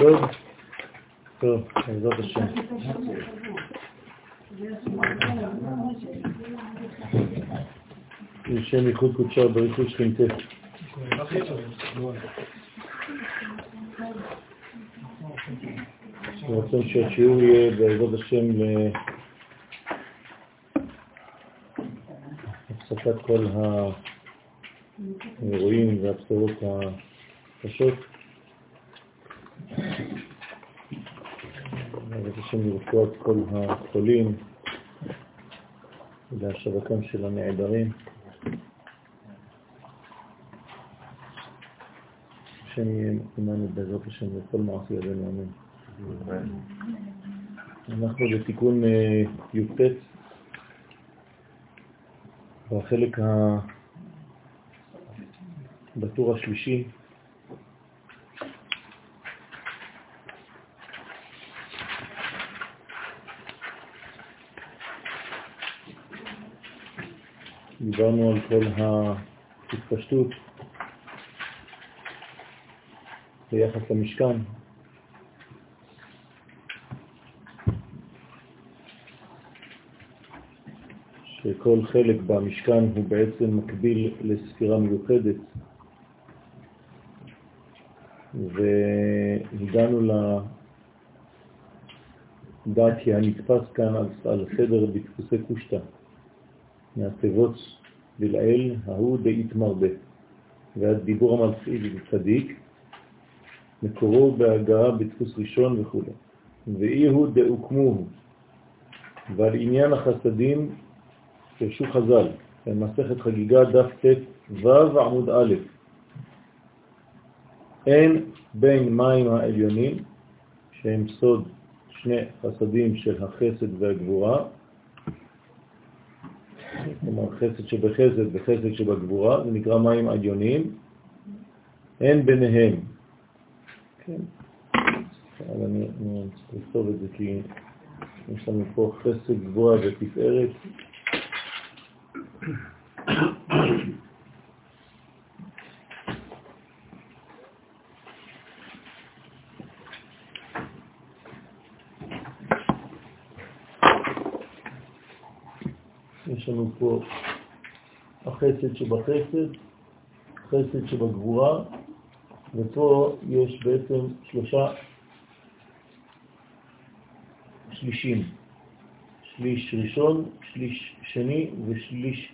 טוב? טוב, בעזרת השם. לשם ייחוד קודשה ובריחוד שכינתה. אני רוצה שהשיעור יהיה בעזרת השם להפסקת כל האירועים והבשורות הקשות. בעזרת השם לרפואת כל החולים ולהשבתם של הנעדרים. השם יהיה עמנו בעזרת השם בכל מעשי ידינו, אמן. אנחנו בתיקון אה, י"ט, בחלק ה... בטור השלישי. דיברנו על כל ההתפשטות ביחס למשכן. שכל חלק במשכן הוא בעצם מקביל לספירה מיוחדת והגענו לדעת כי הנתפס כאן על, על סדר בדפוסי קושטה מהתיבות בלעיל ההוא דאית מרבה והדיבור המלכי בצדיק מקורו בהגעה בדפוס ראשון וכו'. ואי הוא דאוקמו ועל עניין החסדים פרשו חז"ל, במסכת חגיגה דף ט' ו' עמוד א', אין בין מים העליונים, שהם סוד שני חסדים של החסד והגבורה, כלומר חסד שבחסד וחסד שבגבורה, זה נקרא מים עליונים, אין ביניהם כן. אבל אני צריך לכתוב את זה כי יש לנו פה חסד גבוה ותפארת. יש לנו פה החסד שבחסד, חסד שבגבורה ופה יש בעצם שלושה שלישים, שליש ראשון, שליש שני ושליש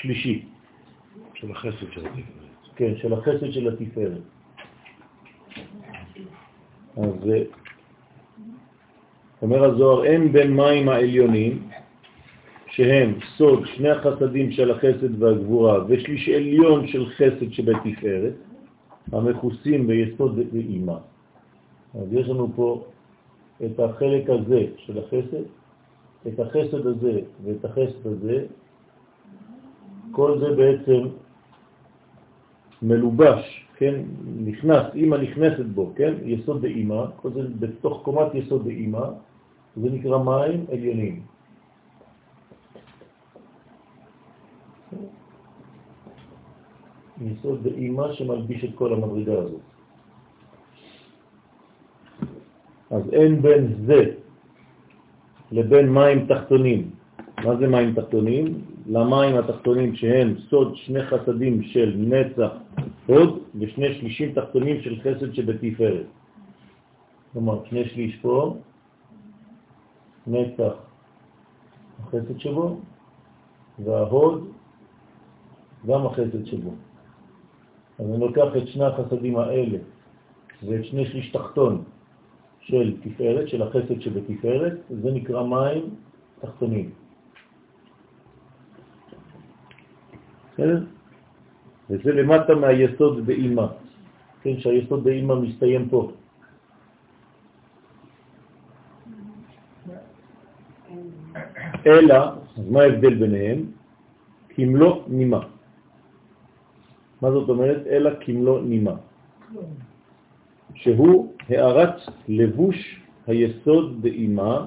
שלישי. של החסד של התפארת. כן, של החסד של התפארת. אז אה, אומר הזוהר, אין בין מים העליונים, שהם סוד שני החסדים של החסד והגבורה ושליש עליון של חסד שבתפארת, המכוסים ביסוד ואימה. אז יש לנו פה את החלק הזה של החסד, את החסד הזה ואת החסד הזה, כל זה בעצם מלובש, כן, נכנס, אימא נכנסת בו, כן, יסוד באימא, כל זה בתוך קומת יסוד באימא, זה נקרא מים עליונים. יסוד באימה שמלביש את כל המדרגה הזאת. אז אין בין זה לבין מים תחתונים. מה זה מים תחתונים? למים התחתונים שהם סוד שני חסדים של נצח הוד ושני שלישים תחתונים של חסד שבתפארת. כלומר, שני שליש פה, נצח החסד שבו, וההוד גם החסד שבו. אז אני לוקח את שני החסדים האלה ואת שני שליש תחתון של תפארת, של החסד שבתפארת, זה נקרא מים תחתונים. בסדר? וזה למטה מהיסוד באימא, כן, שהיסוד באימא מסתיים פה. אלא, אז מה ההבדל ביניהם? כמלוא נימה. מה זאת אומרת? אלא כמלוא נימה. שהוא הערת לבוש היסוד באימה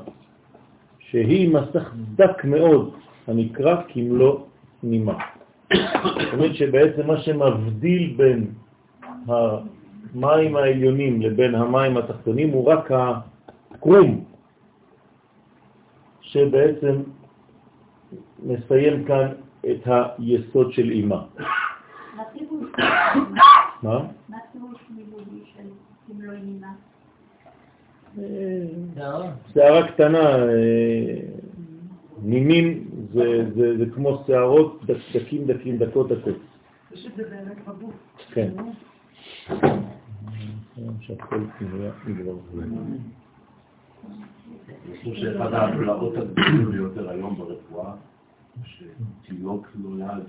שהיא מסך דק מאוד, הנקרא כמלוא נימה. זאת אומרת שבעצם מה שמבדיל בין המים העליונים לבין המים התחתונים הוא רק הקרום, שבעצם מסיים כאן את היסוד של אימה. מה? מה פירוש מילולי של כמלוא נימה? שערה קטנה, אה, נימים זה, זה, זה כמו שערות דקים דקים דקות דקות. זה באמת בגוף. כן. אני חושב שאחד ההפלאות הגדולים ביותר היום ברפואה, שתינוק נולד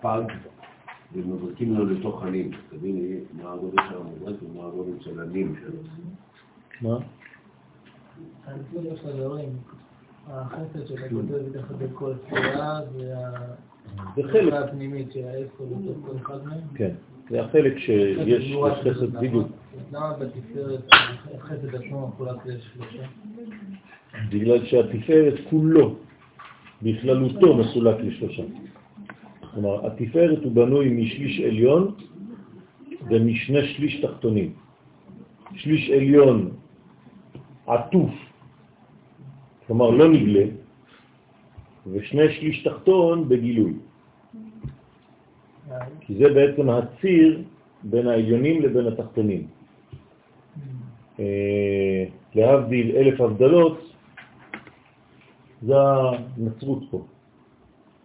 פג ומזריקים לו לתוך הנים. תביני מה הגודל של המזרק ומה הגודל של הנים שלו. מה? החסד של הגודל מתחת לכל צורה והחלק הפנימית של האפו בתוך כל אחד מהם? כן, זה החלק שיש חסד בדיוק. למה בתפארת החסד עצמו מחולק לשלושה? בגלל שהתפארת כולו, בכללותו, מחולק לשלושה. כלומר, התפארת הוא בנוי משליש עליון ומשני שליש תחתונים. שליש עליון עטוף, כלומר לא נגלה, ושני שליש תחתון בגילוי. כי זה בעצם הציר בין העליונים לבין התחתונים. אה, להבדיל אלף הבדלות, זה הנצרות פה.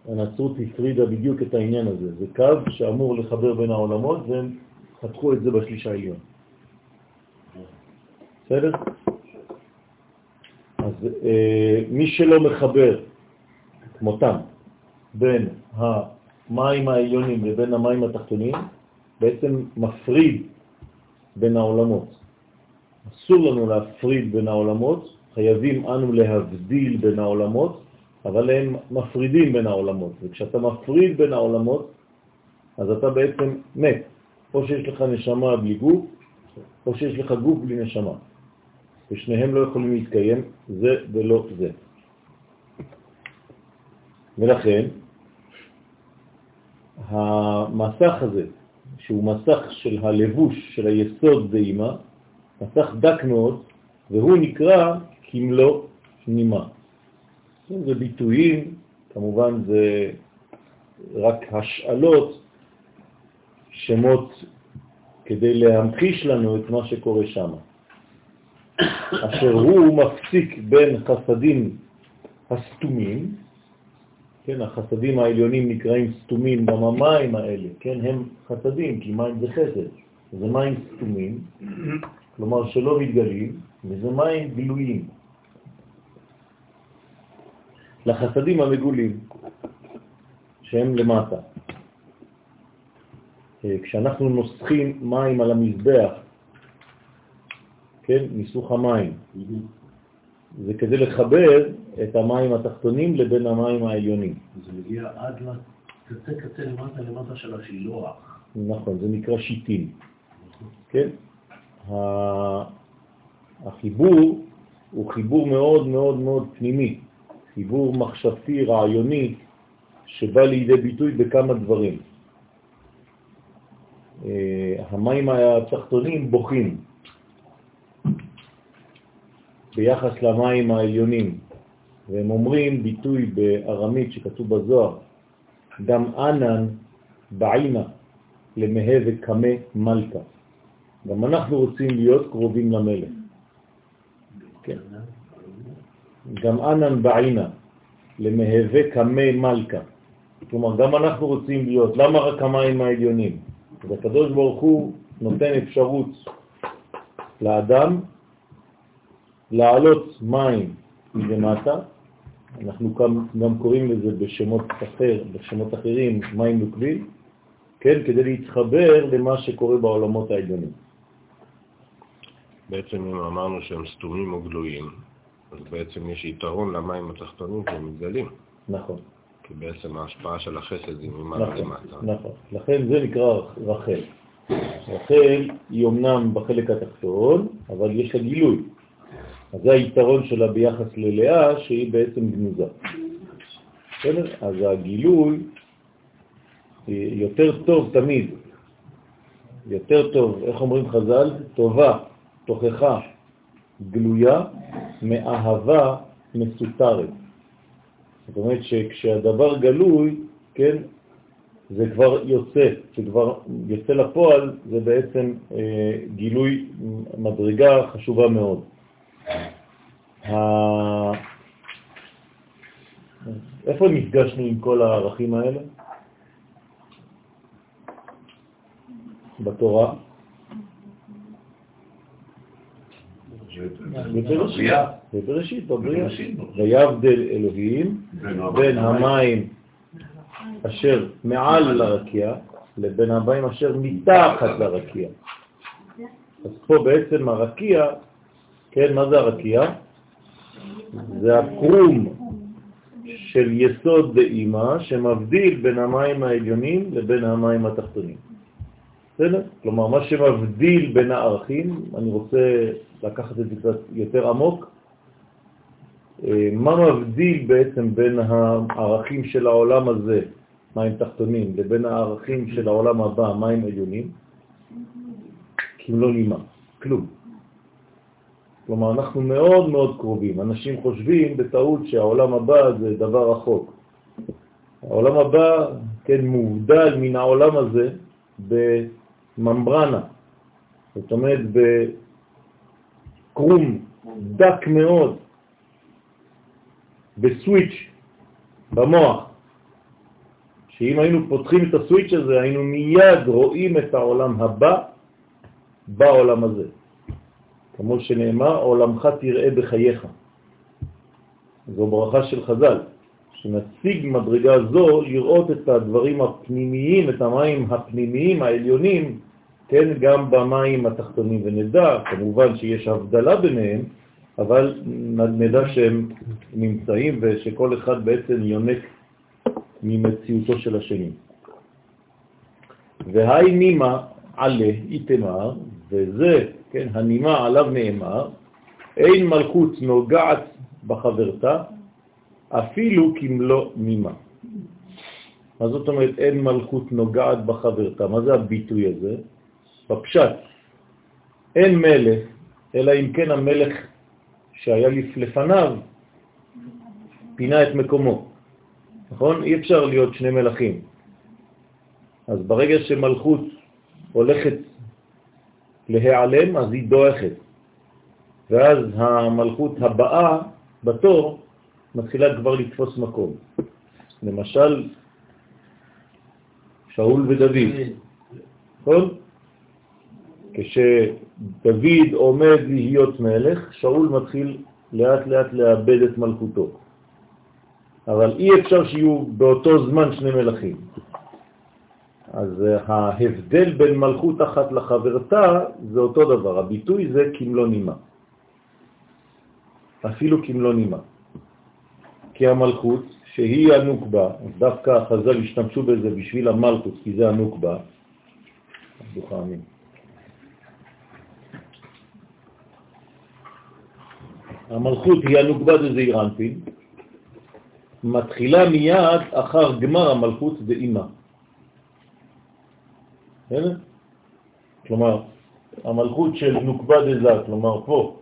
הנצרות הפרידה בדיוק את העניין הזה. זה קו שאמור לחבר בין העולמות והם חתכו את זה בשליש העליון. בסדר? אז אה, מי שלא מחבר כמותם בין המים העליונים לבין המים התחתונים, בעצם מפריד בין העולמות. אסור לנו להפריד בין העולמות, חייבים אנו להבדיל בין העולמות, אבל הם מפרידים בין העולמות. וכשאתה מפריד בין העולמות, אז אתה בעצם מת. או שיש לך נשמה בלי גוף, או שיש לך גוף בלי נשמה. ושניהם לא יכולים להתקיים זה ולא זה. ולכן, המסך הזה, שהוא מסך של הלבוש של היסוד באימא, מסך דק מאוד, והוא נקרא כמלוא נימה. זה ביטויים, כמובן זה רק השאלות, שמות כדי להמחיש לנו את מה שקורה שם. אשר הוא מפסיק בין חסדים הסתומים, כן, החסדים העליונים נקראים סתומים גם המים האלה, כן, הם חסדים, כי מים זה חסד, זה מים סתומים, כלומר שלא מתגלים, וזה מים גילויים. לחסדים המגולים, שהם למטה. אה, כשאנחנו נוסחים מים על המזבח כן, מיסוך המים. זה כדי לחבר את המים התחתונים לבין המים העליונים. זה מגיע עד לקצה קצה למטה למטה של השילוח. נכון, זה נקרא שיטים. כן? החיבור הוא חיבור מאוד מאוד מאוד פנימי, חיבור מחשבתי, רעיוני, שבא לידי ביטוי בכמה דברים. אה, המים התחתונים בוכים, ביחס למים העליונים, והם אומרים ביטוי בארמית שכתוב בזוהר, גם ענן בעינה למהה וקמה מלכה. גם אנחנו רוצים להיות קרובים למלך. כן. גם ענן בעינה למהווה קמה מלכה. כלומר, גם אנחנו רוצים להיות. למה רק המים העליונים? אז הקדוש ברוך הוא נותן אפשרות לאדם לעלות מים מלמטה, אנחנו גם, גם קוראים לזה בשמות אחר, בשמות אחרים, מים נוקבים, כן, כדי להתחבר למה שקורה בעולמות העליונים. בעצם אם אמרנו שהם סתומים או גלויים, אז בעצם יש יתרון למים התחתונים שהם מתגלים. נכון. כי בעצם ההשפעה של החסד היא ממעלה נכון, למטה. נכון, לכן זה נקרא רחל. רחל היא אמנם בחלק התחתון, אבל יש לה גילוי. אז זה היתרון שלה ביחס ללאה, שהיא בעצם גנוזה. בסדר? אז הגילוי יותר טוב תמיד, יותר טוב, איך אומרים חז"ל? טובה, תוכחה, גלויה, מאהבה מסותרת. זאת אומרת שכשהדבר גלוי, כן, זה כבר יוצא, שכבר יוצא לפועל, זה בעצם אה, גילוי מדרגה חשובה מאוד. איפה נפגשנו עם כל הערכים האלה? בתורה? בבראשית, בבריאה. ויבדל אלוהים בין המים אשר מעל לרקיע לבין המים אשר מתחת לרקיע. אז פה בעצם הרקיע, כן, מה זה הרקיע? זה הקרום של יסוד דאימא שמבדיל בין המים העליונים לבין המים התחתונים. בסדר? כלומר, מה שמבדיל בין הערכים, אני רוצה לקחת את זה קצת יותר עמוק, אה, מה מבדיל בעצם בין הערכים של העולם הזה, מים תחתונים, לבין הערכים של העולם הבא, מים עליונים? כמלוא נימה, כלום. כלומר, אנחנו מאוד מאוד קרובים. אנשים חושבים בטעות שהעולם הבא זה דבר רחוק. העולם הבא, כן, מובדל מן העולם הזה בממברנה, זאת אומרת בקרום דק מאוד, בסוויץ' במוח, שאם היינו פותחים את הסוויץ' הזה, היינו מיד רואים את העולם הבא בעולם הזה. כמו שנאמר, עולמך תראה בחייך. זו ברכה של חז"ל, שנציג מדרגה זו לראות את הדברים הפנימיים, את המים הפנימיים, העליונים, כן, גם במים התחתונים, ונדע, כמובן שיש הבדלה ביניהם, אבל נדע שהם נמצאים ושכל אחד בעצם יונק ממציאותו של השני. והי נימה עלה איתמר, וזה כן, הנימה עליו נאמר, אין מלכות נוגעת בחברתה, אפילו כמלוא נימה. מה זאת אומרת אין מלכות נוגעת בחברתה? מה זה הביטוי הזה? בפשט, אין מלך, אלא אם כן המלך שהיה לפניו פינה את מקומו. נכון? אי אפשר להיות שני מלכים. אז ברגע שמלכות הולכת להיעלם, אז היא דועכת. ואז המלכות הבאה בתור מתחילה כבר לתפוס מקום. למשל, שאול ודוד, נכון? כשדוד עומד להיות מלך, שאול מתחיל לאט לאט לאבד את מלכותו. אבל אי אפשר שיהיו באותו זמן שני מלכים. אז ההבדל בין מלכות אחת לחברתה זה אותו דבר, הביטוי זה כמלוא נימה. אפילו כמלוא נימה. כי המלכות, שהיא הנוקבה, דווקא החז"ל השתמשו בזה בשביל המלכות, כי זה הנוקבה, דוכנים. המלכות היא הנוקבה דזעיר אנפין, מתחילה מיד אחר גמר המלכות דאימה. כלומר, המלכות של נוקבה דזה, כלומר פה,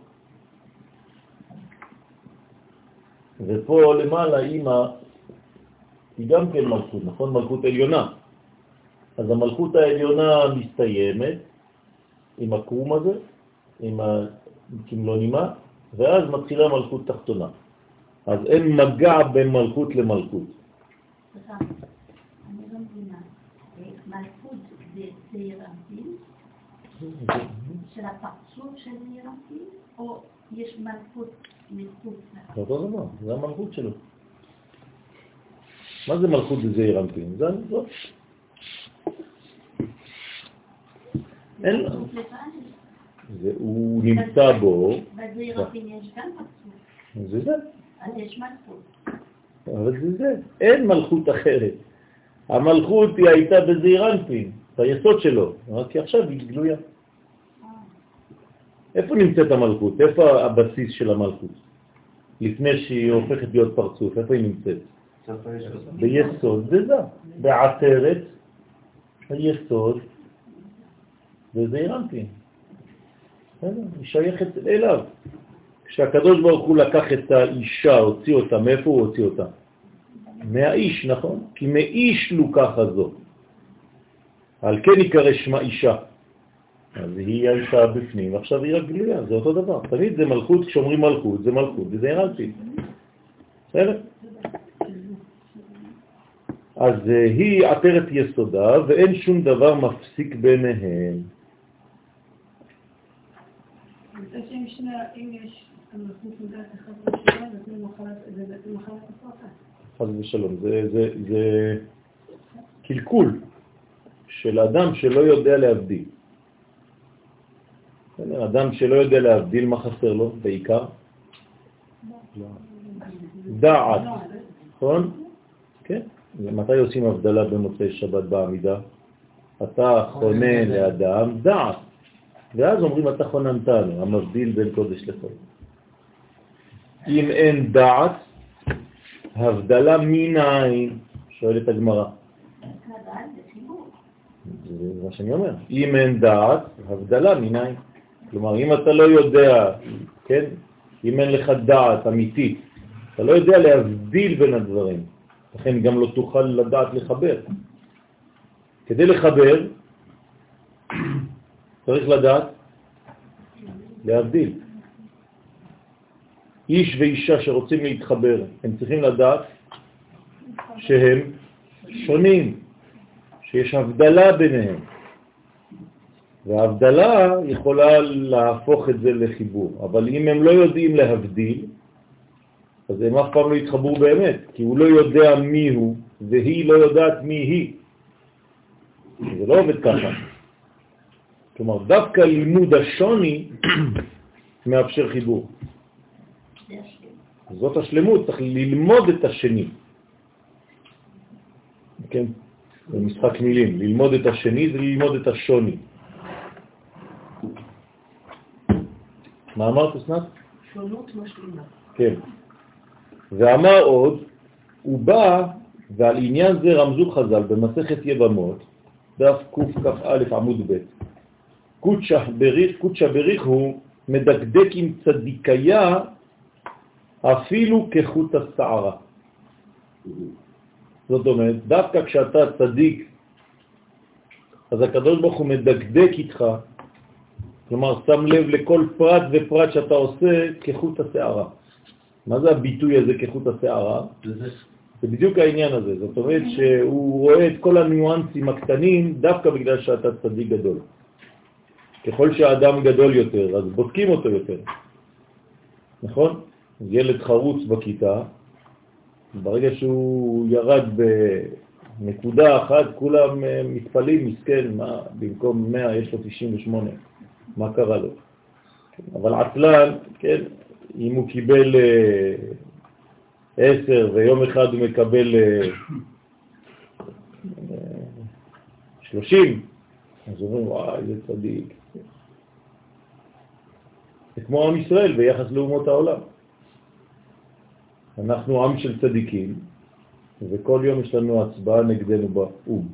ופה למעלה אימא היא גם כן מלכות, נכון? מלכות עליונה. אז המלכות העליונה מסתיימת עם הקרום הזה, עם הכמלונימה, ואז מתחילה מלכות תחתונה. אז אין מגע בין מלכות למלכות. סליחה, אני לא מבינה. מלכות זה ירמפין? של הפרצוף של ירמפין? או יש מלכות מחוץ זה אותו דבר, זה המלכות שלו. מה זה מלכות בזעיר אנפין? זה. אין לו. הוא נמצא בו. בזעיר אנפין יש גם פרצוף. זה זה. אז יש מלכות. אבל זה זה. אין מלכות אחרת. המלכות היא הייתה בזעיר אנפין, ביסוד שלו, רק עכשיו היא גלויה. איפה נמצאת המלכות? איפה הבסיס של המלכות? לפני שהיא הופכת להיות פרצוף, איפה היא נמצאת? ביסוד דזה, בעטרת היסוד וזה אירנטי. היא שייכת אליו. כשהקדוש ברוך הוא לקח את האישה, הוציא אותה, מאיפה הוא הוציא אותה? מהאיש, נכון? כי מאיש לוקח הזו. על כן יקרא שמה אישה. אז היא האישה בפנים, עכשיו היא רגליה, זה אותו דבר. תמיד זה מלכות, כשאומרים מלכות, זה מלכות, וזה הרלתי. בסדר? אז אה, היא עטרת יסודה, ואין שום דבר מפסיק ביניהם. חס ושלום, זה קלקול של אדם שלא יודע להבדיל. אדם שלא יודע להבדיל מה חסר לו בעיקר? דעת, נכון? כן. מתי עושים הבדלה במוצאי שבת בעמידה? אתה חונה לאדם דעת, ואז אומרים אתה חוננתנו, המבדיל בין קודש לחול. אם אין דעת, הבדלה מנין, שואלת הגמרא. זה מה שאני אומר. אם אין דעת, הבדלה מנין. כלומר, אם אתה לא יודע, כן, אם אין לך דעת אמיתית, אתה לא יודע להבדיל בין הדברים, לכן גם לא תוכל לדעת לחבר. כדי לחבר, צריך לדעת להבדיל. איש ואישה שרוצים להתחבר, הם צריכים לדעת שהם שונים, שיש הבדלה ביניהם. וההבדלה יכולה להפוך את זה לחיבור, אבל אם הם לא יודעים להבדיל, אז הם אף פעם לא יתחברו באמת, כי הוא לא יודע מי הוא, והיא לא יודעת מי היא. זה לא עובד ככה. כלומר, דווקא לימוד השוני מאפשר חיבור. זאת השלמות, צריך ללמוד את השני. כן, זה משחק מילים. ללמוד את השני זה ללמוד את השוני. מה אמרת, אסנת? שונות משלימה. כן. ואמר עוד, הוא בא, ועל עניין זה רמזו חז"ל במסכת יבמות, דף קכ"א עמוד ב', קודשא בריך, קודשא בריך הוא מדקדק עם צדיקיה אפילו כחוט השערה. זאת אומרת, דווקא כשאתה צדיק, אז הקדוש ברוך הוא מדקדק איתך כלומר, שם לב לכל פרט ופרט שאתה עושה כחוט השערה. מה זה הביטוי הזה כחוט השערה? זה בדיוק העניין הזה. זאת אומרת שהוא רואה את כל הניואנסים הקטנים דווקא בגלל שאתה צדיק גדול. ככל שהאדם גדול יותר, אז בודקים אותו יותר. נכון? ילד חרוץ בכיתה, ברגע שהוא ירד בנקודה אחת, כולם מתפלים, מסכן, מה, במקום 100 יש לו 98. מה קרה לו. אבל עצלן, כן, אם הוא קיבל אה, עשר ויום אחד הוא מקבל אה, שלושים, אז אומרים, וואי, זה צדיק. זה כמו עם ישראל ביחס לאומות העולם. אנחנו עם של צדיקים, וכל יום יש לנו הצבעה נגדנו באו"ם.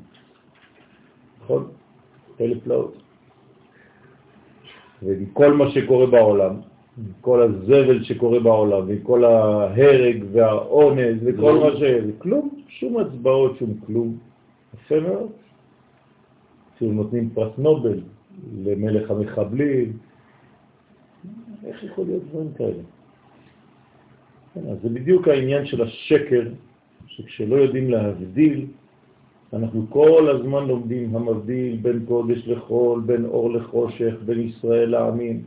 נכון? אלף פלאות. וכל מה שקורה בעולם, כל הזבל שקורה בעולם, וכל ההרג והאונז וכל מה ש... כלום, שום הצבעות, שום כלום. יפה מאוד. אפילו נותנים פרס נובל למלך המחבלים. איך יכול להיות דברים כאלה? כן, אז זה בדיוק העניין של השקר, שכשלא יודעים להבדיל, אנחנו כל הזמן לומדים המבדיל בין קודש לחול, בין אור לחושך, בין ישראל לעמים.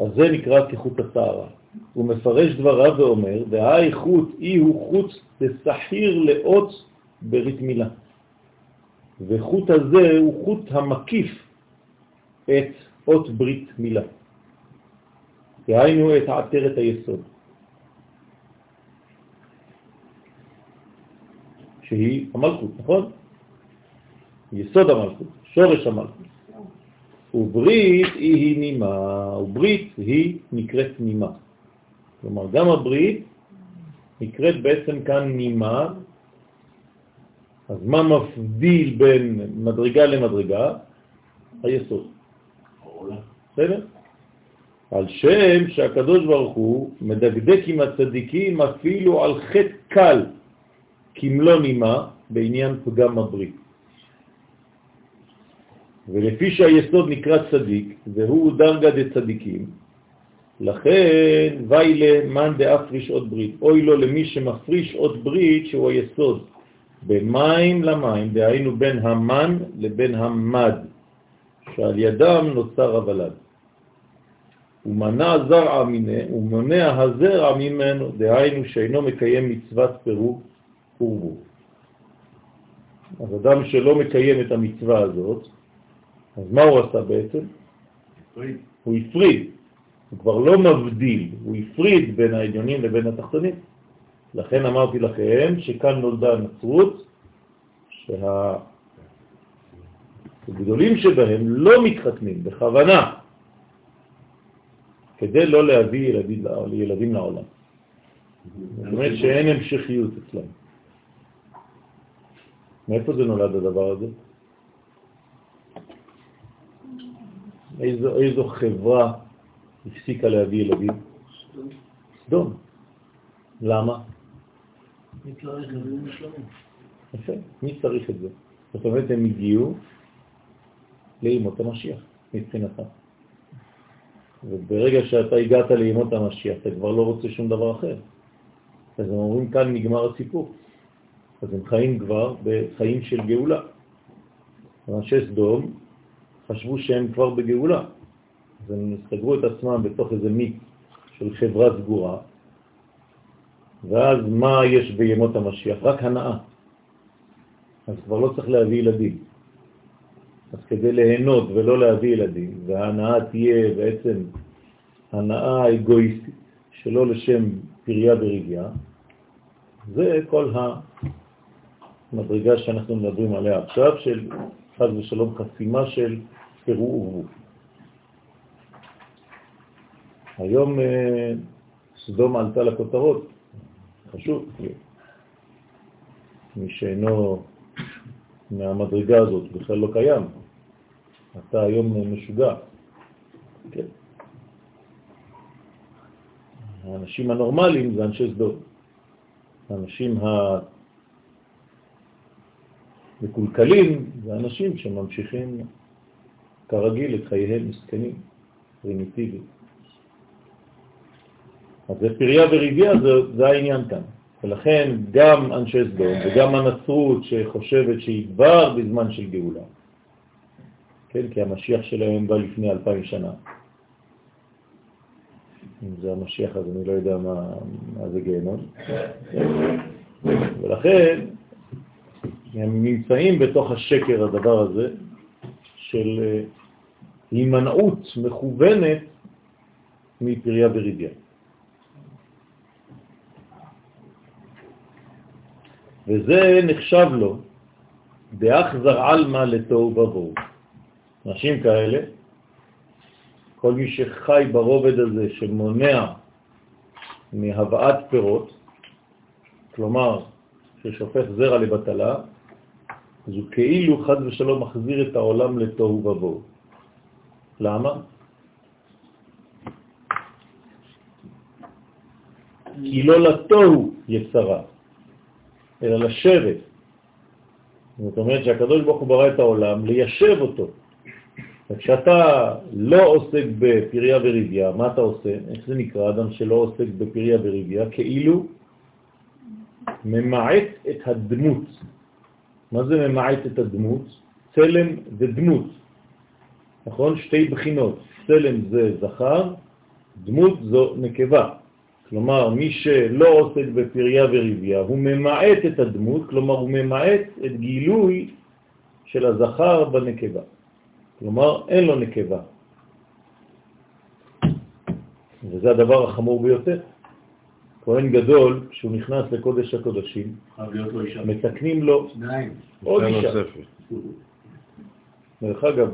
אז זה נקרא כחוט הטהרה. הוא מפרש דבריו ואומר, והאי חוט אי הוא חוט בסחיר לאות ברית מילה. וחוט הזה הוא חוט המקיף את אות ברית מילה. דהיינו את עטרת היסוד. שהיא המלכות, נכון? יסוד המלכות, שורש המלכות. וברית היא נימה, וברית היא נקראת נימה. כלומר, גם הברית נקראת בעצם כאן נימה, אז מה מפדיל בין מדרגה למדרגה? היסוד. בסדר? על שם שהקדוש ברוך הוא מדקדק עם הצדיקים אפילו על חטא קל, כמלוא נימה, בעניין פגם הברית. ולפי שהיסוד נקרא צדיק, והוא דרגה דצדיקים, לכן ויילה מאן דאפריש עוד ברית, אוי לו למי שמפריש עוד ברית שהוא היסוד, במים למים, דהיינו בין המן לבין המד, שעל ידם נוצר הוולד. ומנע זרע מיני, ומונע הזרע ממנו, דהיינו שאינו מקיים מצוות פירוק ורבו. אז אדם שלא מקיים את המצווה הזאת, אז מה הוא עשה בעצם? הפריד. הוא הפריד. הוא כבר לא מבדיל, הוא הפריד בין העליונים לבין התחתונים. לכן אמרתי לכם שכאן נולדה הנצרות, שהגדולים שבהם לא מתחתנים בכוונה, כדי לא להביא ילדים, ילדים לעולם. זאת אומרת שאין המשכיות אצלם. מאיפה זה נולד הדבר הזה? איזו, איזו חברה הפסיקה להביא ילדים? סדום. למה? יפה, מי צריך את זה? זאת אומרת, הם הגיעו לימות המשיח, מבחינתם. וברגע שאתה הגעת לימות המשיח, אתה כבר לא רוצה שום דבר אחר. אז הם אומרים, כאן נגמר הסיפור. אז הם חיים כבר בחיים של גאולה. אנשי סדום חשבו שהם כבר בגאולה. אז הם סגרו את עצמם בתוך איזה מיץ של חברה סגורה, ואז מה יש בימות המשיח? רק הנאה. אז כבר לא צריך להביא ילדים. אז כדי ליהנות ולא להביא ילדים, וההנאה תהיה בעצם הנאה אגואיסטית, שלא לשם פריה ורגיעה, זה כל המדרגה שאנחנו מדברים עליה עכשיו, של חד ושלום חסימה של פירו ורבו. היום אה, סדום עלתה לכותרות, חשוב, מי שאינו מהמדרגה הזאת בכלל לא קיים, אתה היום משוגע. כן. האנשים הנורמליים זה אנשי סדום. האנשים המקולקלים זה אנשים שממשיכים כרגיל את חייהם מסכנים, פרימיטיביים. אז זה פריה זה, זה העניין כאן. ולכן גם אנשי סדום וגם הנצרות שחושבת שהיא כבר בזמן של גאולה, כן, כי המשיח שלהם בא לפני אלפיים שנה. אם זה המשיח אז אני לא יודע מה, מה זה גיהנון. ולכן הם נמצאים בתוך השקר הדבר הזה של אה, הימנעות מכוונת מפריה ורידיה. וזה נחשב לו באחזר עלמא לתוהו ובוהו. אנשים כאלה, כל מי שחי ברובד הזה שמונע מהבאת פירות, כלומר ששופך זרע לבטלה, אז הוא כאילו חד ושלום מחזיר את העולם לתוהו ובוהו. למה? כי לא לתוהו יצרה, אלא לשבת. זאת אומרת שהקדוש ברוך הוא ברא את העולם ליישב אותו. וכשאתה לא עוסק בפריה וריביה, מה אתה עושה? איך זה נקרא אדם שלא עוסק בפריה וריביה? כאילו ממעט את הדמות. מה זה ממעט את הדמות? צלם ודמות. נכון? שתי בחינות. צלם זה זכר, דמות זו נקבה. כלומר, מי שלא עוסק בפריה וריביה, הוא ממעט את הדמות, כלומר הוא ממעט את גילוי של הזכר בנקבה. כלומר, אין לו נקבה. וזה הדבר החמור ביותר. כהן גדול, כשהוא נכנס לקודש הקודשים, מתקנים לו עוד אישה. דרך אגב,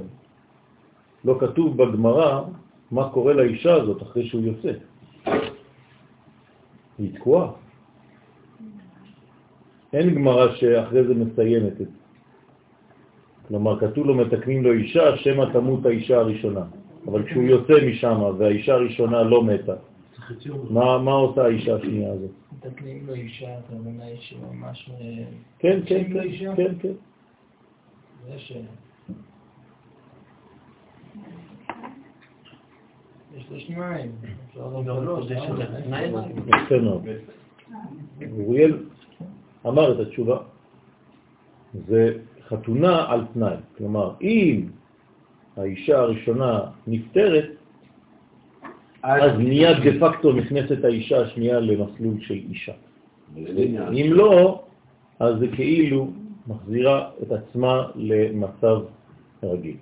לא כתוב בגמרא מה קורה לאישה הזאת אחרי שהוא יוצא. היא תקועה. אין גמרא שאחרי זה מסיימת את זה. כלומר, כתוב לו מתקנים לו אישה, שמא תמות האישה הראשונה. אבל כשהוא יוצא משם והאישה הראשונה לא מתה, מה, מה עושה האישה השנייה הזאת? מתקנים לו אישה, אתה מבין שהיא ממש... אה, כן, כן, כן, אישה? כן, כן. זה ש... יש לו לא. שניים. יפה מאוד. אוריאל אמר את התשובה. זה חתונה על תנאי. כלומר, אם האישה הראשונה נפטרת, אז מיד דה פקטו נכנסת האישה השנייה למסלול של אישה. אם לא, אז זה כאילו מחזירה את עצמה למצב רגיל.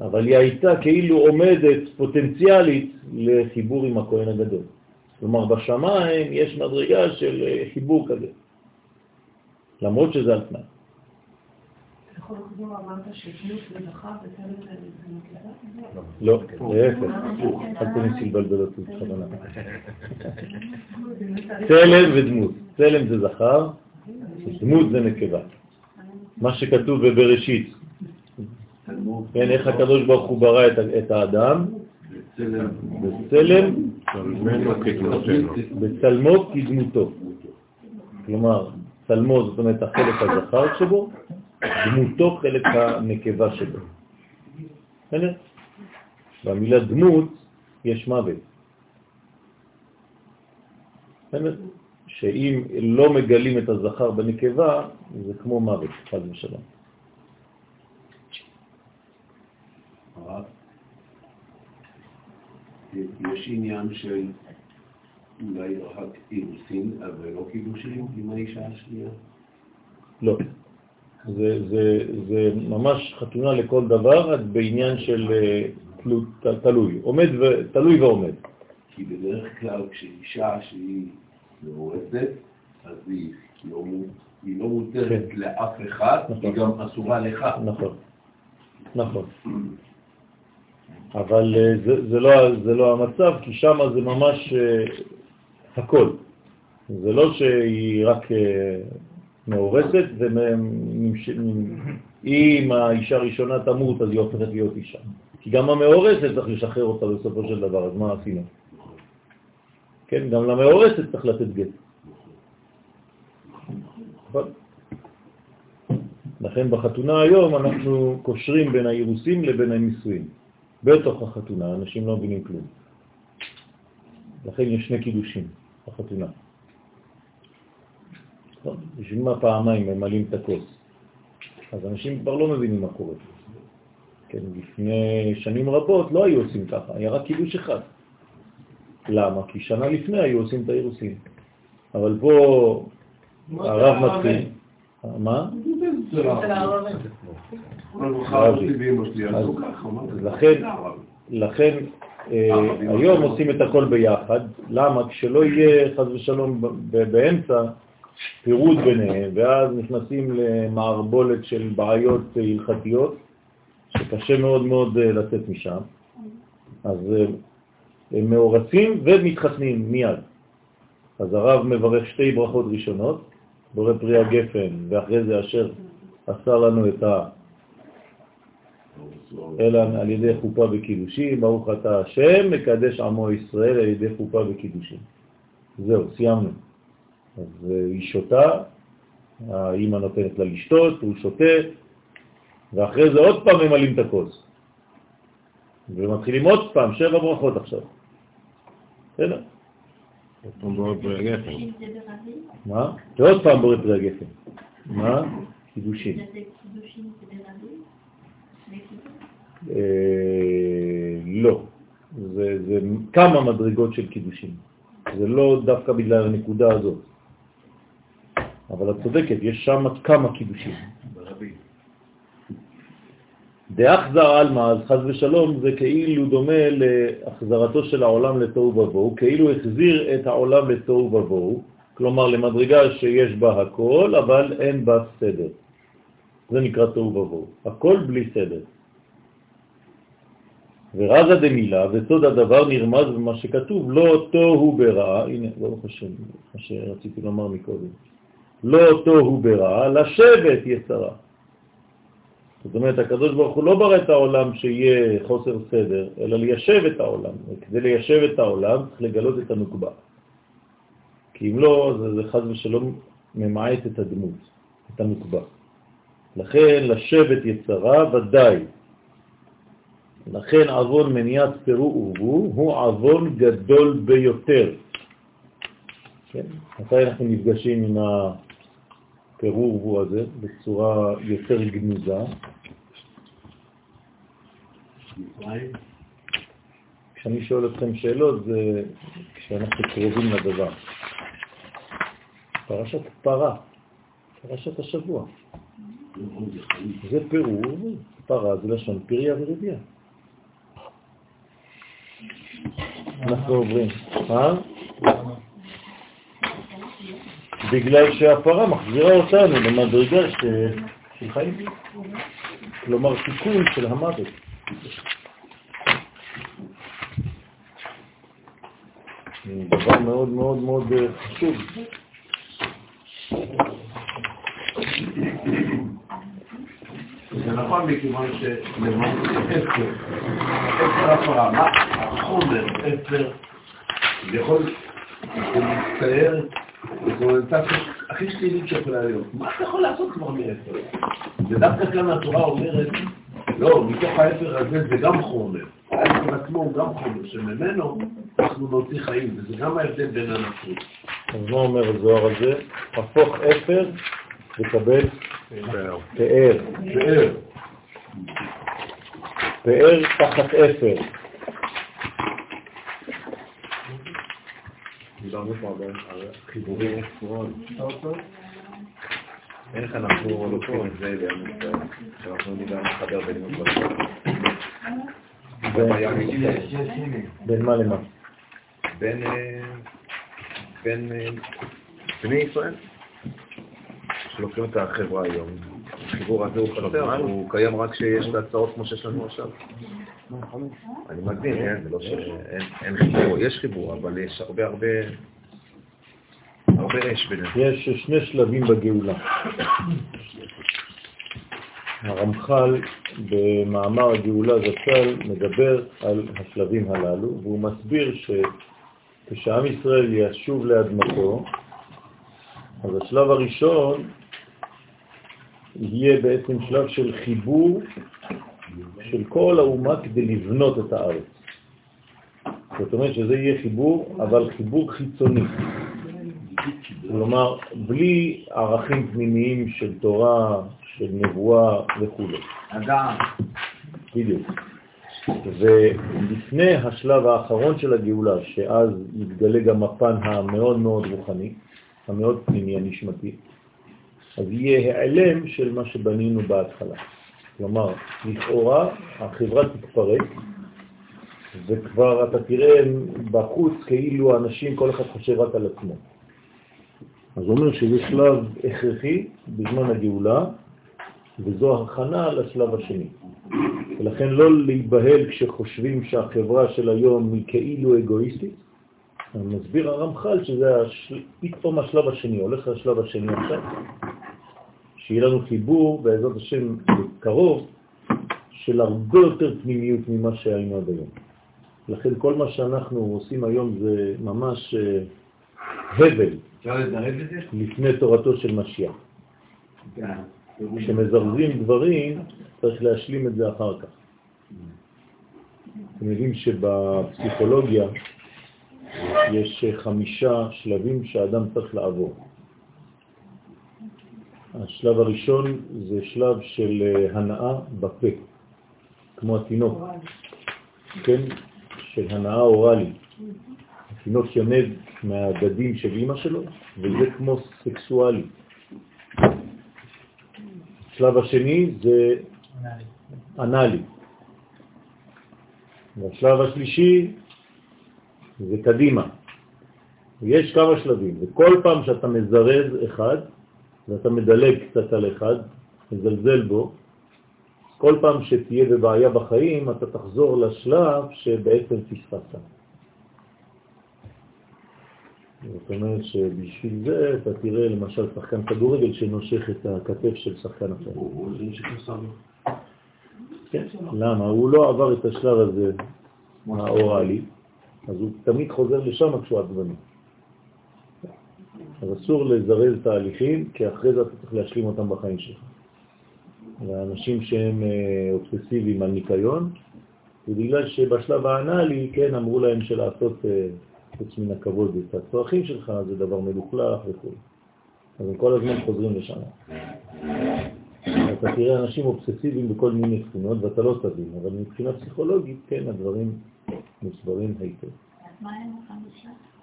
אבל היא הייתה כאילו עומדת פוטנציאלית לחיבור עם הכהן הגדול. כלומר, בשמיים יש מדרגה של אה, חיבור כזה, למרות שזה על תנאי. יכול לחזור, אמרת שדמות וזכר וצלם זה נקבה? לא, להפך, אל תנסי לבלבל אותי בכוונה. צלם ודמות. צלם זה זכר, דמות זה נקבה. מה שכתוב בבראשית, כן, איך הקדוש ברוך הוא ברא את האדם, בצלם, בצלמו כדמותו. כלומר, צלמו זאת אומרת החלק הזכר שבו, דמותו חלק הנקבה שבו. בסדר? במילה דמות יש מוות. בסדר? שאם לא מגלים את הזכר בנקבה, זה כמו מוות, חד ושלום. יש עניין של אולי רק אירוסין, אבל לא קידושים עם האישה השנייה? לא. זה, זה, זה ממש חתונה לכל דבר, רק בעניין של אה, תלו, ת- תלוי, עומד ו, תלוי ועומד. כי בדרך כלל כשאישה שהיא מאורסת, אז היא לא, היא לא מותרת כן. לאף אחד, נכון. היא גם אסורה לך. נכון, נכון. אבל אה, זה, זה, לא, זה לא המצב, כי שם זה ממש אה, הכל. זה לא שהיא רק מאורסת, ואם האישה הראשונה תמות, אז היא הופכת להיות אישה. כי גם המאורסת צריך לשחרר אותה בסופו של דבר, אז מה עשינו? כן, גם למאורסת צריך לתת גט. נכון? לכן בחתונה היום אנחנו קושרים בין האירוסים לבין הנישואים. בתוך החתונה, אנשים לא מבינים כלום. לכן יש שני קידושים בחתונה. נכון? בשביל מה פעמיים ממלאים את הכוס? אז אנשים כבר לא מבינים מה קורה. כן, לפני שנים רבות לא היו עושים ככה, היה רק קידוש אחד. למה? כי שנה לפני היו עושים את האירוסים. אבל פה הרב מתחיל... מה? זה? לכן, היום עושים את הכל ביחד. למה? כשלא יהיה חז ושלום באמצע פירוד ביניהם, ואז נכנסים למערבולת של בעיות הלכתיות, שקשה מאוד מאוד אה, לצאת משם. אז אה, הם מאורסים ומתחתנים מיד. אז הרב מברך שתי ברכות ראשונות, בורא פרי הגפן, ואחרי זה אשר עשה לנו את ה... אלא על ידי חופה וקידושים, ברוך אתה השם, מקדש עמו ישראל על ידי חופה וקידושים. זהו, סיימנו. אז אה, היא שותה, האמא נותנת לה לשתות, הוא שותה, ואחרי זה עוד פעם ממלאים את הכוס. ומתחילים עוד פעם, שבע ברכות עכשיו. בסדר? מה? ועוד פעם בורא פרי הגפן. מה? קידושים. זה קידושים זה ברבים? שני קידושים? אה, לא. זה, כמה מדרגות של קידושים. זה לא דווקא בגלל הנקודה הזאת. אבל את צודקת, יש שם כמה קידושים. דאחזר עלמא, אז חז ושלום, זה כאילו דומה להחזרתו של העולם לתוהו ובוהו, כאילו החזיר את העולם לתוהו ובוהו, כלומר למדרגה שיש בה הכל, אבל אין בה סדר. זה נקרא תוהו ובוהו. הכל בלי סדר. ורזה דמילה, וסוד הדבר נרמז במה שכתוב, לא תוהו ברע, הנה, ברוך השם, מה שרציתי לומר מקודם, לא תוהו ברע, לשבת יצרה. זאת אומרת, הקדוש ברוך הוא לא ברא את העולם שיהיה חוסר סדר, אלא ליישב את העולם. וכדי ליישב את העולם צריך לגלות את הנוקבה. כי אם לא, זה, זה חז ושלום ממעט את הדמות, את הנוקבה. לכן לשבת יצרה ודאי. לכן עוון מניעת פירו ורבו הוא עוון גדול ביותר. כן? מתי אנחנו נפגשים עם הפירו ורבו הזה בצורה יותר גנוזה? כשאני שואל אתכם שאלות זה כשאנחנו קרובים לדבר. פרשת פרה, פרשת השבוע. זה פירור, פרה זה לשון פריה ורבייה. אנחנו עוברים. אה? בגלל שהפרה מחזירה אותנו למדרגה של חיים. כלומר, תיקון של המוות. דבר מאוד מאוד מאוד אה, חשוב. זה נכון מכיוון שלמעשה אפר הפרה, מה החומר אפר יכול להצטייר בקונוטציה הכי שלילית שיכולה להיות. מה אתה יכול לעשות כבר מאפר? ודווקא כאן התורה אומרת, לא, מתוך האפר הזה זה גם חומר. האפר עצמו הוא גם חומר, שממנו אנחנו נוציא חיים, וזה גם ההבדל בין הנפשות. אז מה אומר הזוהר הזה? הפוך אפר לקבל פאר. פאר. פאר תחת אפר. דיברנו פה על חיבורים איך אנחנו לוקחים את זה ישראל, שאנחנו נדע לחבר בין בין מה למה? בין בני ישראל, שלוקחים את החברה היום. החיבור הזה הוא חסר, הוא קיים רק כשיש את ההצעות כמו שיש לנו עכשיו. אני מגדיר, כן, זה לא שאין חיבור, יש חיבור, אבל יש הרבה הרבה הרבה אש ביניהם. יש שני שלבים בגאולה. הרמח"ל במאמר הגאולה זצ"ל מדבר על השלבים הללו, והוא מסביר שכשעם ישראל ישוב לאדמתו, אז השלב הראשון יהיה בעצם שלב של חיבור של כל האומה כדי לבנות את הארץ. זאת אומרת שזה יהיה חיבור, אבל חיבור חיצוני. כלומר, בלי ערכים פנימיים של תורה, של נבואה וכו'. אדם. בדיוק. ולפני השלב האחרון של הגאולה, שאז יתגלה גם הפן המאוד מאוד רוחני, המאוד פנימי, הנשמתי, אז יהיה העלם של מה שבנינו בהתחלה. כלומר, לכאורה החברה תתפרק, וכבר אתה תראה בחוץ כאילו האנשים, כל אחד חושב רק על עצמו. אז הוא אומר שזה שלב הכרחי בזמן הגאולה, וזו הכנה לשלב השני. ולכן לא להיבהל כשחושבים שהחברה של היום היא כאילו אגואיסטית. מסביר הרמח"ל שזה. פתאום השלב השני, הולך לשלב השני עכשיו, שיהיה לנו חיבור בעזרת השם קרוב של הרבה יותר פנימיות ממה שהיינו עד היום. לכן כל מה שאנחנו עושים היום זה ממש אה, הבל לפני תורתו של משיח. כשמזרזים דברים, צריך להשלים את זה אחר כך. אתם יודעים שבפסיכולוגיה יש חמישה שלבים שאדם צריך לעבור. השלב הראשון זה שלב של הנאה בפה, כמו התינוק, כן? של הנאה אוראלית. התינוק יונד מהדדים של אמא שלו, וזה כמו סקסואלי. השלב השני זה אנאלי. והשלב השלישי זה קדימה. יש כמה שלבים, וכל פעם שאתה מזרז אחד, ואתה מדלג קצת על אחד, מזלזל בו, כל פעם שתהיה בבעיה בחיים, אתה תחזור לשלב שבעצם פספסת. זאת אומרת שבשביל זה אתה תראה למשל שחקן כדורגל שנושך את הכתף של שחקן אחר. כן, למה? הוא לא עבר את השלב הזה האוראלי, אז הוא תמיד חוזר לשם כשהוא עצבני. אז אסור לזרז תהליכים, כי אחרי זה אתה צריך להשלים אותם בחיים שלך. ואנשים שהם אה, אובססיביים על ניקיון, זה בגלל שבשלב האנאלי, כן, אמרו להם שלעשות אה, חוץ מן הכבוד את הצרכים שלך זה דבר מלוכלך וכו'. אז הם כל הזמן חוזרים לשם. אתה תראה אנשים אובססיביים בכל מיני תכונות ואתה לא תבין, אבל מבחינה פסיכולוגית, כן, הדברים מוסברים היטב. אז מה היה מוכן בשלב?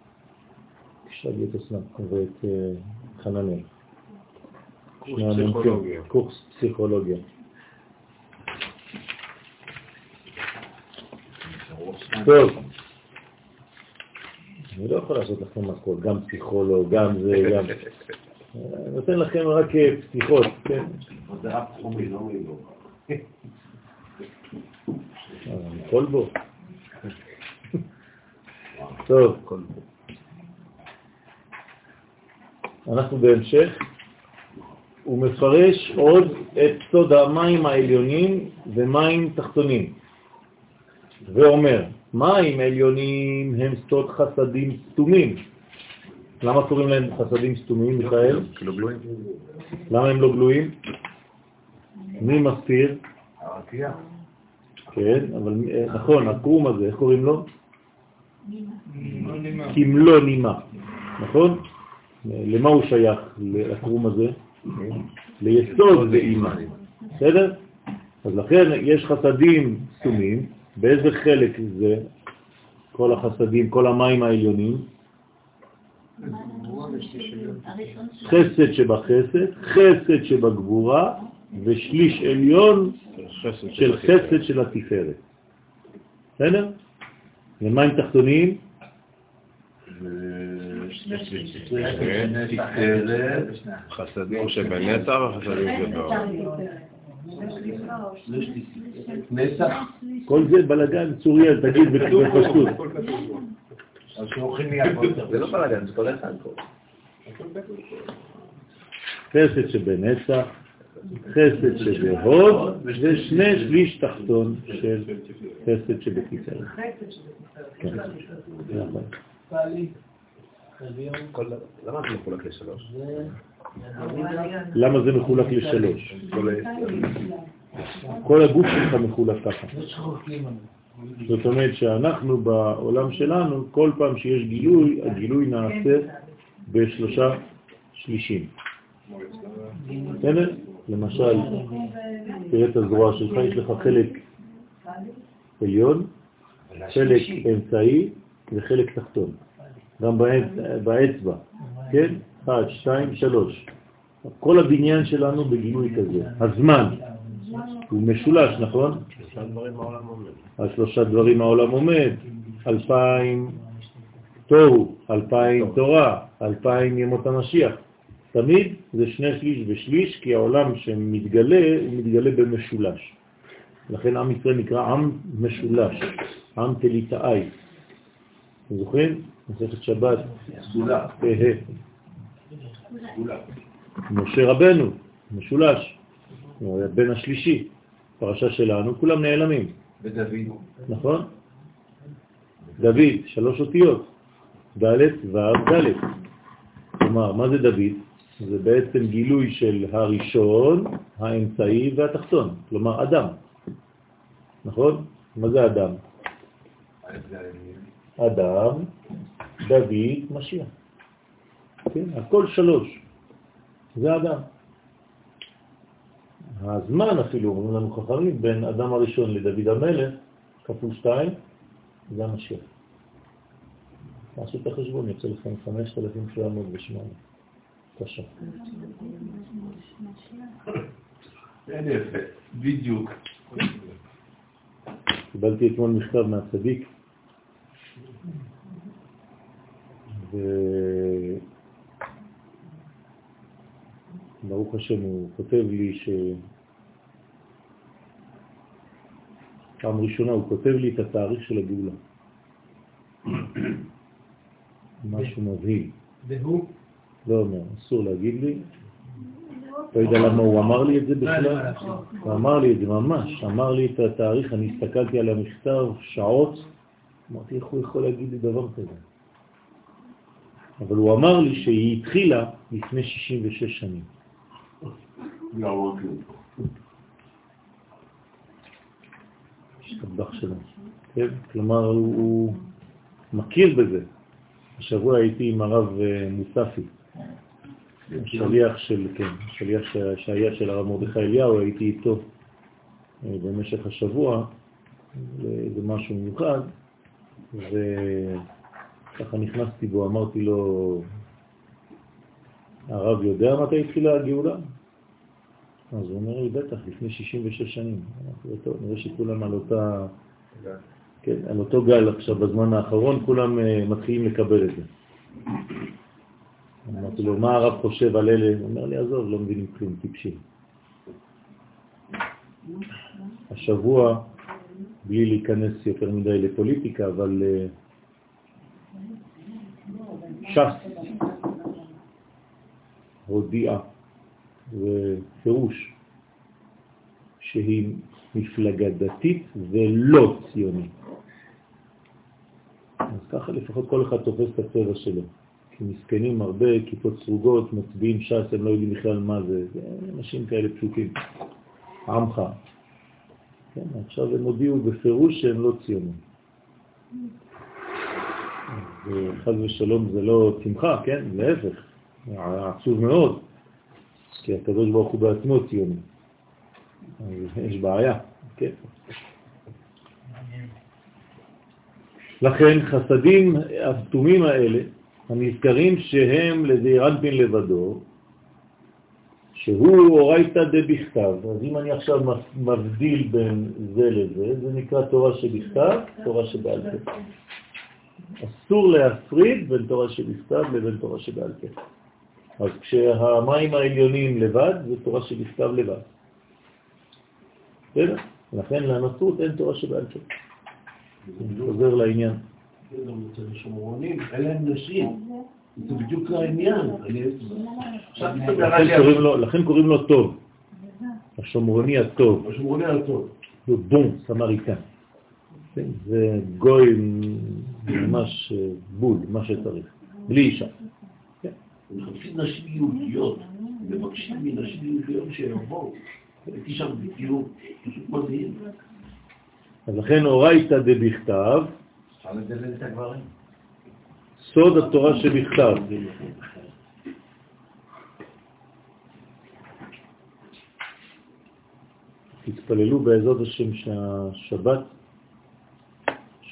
תשאל את אסלאם ואת אה, חננאל. קורס. פסיכולוגיה. קורס פסיכולוגיה. טוב. אני לא יכול לעשות לכם הכל, גם פסיכולוג, גם זה, גם... אני נותן לכם רק אה, פתיחות, כן? זה רב תחומי, לא מילו. אה, כל בו. טוב, אנחנו בהמשך. הוא מפרש עוד את סוד המים העליונים ומים תחתונים, ואומר, מים עליונים הם סוד חסדים סתומים. למה קוראים להם חסדים סתומים, מיכאל? גלויים. למה הם לא גלויים? מי מסתיר? הרקיע. כן, אבל אה, נכון, הקרום הזה, איך קוראים לו? נימה. כמלוא נימה, נכון? למה הוא שייך, לקרום הזה? ליסוד ואימה, בסדר? אז לכן יש חסדים סתומים, באיזה חלק זה כל החסדים, כל המים העליונים? חסד שבחסד, חסד שבגבורה ושליש עליון של חסד של התפארת. בסדר? ומים תחתונים? חסדים שבנצח וחסדים שבאור. נצח, כל זה בלגן, צוריאל, תגיד בפשטות. זה לא בלאגן, זה כל אחד פה. חסד שבנצח, חסד שבהוד, ושני שליש תחתון של חסד שבתפארת. כן, נכון. למה זה מחולק לשלוש? למה זה מחולק לשלוש? כל הגוף שלך מחולק ככה. זאת אומרת שאנחנו בעולם שלנו, כל פעם שיש גילוי, הגילוי נעשה בשלושה שלישים. בסדר? למשל, תראה את הזרוע שלך, יש לך חלק עליון, חלק אמצעי וחלק תחתון. גם באצ- באצבע, כן? אחד, שתיים, שלוש. כל הבניין שלנו בגילוי כזה. הזמן הוא משולש, נכון? על שלושה דברים העולם עומד, אלפיים תוהו, אלפיים תורה, אלפיים ימות המשיח. תמיד זה שני שליש ושליש, כי העולם שמתגלה, הוא מתגלה במשולש. לכן עם ישראל נקרא עם משולש, עם תליטאי. זוכרים? מסכת שבת, סגולה. משה רבנו, משולש, הוא היה בן השלישי, פרשה שלנו, כולם נעלמים. ודוד. נכון? דוד, שלוש אותיות, ד' ו' ד'. כלומר, מה זה דוד? זה בעצם גילוי של הראשון, האמצעי והתחתון, כלומר אדם. נכון? מה זה אדם? אדם, דוד, משיח. כן? הכל שלוש. זה אדם. הזמן אפילו, אומרים לנו חכמים, בין אדם הראשון לדוד המלך, כפול שתיים, זה המשיח. תעשו את החשבון, יוצא לכם 5,708. בבקשה. אין יפה, בדיוק. קיבלתי אתמול מכתב מהצדיק, וברוך השם הוא כותב לי שהוא פעם ראשונה הוא כותב לי את התאריך של הגאולה. משהו מבהיל. והוא? לא אומר, אסור להגיד לי. לא יודע למה הוא אמר לי את זה בכלל. הוא אמר לי את זה ממש, אמר לי את התאריך, אני הסתכלתי על המכתב שעות, אמרתי, איך הוא יכול להגיד לי דבר כזה? אבל הוא אמר לי שהיא התחילה לפני 66 שנים. השתבח שלו. כן? כלומר, הוא, הוא מכיר בזה. השבוע הייתי עם הרב אה, מוספי, שליח של, כן, שליח שהיה של הרב מרדכי אליהו, הייתי איתו אה, במשך השבוע, זה משהו מיוחד, וככה נכנסתי בו, אמרתי לו, הרב יודע מתי התחילה הגאולה? אז הוא אומר לי, בטח, לפני 66 שנים. אמרתי לו, טוב, נראה שכולם על אותה... כן, על אותו גל עכשיו בזמן האחרון, כולם uh, מתחילים לקבל את זה. אמרתי לו, מה הרב חושב על אלה? הוא אומר לי, עזוב, לא מבינים כלום, טיפשים. השבוע, בלי להיכנס יותר מדי לפוליטיקה, אבל uh, ש"ס הודיעה ופירוש שהיא מפלגה דתית ולא ציונית. אז ככה לפחות כל אחד תופס את הצבע שלו. כי מסכנים הרבה, כיפות סרוגות, מצביעים ש"ס, הם לא יודעים בכלל מה זה. זה אנשים כאלה פשוטים. עמך. כן, עכשיו הם הודיעו בפירוש שהם לא ציונים. וחז ושלום זה לא שמחה, כן? להפך, עצוב מאוד, כי הקדוש ברוך הוא בעצמו ציוני. יש בעיה, כן. לכן חסדים הסתומים האלה, הנזכרים שהם לזעיר אנפין לבדו, שהוא אורייתא דבכתב. אז אם אני עכשיו מבדיל בין זה לזה, זה נקרא תורה שבכתב, תורה שבעל פה. אסור להפריד בין תורה שבכתב לבין תורה שבעל פה. אז כשהמים העליונים לבד, זה תורה שבכתב לבד. בסדר? לכן לנצרות אין תורה שבעל פה. אני חוזר לעניין. אין להם נשים. זה בדיוק העניין. לכן קוראים לו טוב. השומרוני הטוב. השומרוני הטוב. זה בון, סמריקן. כן, זה גוי ממש בול, מה שצריך. בלי אישה. כן. מחפשים נשים יהודיות, מבקשים מנשים יהודיות שיבואו. הייתי שם בטיול, פשוט מדהים. אז לכן אורייתא דבכתב, סוד התורה שבכתב. תתפללו בעזרת השם שהשבת,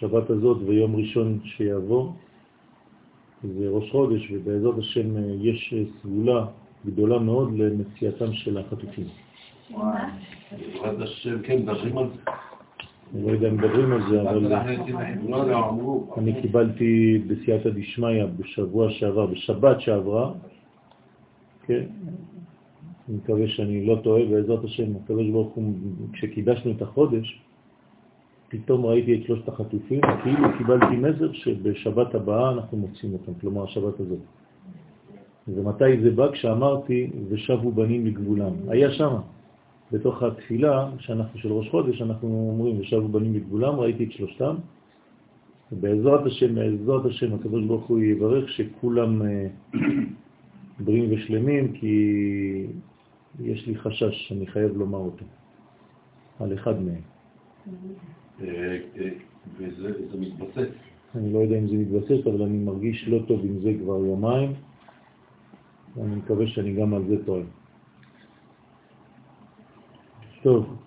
שבת הזאת ויום ראשון שיעבור, זה ראש חודש, ובעזרת השם יש סגולה גדולה מאוד למציאתם של החטופים. בעזרת השם, כן, מדברים על זה. אני לא יודע אם מדברים על זה, אבל אני קיבלתי בסייעתא דשמיא בשבוע שעבר, בשבת שעברה, כן, אני מקווה שאני לא טועה, בעזרת השם, הקדוש ברוך הוא, כשקידשנו את החודש, פתאום ראיתי את שלושת החטופים, כאילו קיבלתי מסר שבשבת הבאה אנחנו מוצאים אותם, כלומר השבת הזאת. ומתי זה בא? כשאמרתי, ושבו בנים לגבולם. היה שם, בתוך התפילה שאנחנו של ראש חודש, אנחנו אומרים, ושבו בנים לגבולם, ראיתי את שלושתם. ובעזרת השם, בעזרת השם, הקדוש ברוך הוא יברך שכולם אה, בריאים ושלמים, כי יש לי חשש שאני חייב לומר אותו, על אחד מהם. אה, אה, וזה מתבסס. אני לא יודע אם זה מתבסס, אבל אני מרגיש לא טוב עם זה כבר יומיים. ואני מקווה שאני גם על זה טועה. טוב,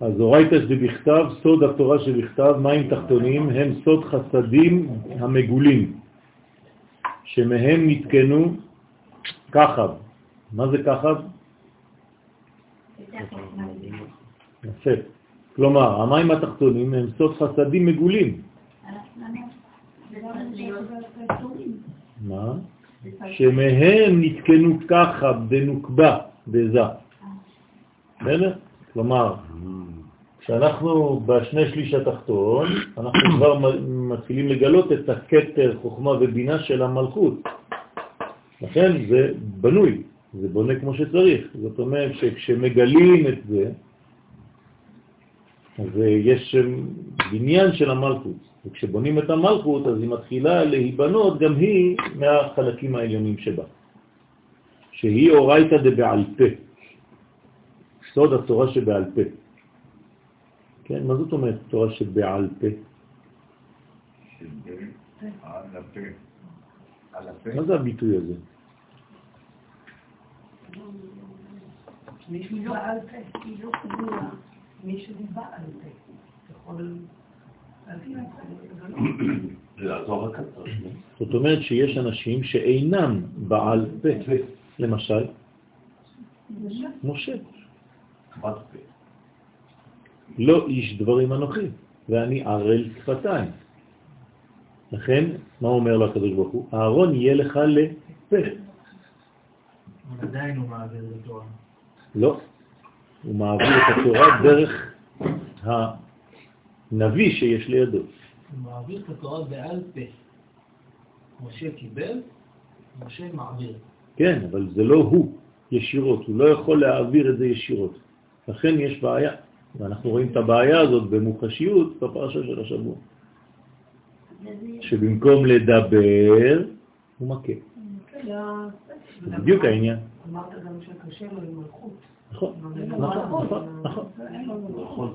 אז אורייתא שבכתב, סוד התורה שבכתב, מים תחתונים, הם סוד חסדים המגולים, שמהם נתקנו כחב. מה זה כחב? יפה. כלומר, המים התחתונים הם סוד חסדים מגולים. מה? שמהם נתקנו ככה בנוקבה, בזה. בסדר? כלומר, כשאנחנו בשני שליש התחתון, אנחנו כבר מתחילים לגלות את הכתר, חוכמה ובינה של המלכות. לכן זה בנוי, זה בונה כמו שצריך. זאת אומרת שכשמגלים את זה, אז יש בניין של המלכות. וכשבונים את המלכות, אז היא מתחילה להיבנות גם היא מהחלקים העליונים שבה. שהיא אורייתא דבעל פה, סוד התורה שבעל פה. כן, מה זאת אומרת תורה שבעל פה? מה זה הביטוי הזה? בעל פה. מישהו. יכול להבין את זה, לא. הקצר. זאת אומרת שיש אנשים שאינם בעל פה. למשל, משה. לא איש דברים אנוכי, ואני ערל שפתיים. לכן, מה אומר לו הקדוש ברוך הוא? אהרון יהיה לך לפה. עדיין הוא מעביר התורה. לא, הוא מעביר את התורה דרך הנביא שיש לידו. הוא מעביר את התורה בעל פה. משה קיבל, משה מעביר. כן, אבל זה לא הוא ישירות, הוא לא יכול להעביר את זה ישירות. לכן יש בעיה, ואנחנו רואים את הבעיה הזאת במוחשיות בפרשה של השבוע. שבמקום לדבר, הוא מכה. היה- זה בדיוק העניין. אמרת גם שקשה לו עם מלכות. נכון, נכון, נכון, נכון.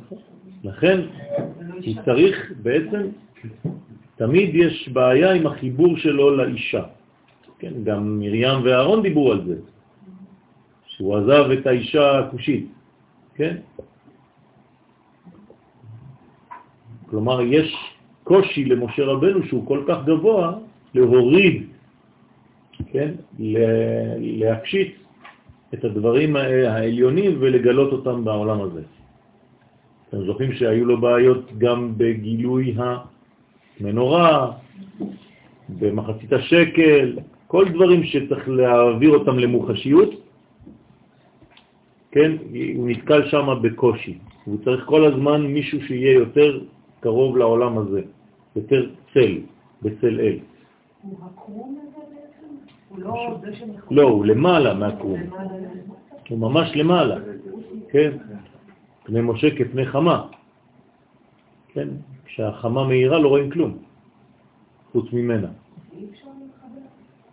לכן אישה. צריך בעצם, תמיד יש בעיה עם החיבור שלו לאישה. כן, גם מרים ואהרון דיברו על זה, שהוא עזב את האישה הכושית, כן? כלומר, יש קושי למשה רבנו שהוא כל כך גבוה להוריד, כן, ל- להפשיט את הדברים העליונים ולגלות אותם בעולם הזה. אתם זוכרים שהיו לו בעיות גם בגילוי המנורה, במחצית השקל, כל דברים שצריך להעביר אותם למוחשיות, כן, הוא נתקל שם בקושי. הוא צריך כל הזמן מישהו שיהיה יותר קרוב לעולם הזה, יותר צל, בצל אל. הוא הקרום לא? לא, הוא למעלה מהקרום, הוא ממש למעלה, כן? פני משה כפני חמה, כן? כשהחמה מהירה לא רואים כלום, חוץ ממנה.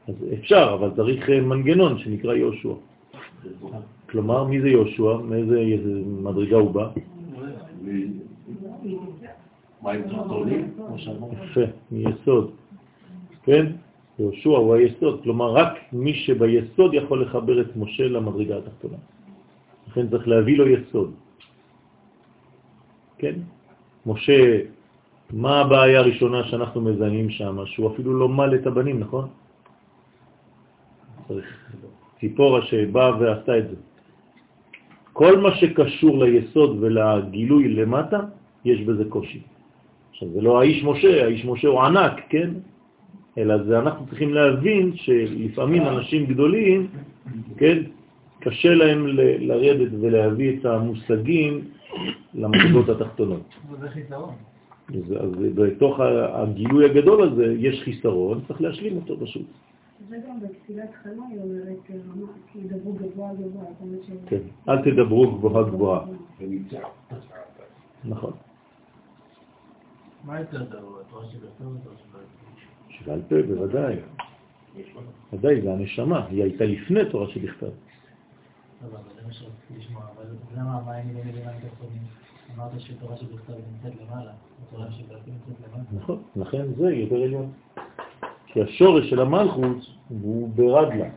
אז אפשר, אבל צריך אה, מנגנון שנקרא יהושע. כלומר, מי זה יהושע? מאיזה מדרגה הוא בא? יפה, מיסוד. כן? יהושע הוא היסוד, כלומר רק מי שביסוד יכול לחבר את משה למדרגה התחתונה. לכן צריך להביא לו יסוד. כן? משה, מה הבעיה הראשונה שאנחנו מזהים שם? שהוא אפילו לא מל את הבנים, נכון? צריך ציפורה שבאה ועשתה את זה. כל מה שקשור ליסוד ולגילוי למטה, יש בזה קושי. עכשיו, זה לא האיש משה, האיש משה הוא ענק, כן? אלא זה אנחנו צריכים להבין שלפעמים אנשים גדולים, כן, קשה להם ל- לרדת ולהביא את המושגים למדרגות התחתונות. וזה חיסרון. אז, אז בתוך הגילוי הגדול הזה יש חיסרון, צריך להשלים אותו פשוט. זה גם בתפילת חמה היא אומרת כי ידברו גבוה גבוה, זאת אומרת ש... כן, אל תדברו גבוהה גבוהה. נכון. מה יותר גרוע? שבכתב שבעל פה? בוודאי. ודאי, זה הנשמה, היא הייתה לפני תורה שבכתב. לא, אבל זה מה שרציתי לשמוע, אבל למה מה אני לא מבינה את התחומים? אמרת שתורה שבכתב נמצאת למעלה, ותורה שבעל פה נמצאת למעלה. נכון, לכן זה יותר עליון. כי השורש של המלכות הוא ברדלה.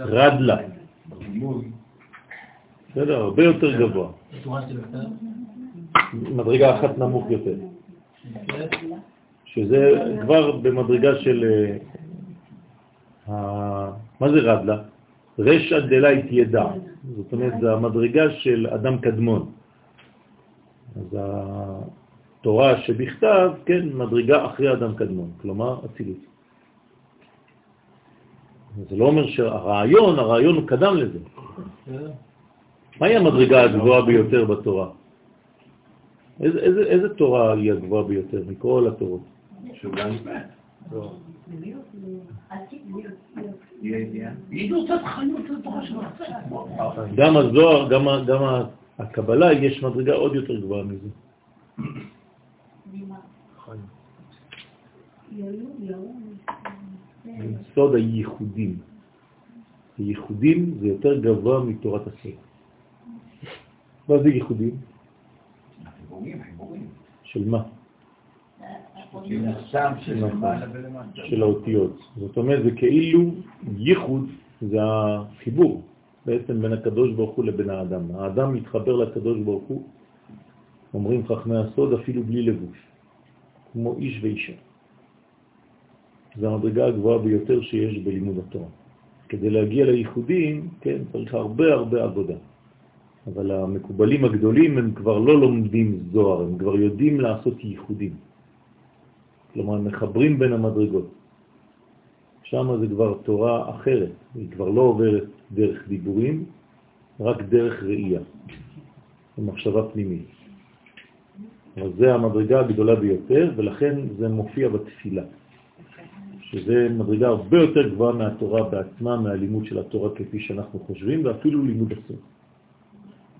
רדלה. בסדר, הרבה יותר גבוה. שבכתב, מדרגה אחת נמוך יותר. שזה כבר במדרגה של... אה, מה זה רדלה? רשע דלית ידע. זאת אומרת, זה המדרגה של אדם קדמון. אז התורה שבכתב, כן, מדרגה אחרי אדם קדמון, כלומר אצילות. זה לא אומר שהרעיון, הרעיון הוא קדם לזה. מהי המדרגה הגבוהה ביותר בתורה? איזה, איזה, איזה תורה היא הגבוהה ביותר מכל התורות? לא. היא גם הזוהר, גם, הקבלה, יש מדרגה עוד יותר גבוהה מזה. סוד הייחודים. הייחודים זה יותר גבוה מתורת הסוד. מה זה ייחודים? של מה? ולמטה. של האותיות. זאת אומרת, זה כאילו ייחוד, זה החיבור בעצם בין הקדוש ברוך הוא לבין האדם. האדם מתחבר לקדוש ברוך הוא, אומרים חכמי הסוד, אפילו בלי לבוש, כמו איש ואישה. זו המדרגה הגבוהה ביותר שיש בלימוד התורה. כדי להגיע לייחודים, כן, צריך הרבה הרבה עבודה. אבל המקובלים הגדולים הם כבר לא לומדים זוהר, הם כבר יודעים לעשות ייחודים. כלומר, מחברים בין המדרגות. שם זה כבר תורה אחרת, היא כבר לא עוברת דרך דיבורים, רק דרך ראייה, ומחשבה פנימית. אבל זה המדרגה הגדולה ביותר, ולכן זה מופיע בתפילה, שזה מדרגה הרבה יותר גבוהה מהתורה בעצמה, מהלימוד של התורה כפי שאנחנו חושבים, ואפילו לימוד הסוף.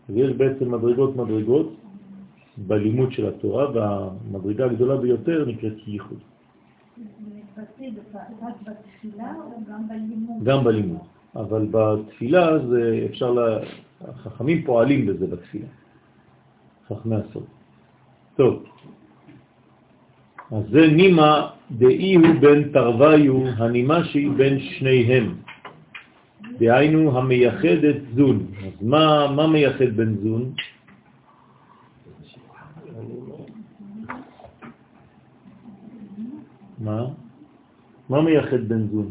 ויש בעצם מדרגות מדרגות בלימוד של התורה, והמדרגה הגדולה ביותר נקראת ייחוד. גם בלימוד. אבל בתפילה זה אפשר, לה... החכמים פועלים בזה בתפילה, חכמי הסוד. טוב, אז זה נימה דאי הוא בין תרוויו, הנימה שהיא בין שניהם. דהיינו המייחד את זון. אז מה, מה מייחד בין זון? מה? מה מייחד בין זון?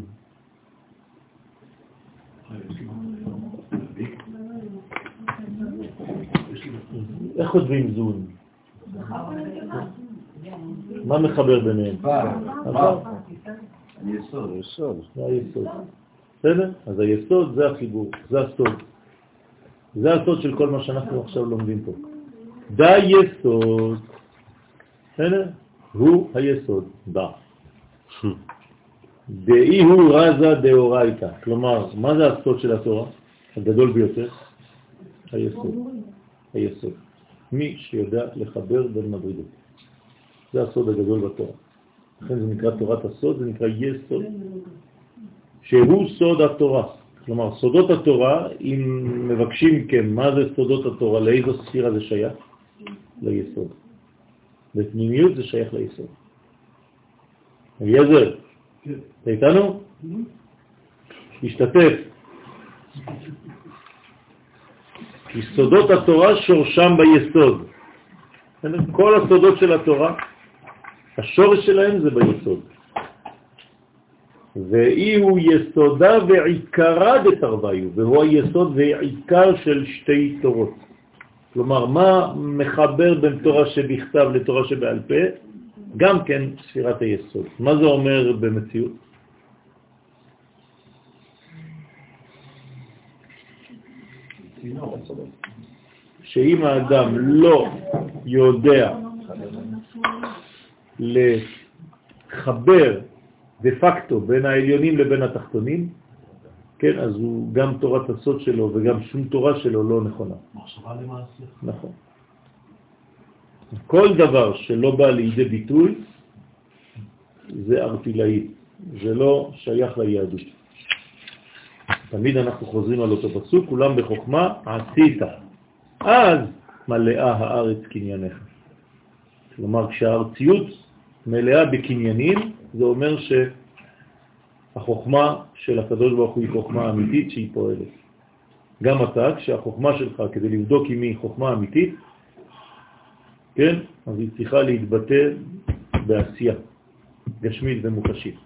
איך כותבים זון? מה מחבר ביניהם? עבר. יסוד. יסוד. זה היסוד. בסדר? אז היסוד זה החיבור, זה הסוד. זה הסוד של כל מה שאנחנו עכשיו לומדים פה. דה יסוד, בסדר? הוא היסוד, דה. דאי הוא רזה דאורייתא. כלומר, מה זה הסוד של התורה? הגדול ביותר? היסוד. היסוד. מי שיודע לחבר בין מדרגות. זה הסוד הגדול בתורה. לכן זה נקרא תורת הסוד, זה נקרא יסוד. שהוא סוד התורה. כלומר, סודות התורה, אם מבקשים מכם מה זה סודות התורה, לאיזו ספירה זה שייך? ליסוד. בפנימיות זה שייך ליסוד. אליעזר, אתה איתנו? תשתתף. כי סודות התורה שורשם ביסוד. כל הסודות של התורה, השורש שלהם זה ביסוד. ואי הוא יסודה ועיקרה דתרוויו, והוא היסוד ועיקר של שתי תורות. כלומר, מה מחבר בין תורה שבכתב לתורה שבעל פה? גם כן ספירת היסוד. מה זה אומר במציאות? שאם האדם לא יודע לחבר דה פקטו בין העליונים לבין התחתונים, כן, אז הוא גם תורת הסוד שלו וגם שום תורה שלו לא נכונה. מחשבה למעשה. נכון. כל דבר שלא בא לידי ביטוי זה ארטילאי, זה לא שייך ליהדות. תמיד אנחנו חוזרים על אותו פסוק, כולם בחוכמה עשית, אז מלאה הארץ קנייניך. כלומר, כשהארציות מלאה בקניינים, זה אומר שהחוכמה של הקדוש ברוך הוא היא חוכמה אמיתית שהיא פועלת. גם אתה, כשהחוכמה שלך, כדי לבדוק אם היא חוכמה אמיתית, כן, אז היא צריכה להתבטא בעשייה, גשמית ומוחשית.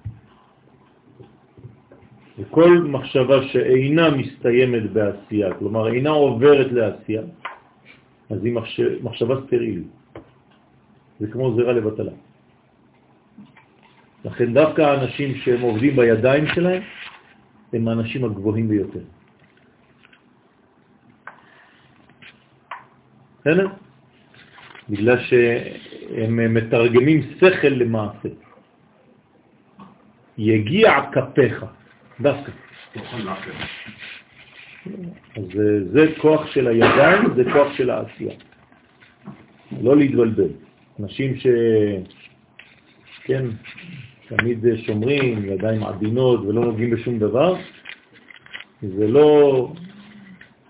וכל מחשבה שאינה מסתיימת בעשייה, כלומר אינה עוברת לעשייה, אז היא מחשב, מחשבה סטרילית. זה כמו זרע לבטלה. לכן דווקא האנשים שהם עובדים בידיים שלהם, הם האנשים הגבוהים ביותר. בסדר? בגלל שהם מתרגמים שכל למעשה. יגיע כפיך, דווקא. אז זה כוח של הידיים, זה כוח של העשייה. לא להתבלבל. אנשים ש... כן, תמיד שומרים, ידיים עדינות ולא נוגעים בשום דבר, זה לא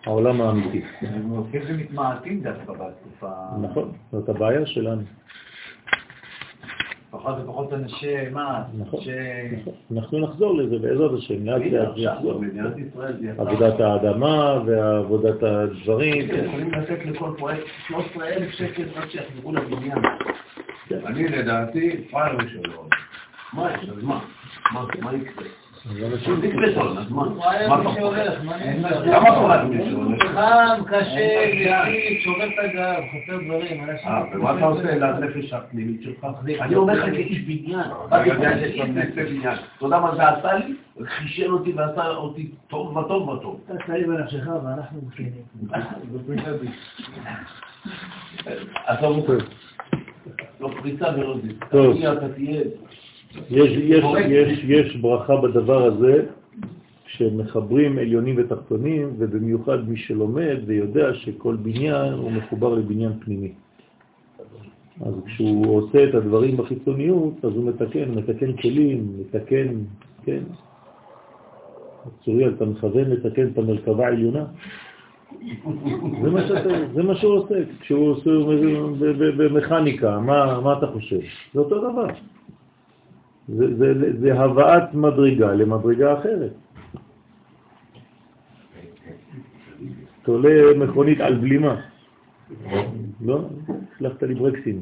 העולם האמיתי. הם הולכים ומתמעטים דווקא בתקופה... נכון, זאת הבעיה שלנו. פחות ופחות אנשי מעש. נכון, נכון. אנחנו נחזור לזה בעזרת השם, לאט לאט נחזור. עבודת האדמה ועבודת הדברים. כן, יכולים לתת לכל פרויקט 13,000 שקל רק שיחזרו לבניין. אני לדעתי, פרייר שלו. מה יש? אז מה? מה יקרה? למה תורת מישהו? חם, קשה, מציק, שובר את הגב, חסר דברים. ומה אתה עושה לנפש הפנימית שלך? אני אומר לך כאיש בניין. אתה יודע מה זה עשה לי? חישל אותי ועשה אותי טוב וטוב וטוב. אתה צעיר בנפשך ואנחנו מוכנים. עזוב אותו. לא פריצה ולא זה. טוב. אתה תהיה... יש, יש, יש, יש ברכה בדבר הזה כשמחברים עליונים ותחתונים, ובמיוחד מי שלומד ויודע שכל בניין הוא מחובר לבניין פנימי. אז כשהוא עושה את הדברים בחיצוניות, אז הוא מתקן, מתקן כלים, מתקן, כן. צוריאל, אתה מכוון לתקן את המרכבה העליונה? זה מה, שאתה, זה מה שהוא עושה, כשהוא עושה במכניקה, מה, מה אתה חושב? זה אותו דבר. זה, זה, זה הבאת מדרגה למדרגה אחרת. תולה מכונית על בלימה. לא? הצלחת לי ברקסים.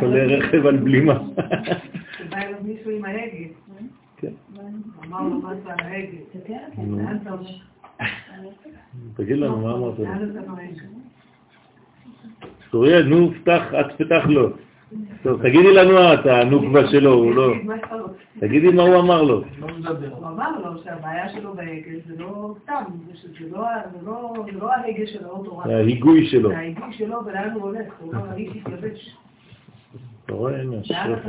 תולה רכב על בלימה. שבא אליו מישהו עם ההגה. כן. אמר לו מה זה ההגה. אתה אומר? תגיד לנו מה אמרת. נוהג? סוריה, נו, פתח, את פתח לו. טוב, תגידי לנו את הנוקבה שלו, הוא לא... תגידי מה הוא אמר לו. הוא אמר לו שהבעיה שלו בהגה זה לא סתם, זה לא- לא זה לא ההגה של האוטו, זה ההיגוי שלו. זה ההיגוי שלו ולאן הוא הולך, הוא אומר, אני תתלבש, אתה רואה, הנה, אשריך.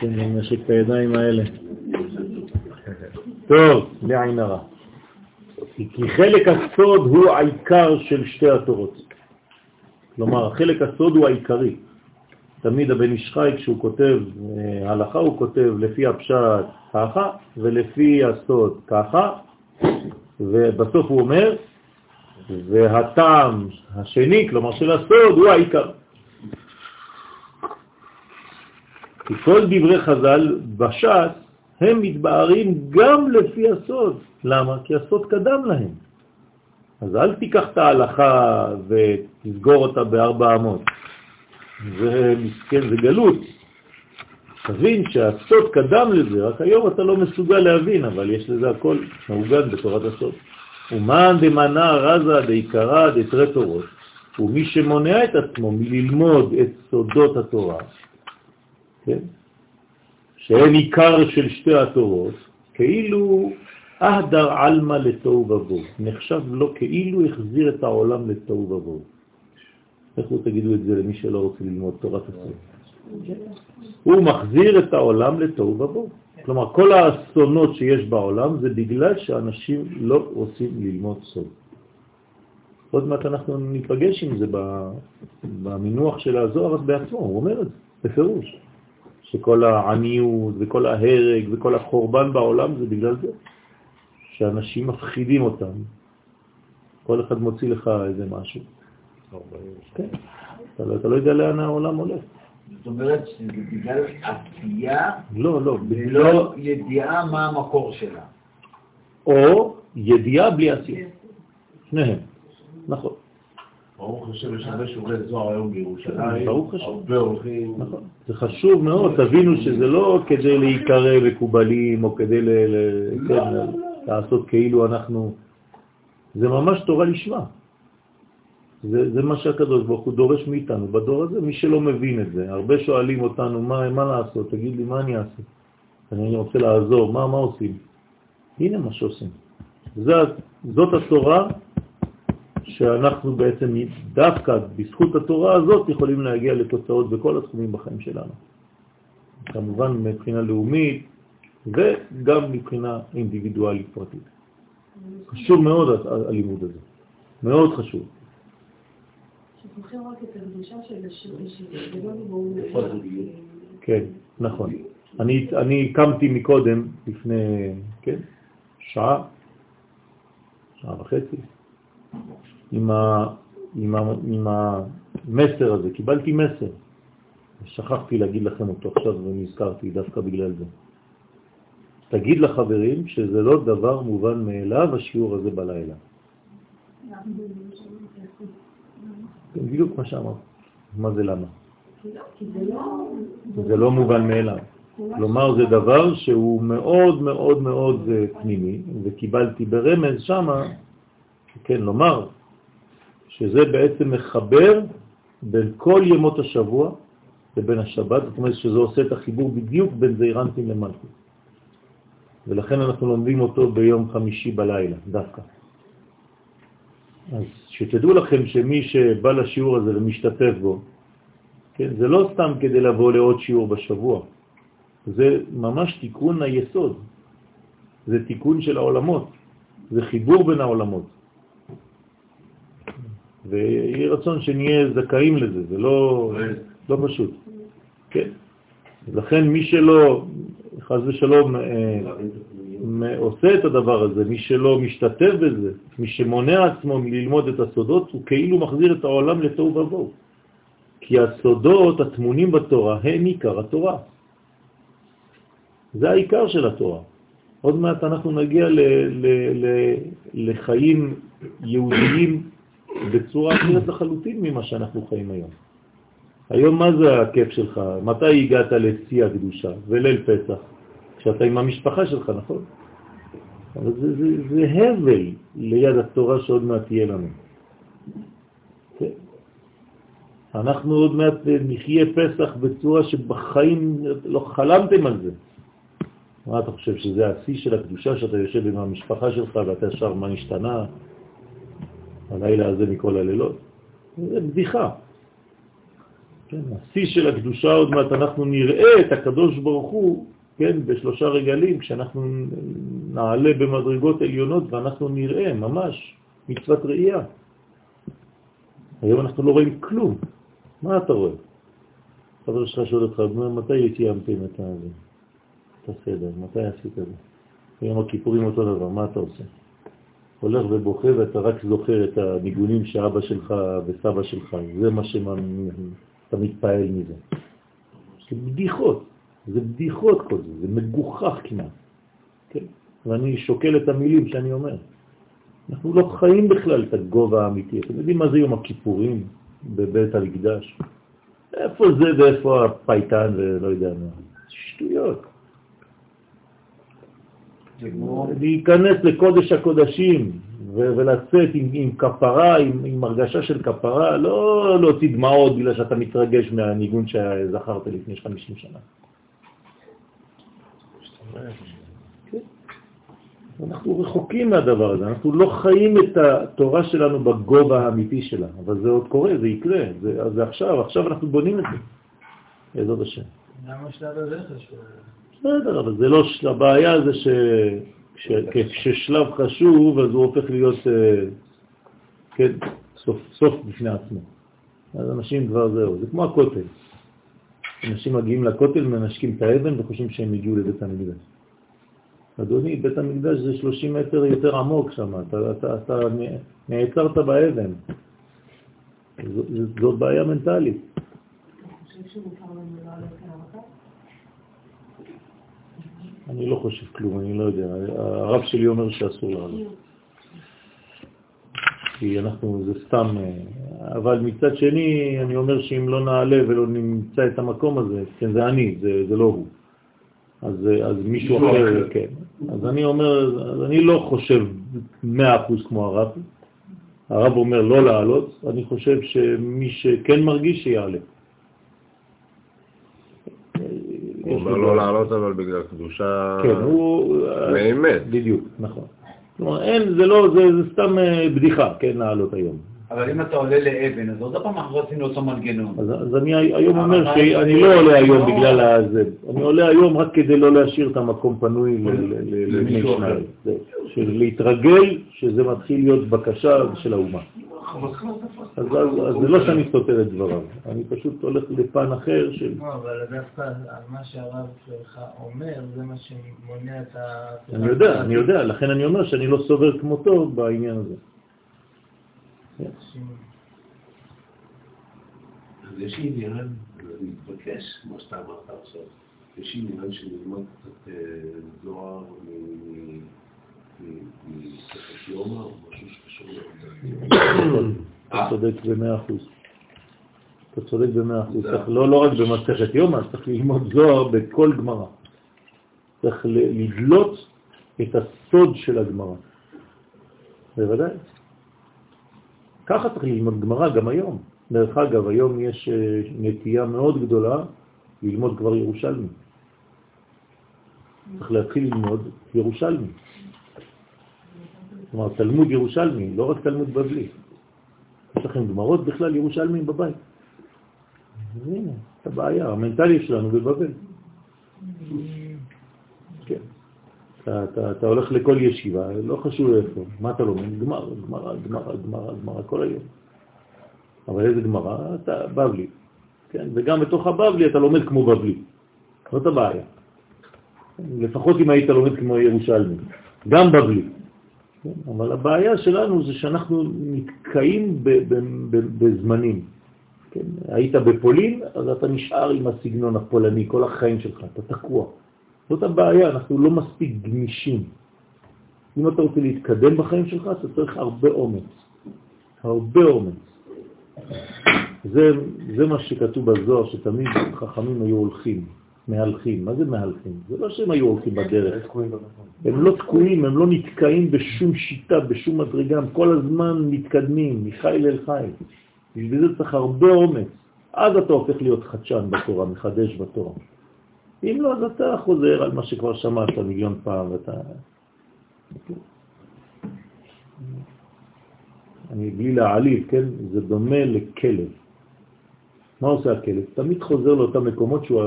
כן, אני מנשק את הידיים האלה. טוב, לעין הרע. כי חלק הסוד הוא העיקר של שתי התורות. כלומר, החלק הסוד הוא העיקרי. תמיד הבן איש חי, כשהוא כותב אה, הלכה, הוא כותב לפי הפשט ככה, ולפי הסוד ככה, ובסוף הוא אומר, והטעם השני, כלומר של הסוד, הוא העיקר. כי כל דברי חז"ל בש"ס הם מתבארים גם לפי הסוד. למה? כי הסוד קדם להם. אז אל תיקח את ההלכה ותסגור אותה בארבע אמות. זה מסכן, זה גלות. תבין שהסוד קדם לזה, רק היום אתה לא מסוגל להבין, אבל יש לזה הכל מעוגן בתורת הסוד. ומאן דמנה רזה דעיקרא דתרי תורות, ומי שמונע את עצמו מללמוד את סודות התורה, כן? שהם עיקר של שתי התורות, כאילו אהדר עלמא לתוהו ובוהו, נחשב לו כאילו החזיר את העולם לתוהו ובוהו. הוא תגידו את זה למי שלא רוצה ללמוד תורת הסוד? הוא מחזיר את העולם לתוהו ובוהו. כלומר, כל האסונות שיש בעולם זה בגלל שאנשים לא רוצים ללמוד סוד. עוד מעט אנחנו ניפגש עם זה במינוח של הזוהר בעצמו, הוא אומר את זה, בפירוש. שכל העניות וכל ההרג וכל החורבן בעולם זה בגלל זה, שאנשים מפחידים אותם. כל אחד מוציא לך איזה משהו. כן. אתה לא, אתה לא יודע לאן העולם הולך. זאת אומרת שזה בגלל עשייה לא, לא. ולא ידיעה מה המקור שלה. או ידיעה בלי עשייה. שניהם. נכון. ברוך השם, יש הרבה שיעורי זוהר היום בירושלים. הרבה הולכים. נכון. זה חשוב מאוד, תבינו שזה לא כדי להיקרא מקובלים או כדי ל- ל- כן, לעשות כאילו אנחנו... זה ממש תורה לשמה. זה, זה מה שהקדוש ברוך הוא דורש מאיתנו בדור הזה, מי שלא מבין את זה. הרבה שואלים אותנו, מה, מה לעשות? תגיד לי, מה אני אעשה? אני רוצה לעזור, מה, מה עושים? הנה מה שעושים. זה, זאת התורה שאנחנו בעצם דווקא בזכות התורה הזאת יכולים להגיע לתוצאות בכל התחומים בחיים שלנו. כמובן מבחינה לאומית וגם מבחינה אינדיבידואלית פרטית. חשוב מאוד הלימוד הזה, מאוד חשוב. ולא דיבור... כן, נכון. אני, אני קמתי מקודם, לפני, כן, שעה, שעה וחצי, עם, ה, עם, ה, עם המסר הזה, קיבלתי מסר. שכחתי להגיד לכם אותו עכשיו ונזכרתי דווקא בגלל זה. תגיד לחברים שזה לא דבר מובן מאליו השיעור הזה בלילה. כן, בדיוק מה שאמרת. מה זה למה? זה לא מובן מאליו. כלומר, זה דבר שהוא מאוד מאוד מאוד אה, פנימי, וקיבלתי ברמז שמה, כן, לומר, שזה בעצם מחבר בין כל ימות השבוע לבין השבת, זאת אומרת שזה עושה את החיבור בדיוק בין זעירנטים למלכות. ולכן אנחנו לומדים אותו ביום חמישי בלילה, דווקא. אז שתדעו לכם שמי שבא לשיעור הזה ומשתתף בו, כן, זה לא סתם כדי לבוא לעוד שיעור בשבוע, זה ממש תיקון היסוד, זה תיקון של העולמות, זה חיבור בין העולמות. ויהי רצון שנהיה זכאים לזה, זה לא, לא פשוט. כן. לכן מי שלא, חז ושלום, אה, עושה את הדבר הזה, מי שלא משתתף בזה, מי שמונע עצמו ללמוד את הסודות, הוא כאילו מחזיר את העולם לתוהו ובוהו. כי הסודות הטמונים בתורה הם עיקר התורה. זה העיקר של התורה. עוד מעט אנחנו נגיע ל, ל, ל, לחיים יהודיים בצורה אחרת לחלוטין ממה שאנחנו חיים היום. היום מה זה הכיף שלך? מתי הגעת לשיא הקדושה וליל פסח? כשאתה עם המשפחה שלך, נכון? אבל זה, זה, זה הבל ליד התורה שעוד מעט תהיה לנו. כן. אנחנו עוד מעט נחיה פסח בצורה שבחיים לא חלמתם על זה. מה אתה חושב, שזה השיא של הקדושה שאתה יושב עם המשפחה שלך ואתה שר מה נשתנה הלילה הזה מכל הלילות? זה בדיחה. כן, השיא של הקדושה עוד מעט אנחנו נראה את הקדוש ברוך הוא, כן, בשלושה רגלים, כשאנחנו נעלה במדרגות עליונות ואנחנו נראה ממש מצוות ראייה. היום אנחנו לא רואים כלום. מה אתה רואה? חבר שלך שואל אותך, מתי סיימתם את הסדר, מתי עשית את זה? ביום הכיפורים אותו דבר, מה אתה עושה? הולך ובוכה ואתה רק זוכר את הניגונים שאבא שלך וסבא שלך, זה מה שאתה מתפעל מזה. זה בדיחות, זה בדיחות כל זה, זה מגוחך כמעט, כן? ואני שוקל את המילים שאני אומר. אנחנו לא חיים בכלל את הגובה האמיתי. אתם יודעים מה זה יום הכיפורים בבית המקדש? איפה זה ואיפה הפייטן ולא יודע מה? שטויות. להיכנס לקודש הקודשים ולצאת עם, עם כפרה, עם, עם הרגשה של כפרה, לא להוציא דמעות בגלל שאתה מתרגש מהניגון שזכרת לפני 50 שנה. כן. אנחנו רחוקים מהדבר הזה, אנחנו לא חיים את התורה שלנו בגובה האמיתי שלה, אבל זה עוד קורה, זה יקרה, זה, זה עכשיו, עכשיו אנחנו בונים את זה, בעזרת השם. למה שלב הזה חשוב? בסדר, אבל זה לא, הבעיה זה ש... כששלב חשוב, אז הוא הופך להיות, אה, כן, סוף, סוף בפני עצמו. אז אנשים כבר זהו, זה כמו הכותל. אנשים מגיעים לכותל, מנשקים את האבן וחושבים שהם הגיעו לבית המקדש. אדוני, בית המקדש זה 30 מטר יותר עמוק שם, אתה, אתה, אתה נעצרת באבן. זאת בעיה מנטלית. אני לא חושב כלום, אני לא יודע. הרב שלי אומר שאסור לעלות. כי אנחנו, זה סתם, אבל מצד שני, אני אומר שאם לא נעלה ולא נמצא את המקום הזה, כן, זה אני, זה, זה לא הוא. אז, אז מישהו אחר, כן. אז אני אומר, אז אני לא חושב מאה אחוז כמו הרב. הרב אומר לא לעלות, אני חושב שמי שכן מרגיש שיעלה. הוא אומר לא לעלות אבל בגלל קדושה כן, הוא... באמת. בדיוק, נכון. כלומר, אין, זה לא, זה, זה סתם אה, בדיחה, כן, לעלות היום. אבל אם אתה עולה לאבן, אז עוד פעם אנחנו רצינו אותו מנגנון. אז, אז אני היום אומר שאני לא עולה היום. בגלל הזה. אני עולה היום רק כדי לא להשאיר את המקום פנוי ל- ל- ל- לבני למישהו אחר. להתרגל שזה מתחיל להיות בקשה של האומה. אז זה לא שאני סותר את דבריו, אני פשוט הולך לפן אחר של... לא, אבל דווקא על מה שהרב שלך אומר, זה מה שמונע את ה... אני יודע, אני יודע, לכן אני אומר שאני לא סובר כמותו בעניין הזה. אז יש עניין, אני מתבקש, כמו שאתה אמרת עכשיו, יש עניין שנלמד קצת אה, זוהר מ- מ- מסכת יומא, או משהו שקשור לעבודה. אתה צודק במאה אחוז. אתה צודק במאה אחוז. לא לא רק במסכת יומא, צריך ללמוד זוהר בכל גמרא. צריך לדלות את הסוד של הגמרא. בוודאי. ככה צריך ללמוד גמרא גם היום. דרך אגב, היום יש אה, נטייה מאוד גדולה ללמוד כבר ירושלמי. צריך להתחיל ללמוד ירושלמי. כלומר, תלמוד ירושלמי, לא רק תלמוד בבלי. יש לכם גמרות בכלל ירושלמים בבית. הנה, את הבעיה, המנטליות שלנו בבבל. כן. אתה, אתה, אתה הולך לכל ישיבה, לא חשוב איפה, מה אתה לומד? גמרא, גמרא, גמרא, גמרא, גמרא, כל היום. אבל איזה גמרא? אתה בבלי. כן, וגם בתוך הבבלי אתה לומד כמו בבלי. זאת הבעיה. לפחות אם היית לומד כמו ירושלמי. גם בבלי. כן, אבל הבעיה שלנו זה שאנחנו נתקעים בזמנים. כן, היית בפולין, אז אתה נשאר עם הסגנון הפולני כל החיים שלך, אתה תקוע. זאת הבעיה, אנחנו לא מספיק גמישים. אם אתה רוצה להתקדם בחיים שלך, אתה צריך הרבה אומץ. הרבה אומץ. זה, זה מה שכתוב בזוהר, שתמיד חכמים היו הולכים, מהלכים. מה זה מהלכים? זה לא שהם היו הולכים בדרך. הם לא תקועים, הם לא נתקעים בשום שיטה, בשום מדרגה, הם כל הזמן מתקדמים, מחיל אל חיל. בשביל זה צריך הרבה אומץ. אז אתה הופך להיות חדשן בתורה, מחדש בתורה. אם לא, אז אתה חוזר על מה שכבר שמעת מיליון פעם, ואתה... אני בלי להעליב, כן? זה דומה לכלב. מה עושה הכלב? תמיד חוזר לאותם מקומות שהוא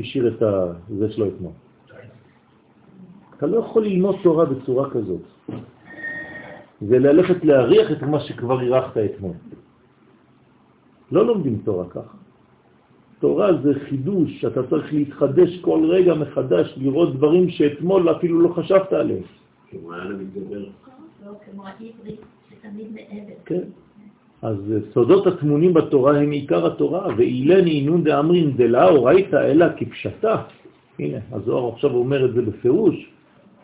השאיר את זה שלו אתמול. אתה לא יכול ללמוד תורה בצורה כזאת. זה ללכת להריח את מה שכבר אירחת אתמול. לא לומדים תורה ככה. תורה זה חידוש, אתה צריך להתחדש כל רגע מחדש, לראות דברים שאתמול אפילו לא חשבת עליהם. כמו היה למתגבר. לא כמו העברית, שתמיד מעבר. כן. אז סודות הטמונים בתורה הם עיקר התורה, ואילן עינון דאמרין דלאו ראית אלא כפשטה. הנה, הזוהר עכשיו אומר את זה בפירוש.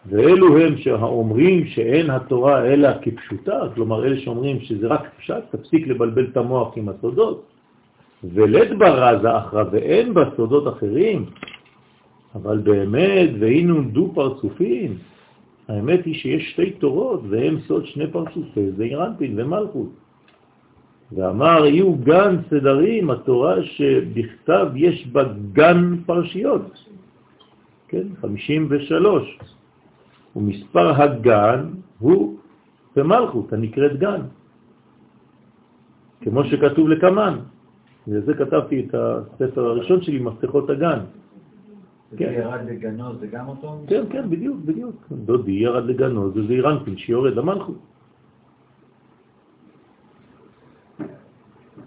ואלו הם שהאומרים שאין התורה אלא כפשוטה, כלומר אלה שאומרים שזה רק פשט, תפסיק לבלבל את המוח עם הסודות. ולית ברזה אחרא ואין בה סודות אחרים, אבל באמת, והיינו דו פרצופים, האמת היא שיש שתי תורות, והם סוד שני פרצופי, אירנפין ומלכות. ואמר, יהיו גן סדרים, התורה שבכתב יש בה גן פרשיות. כן, 53. ומספר הגן הוא במלכות, הנקראת גן. כמו שכתוב לקמן. וזה כתבתי את הספר הראשון שלי, מפתחות הגן. כן. ירד לגנו, זה גם אותו? כן, כן, בדיוק, בדיוק. דודי ירד לגנו, זה זה אירנפין שיורד למלכות.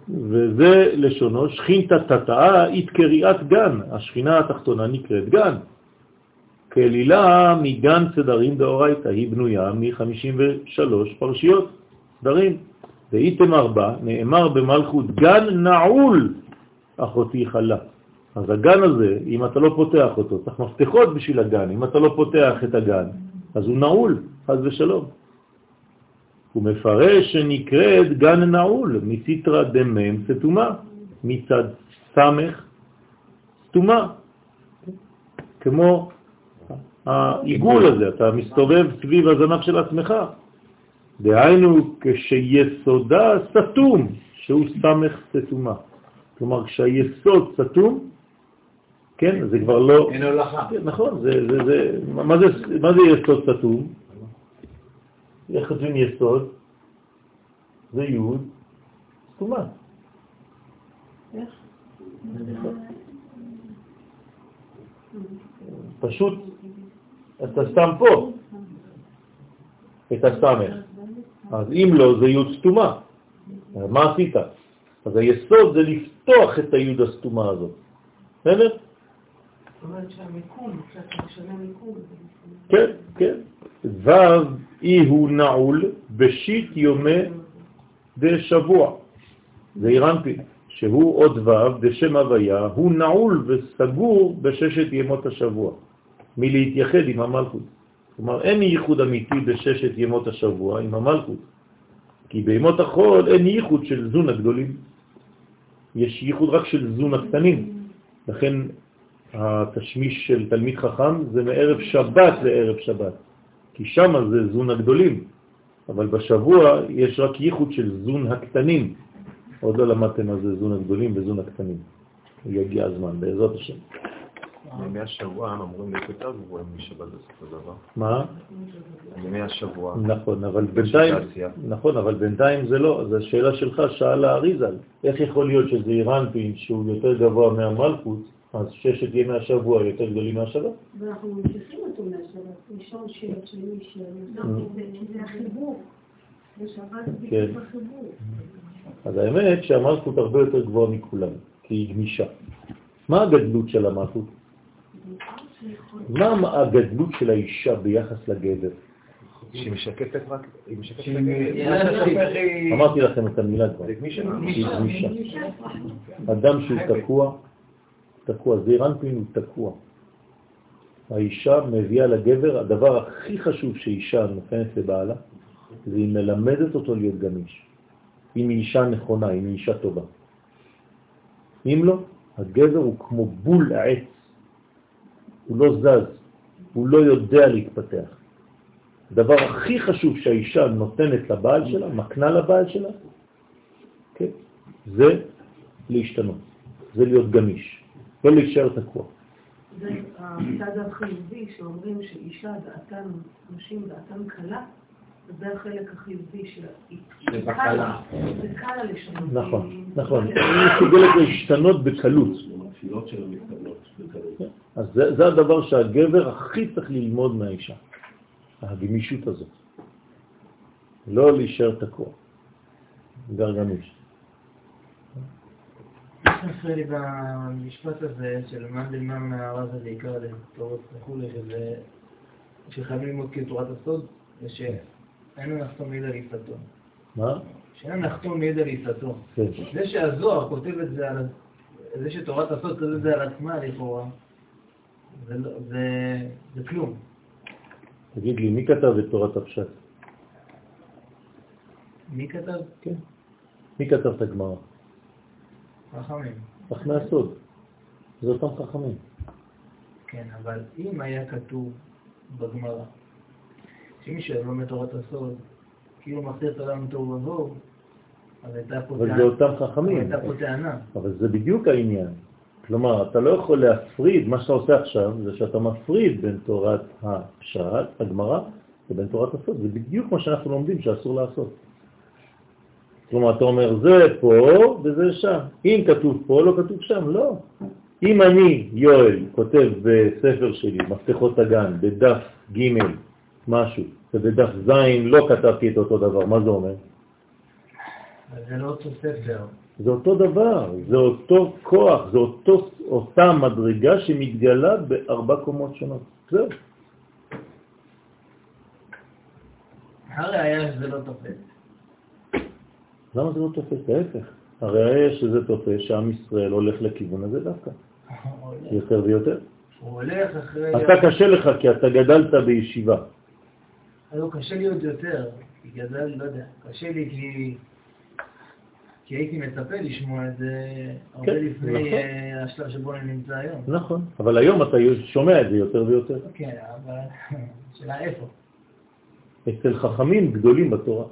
וזה לשונו, שכינתא תתאה אית קריאת גן, השכינה התחתונה נקראת גן. כלילה מגן סדרים דאורייתא, היא בנויה מ-53 פרשיות סדרים. ואיתם ארבע, נאמר במלכות גן נעול אחותי חלה. אז הגן הזה, אם אתה לא פותח אותו, צריך מפתחות בשביל הגן, אם אתה לא פותח את הגן, אז הוא נעול, חז ושלום. הוא מפרש שנקראת גן נעול, מסיטרא דמם סתומה, מצד סמך סתומה. כמו העיגול הזה, אתה מסתובב סביב הזנב של עצמך. דהיינו כשיסודה סתום, שהוא סמך סתומה. כלומר, כשהיסוד סתום, כן, זה כבר לא... אין הולכה. כן, נכון, זה, זה, זה, מה, זה, מה זה יסוד סתום? איך כותבים יסוד? זה י' סתומה. איך? פשוט אתה סתם פה את הסמך. אז אם לא, זה י' סתומה. מה עשית? אז היסוד זה לפתוח את הי' הסתומה הזאת. בסדר? כן, כן. ו' אי הוא נעול בשיט יומי דשבוע. זה אירנפין, שהוא עוד ו' בשם הוויה, הוא נעול וסגור בששת ימות השבוע, מלהתייחד עם המלכות. כלומר, אין ייחוד אמיתי בששת ימות השבוע עם המלכות, כי בימות החול אין ייחוד של זון הגדולים. יש ייחוד רק של זון הקטנים. לכן התשמיש של תלמיד חכם זה מערב שבת לערב שבת, כי שם זה זון הגדולים, אבל בשבוע יש רק ייחוד של זון הקטנים. עוד לא למדתם מה זה זון הגדולים וזון הקטנים. יגיע הזמן, בעזרת השם. ימי השבוע הם אמורים להיות יותר גבוהים משבת בסופו של דבר. מה? ימי השבוע. נכון, אבל בינתיים. נכון, אבל בינתיים זה לא, זו שאלה שלך, שאל האריזל. איך יכול להיות שזה אירנפין שהוא יותר גבוה מהמלכות, אז ששת ימי השבוע יותר גדולים מהשבת? ואנחנו ממשיכים אותו מהשבת, ראשון שיר, שני שיר, זה החיבור. בשבת זה כן. החיבור. אז האמת שהמלכות הרבה יותר גבוהה מכולם, כי היא גמישה. מה הגדלות של המלכות? מה הגדלות של האישה ביחס לגבר? שהיא משקפת רק, היא משקפת רק... אמרתי לכם את המילה כבר. היא גמישה. אדם שהוא תקוע, תקוע, זעירנפין הוא תקוע. האישה מביאה לגבר, הדבר הכי חשוב שאישה נותנת לבעלה, זה היא מלמדת אותו להיות גמיש. אם היא אישה נכונה, אם היא אישה טובה. אם לא, הגבר הוא כמו בול העץ. הוא לא זז, הוא לא יודע להתפתח. הדבר הכי חשוב שהאישה נותנת לבעל שלה, מקנה לבעל שלה, כן, זה להשתנות, זה להיות גמיש, לא להישאר תקוע. זה הצד החיובי שאומרים שאישה דעתן, נשים דעתן קלה, זה החלק החיובי קלה, קלה. זה קל לשנות. נכון, נכון. היא מסוגלת להשתנות בקלות. התפילות שלה מתקבלות בקלות. אז זה, זה הדבר שהגבר הכי צריך ללמוד מהאישה, הגמישות הזאת. לא להישאר תקוע, גר גמיש. מה שמפריע לי במשפט הזה של מאן דלמר מהרב הזה עיקר לתורות וכולי, שזה שחייבים ללמוד כאילו תורת הסוד, זה שאין לחתום מעיד על עיסתו. מה? שאין לחתום מעיד על עיסתו. כן. זה שהזוהר כותב את זה על... זה שתורת הסוד כותב את זה על עצמה לכאורה, זה, לא- זה, זה כלום. תגיד לי, מי כתב את תורת הפשט? מי כתב? כן. מי כתב את הגמרא? חכמים. חכמי הסוד. זה אותם חכמים. כן, אבל אם היה כתוב בגמרא, שמי שלומד תורת הסוד, כאילו מחזיר את העולם לתוהו ובוהו, אז הייתה פה אבל טענה- זה אותם אבל חכמים. הייתה פה טענה. אבל זה בדיוק העניין. כלומר, אתה לא יכול להפריד, מה שאתה עושה עכשיו זה שאתה מפריד בין תורת הפשט, הגמרא, לבין תורת הסוד. זה בדיוק מה שאנחנו לומדים שאסור לעשות. כלומר, אתה אומר, זה פה וזה שם. אם כתוב פה, לא כתוב שם, לא. אם אני, יואל, כותב בספר שלי, מפתחות הגן, בדף ג' משהו, ובדף ז' לא כתבתי את אותו דבר, מה זה אומר? זה לא אותו ספר. זה אותו דבר, זה אותו כוח, זה אותו, אותה מדרגה שמתגלה בארבע קומות שונות. זהו. הראיה שזה לא תופס. למה זה לא תופס? להפך. הרי שזה תופס שעם ישראל הולך לכיוון הזה דווקא, יותר ויותר. הוא הולך אחרי... אתה קשה לך כי אתה גדלת בישיבה. לא, קשה לי עוד יותר, כי גדל, לא יודע, קשה לי כי... כי הייתי מצפה לשמוע את זה הרבה כן, לפני נכון. אה, השלב שבו אני נמצא היום. נכון, אבל היום אתה שומע את זה יותר ויותר. כן, אבל שאלה איפה. אצל חכמים גדולים בתורה.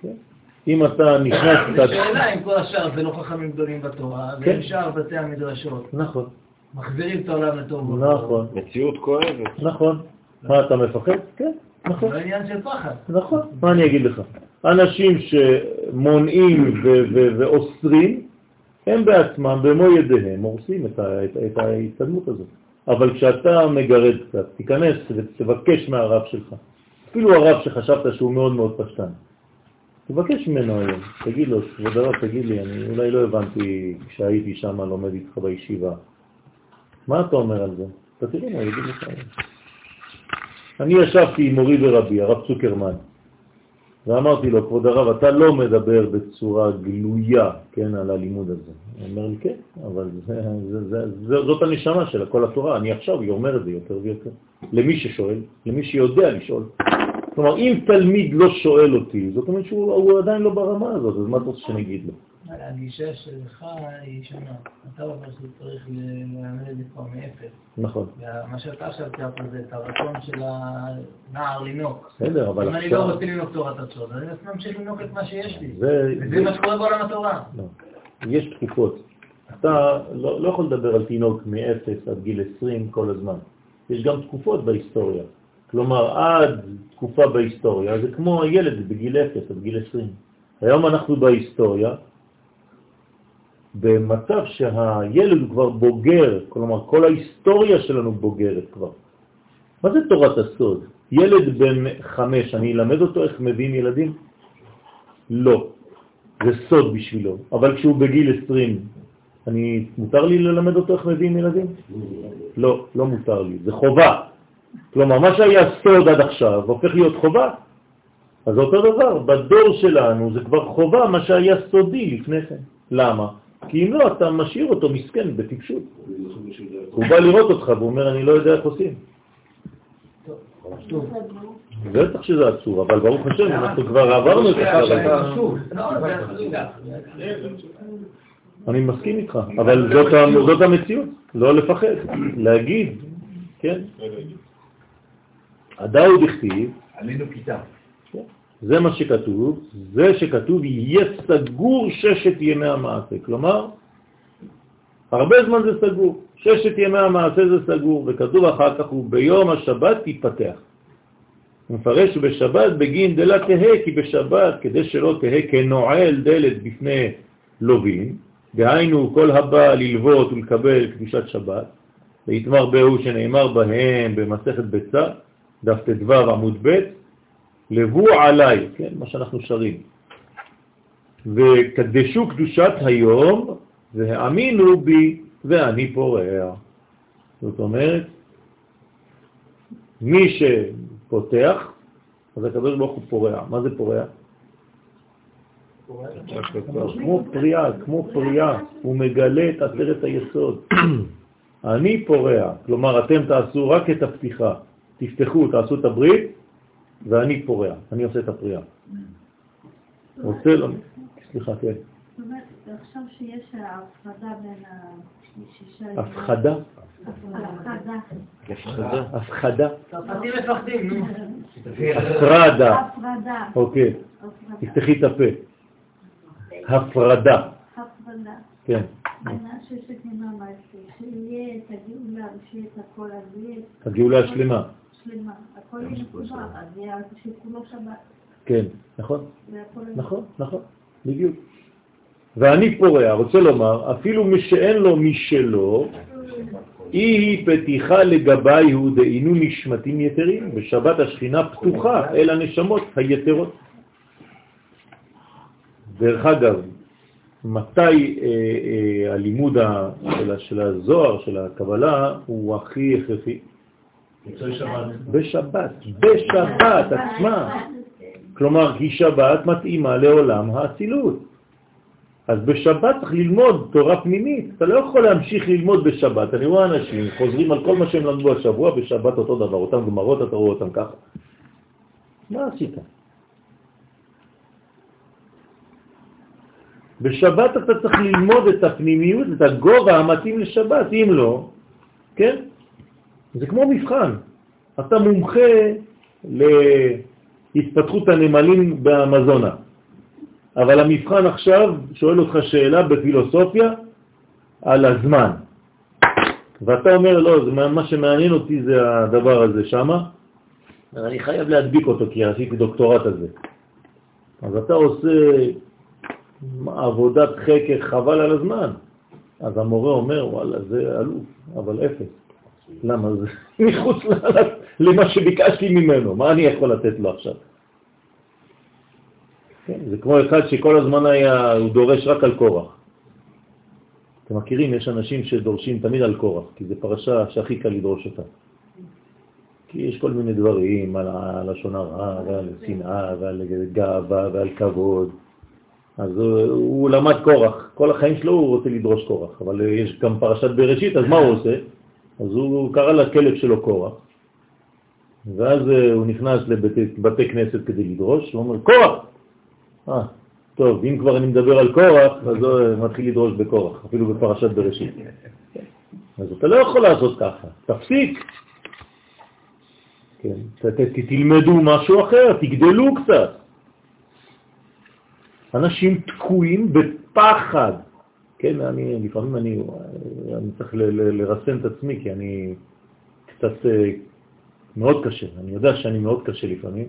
כן? אם אתה נכנס זו קצת... שאלה אם כל השאר זה לא חכמים גדולים בתורה, כן. ואם שאר בתי המדרשות נכון, מחזירים את העולם לטוב. נכון, מציאות כואבת. נכון. מה, אתה מפחד? כן. נכון. זה עניין של פחד. נכון, מה אני אגיד לך? אנשים שמונעים ואוסרים, הם בעצמם, במו ידיהם, הורסים את, את, את ההתקדמות הזאת. אבל כשאתה מגרד קצת, תיכנס ותבקש מהרב שלך, אפילו הרב שחשבת שהוא מאוד מאוד פשטן, תבקש ממנו היום, תגיד לו, כבוד הרב, תגיד לי, אני אולי לא הבנתי כשהייתי שם לומד איתך בישיבה. מה אתה אומר על זה? אתה תראה מה יגיד לך. אני ישבתי עם מורי ורבי, הרב צוקרמן, ואמרתי לו, כבוד הרב, אתה לא מדבר בצורה גלויה, כן, על הלימוד הזה. הוא אומר לי, כן, אבל זה, זה, זה, זה, זאת הנשמה של כל התורה, אני עכשיו אומר את זה יותר ויותר. למי ששואל, למי שיודע לשאול. כלומר, אם תלמיד לא שואל אותי, זאת אומרת שהוא הוא עדיין לא ברמה הזאת, אז מה אתה רוצה שאני אגיד לו? הגישה שלך היא שונה. אתה אומר שצריך ללמד את זה כבר מאפס. נכון. ומה שאתה עכשיו תיארת זה את הרצון של הנער לנוק. בסדר, אבל אם אני לא עכשיו... רוצה לנוק תורת הצוד, אני ממשיך לנוק את מה שיש לי. זה- מה שקורה בעולם התורה. לא. יש תקופות. אתה לא, לא יכול לדבר על תינוק מ-0 עד גיל 20 כל הזמן. יש גם תקופות בהיסטוריה. כלומר, עד תקופה בהיסטוריה זה כמו הילד בגיל 0 עד גיל 20. היום אנחנו בהיסטוריה במצב שהילד הוא כבר בוגר, כלומר כל ההיסטוריה שלנו בוגרת כבר. מה זה תורת הסוד? ילד בן חמש, אני אלמד אותו איך מביאים ילדים? לא. זה סוד בשבילו. אבל כשהוא בגיל 20, אני, מותר לי ללמד אותו איך מביאים ילדים? לא, לא מותר לי. זה חובה. כלומר, מה שהיה סוד עד עכשיו הופך להיות חובה. אז אותו דבר, בדור שלנו זה כבר חובה מה שהיה סודי לפני כן. למה? כי אם לא, אתה משאיר אותו מסכן בטיפשות. הוא בא לראות אותך והוא אומר, אני לא יודע איך עושים. בטח שזה עצוב, אבל ברוך השם, אנחנו כבר עברנו את השלב הזה. לא, זה. אני מסכים איתך, אבל זאת המציאות, לא לפחד, להגיד, כן? הדאו דכתיב, עלינו כיתה. זה מה שכתוב, זה שכתוב יהיה סגור ששת ימי המעשה, כלומר, הרבה זמן זה סגור, ששת ימי המעשה זה סגור, וכתוב אחר כך, וביום השבת תיפתח. הוא מפרש בשבת בגין דלה תהה, כי בשבת, כדי שלא תהה כנועל דלת בפני לווים, דהיינו כל הבא ללוות ולקבל קדושת שבת, ויתמר בהו שנאמר בהם במסכת ביצה, דף ט"ו עמוד ב', לבו עליי, כן, מה שאנחנו שרים. וקדשו קדושת היום והאמינו בי ואני פורע. זאת אומרת, מי שפותח, אז הקדוש ברוך הוא פורע. מה זה פורע? כמו פריאה, כמו פריאה, הוא מגלה את עשרת היסוד. אני פורע, כלומר אתם תעשו רק את הפתיחה, תפתחו, תעשו את הברית, ואני פורע, אני עושה את הפריאה. רוצה לו, סליחה, כן. זאת אומרת, עכשיו שיש הפרדה בין השישה... הפחדה? הפרדה. הפחדה? צרפתים מפחדים, נו. הפרדה, הפרדה. אוקיי, הפרדה. תפתחי את הפה. הפרדה, הפרדה. כן. הגאולה השלמה, שלמה. כן, נכון? נכון, נכון, בדיוק. ואני פורע, רוצה לומר, אפילו מי שאין לו משלו, היא פתיחה לגבי הוא דהינו נשמתים יתרים, בשבת השכינה פתוחה אל הנשמות היתרות. דרך אגב, מתי אה, אה, הלימוד של הזוהר, של הקבלה, הוא הכי הכרחי? בשבת, בשבת עצמה. כלומר, כי שבת מתאימה לעולם האצילות. אז בשבת צריך ללמוד תורה פנימית. אתה לא יכול להמשיך ללמוד בשבת. אני רואה אנשים חוזרים על כל מה שהם למדו השבוע, בשבת אותו דבר, אותם גמרות, אתה רואה אותם ככה. מה עשית? בשבת אתה צריך ללמוד את הפנימיות, את הגובה המתאים לשבת, אם לא, כן? זה כמו מבחן. אתה מומחה להתפתחות הנמלים באמזונה, אבל המבחן עכשיו שואל אותך שאלה בפילוסופיה על הזמן. ואתה אומר, לא, זה מה שמעניין אותי זה הדבר הזה שמה, אני חייב להדביק אותו כי עשיתי דוקטורט על זה. אז אתה עושה עבודת חקר חבל על הזמן. אז המורה אומר, וואלה, זה אלוף, אבל אפס. למה? זה מחוץ למה שביקשתי ממנו, מה אני יכול לתת לו עכשיו? כן, זה כמו אחד שכל הזמן היה, הוא דורש רק על קורח. אתם מכירים, יש אנשים שדורשים תמיד על קורח, כי זו פרשה שהכי קל לדרוש אותה. כי יש כל מיני דברים על הלשון הרע ועל שנאה ועל גאווה ועל כבוד. אז הוא, הוא למד קורח, כל החיים שלו הוא רוצה לדרוש קורח, אבל יש גם פרשת בראשית, אז מה הוא עושה? אז הוא קרא לכלב שלו קורח, ואז אה, הוא נכנס לבתי כנסת כדי לדרוש, הוא אומר, קורח! אה, טוב, אם כבר אני מדבר על קורח, אז הוא אה, מתחיל לדרוש בקורח, אפילו בפרשת בראשית. אז אתה לא יכול לעשות ככה, תפסיק. כן, תלמדו משהו אחר, תגדלו קצת. אנשים תקועים בפחד. כן, אני, לפעמים אני, אני צריך ל, ל, לרסן את עצמי, כי אני קצת אה, מאוד קשה. אני יודע שאני מאוד קשה לפעמים.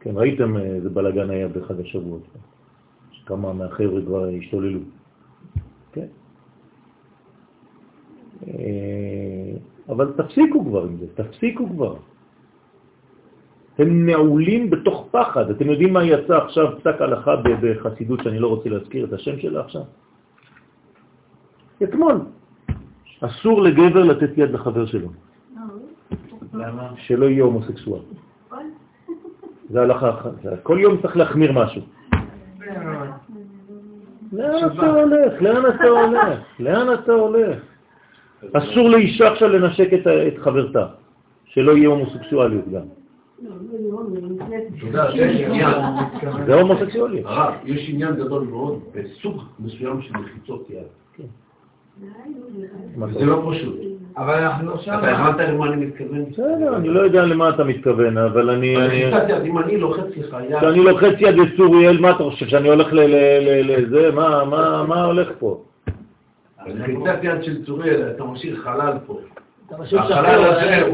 כן, ראיתם איזה בלגן היה באחד השבועות. כמה מהחבר'ה כבר השתוללו. כן. אה, אבל תפסיקו כבר עם זה, תפסיקו כבר. הם נעולים בתוך פחד. אתם יודעים מה יצא עכשיו פסק הלכה בחסידות שאני לא רוצה להזכיר את השם שלה עכשיו? אתמול. אסור לגבר לתת יד לחבר שלו. שלא יהיה הומוסקסואל. זה הלכה אחת. כל יום צריך להחמיר משהו. לאן אתה הולך? לאן אתה הולך? לאן אתה הולך? אסור לאישה עכשיו לנשק את חברתה, שלא יהיה הומוסקסואליות גם. זה הומוסקסואלי. הרב, יש עניין גדול מאוד בסוג מסוים של מחיצות יד. זה לא פשוט. אבל אנחנו לא שם. אתה הבנת למה אני מתכוון? בסדר, אני לא יודע למה אתה מתכוון, אבל אני... אם אני לוחץ לך יד... כשאני לוחץ יד לצוריאל, מה אתה חושב? שאני הולך לזה? מה הולך פה? לחיצת יד של צוריאל, אתה משאיר חלל פה. החלל הזה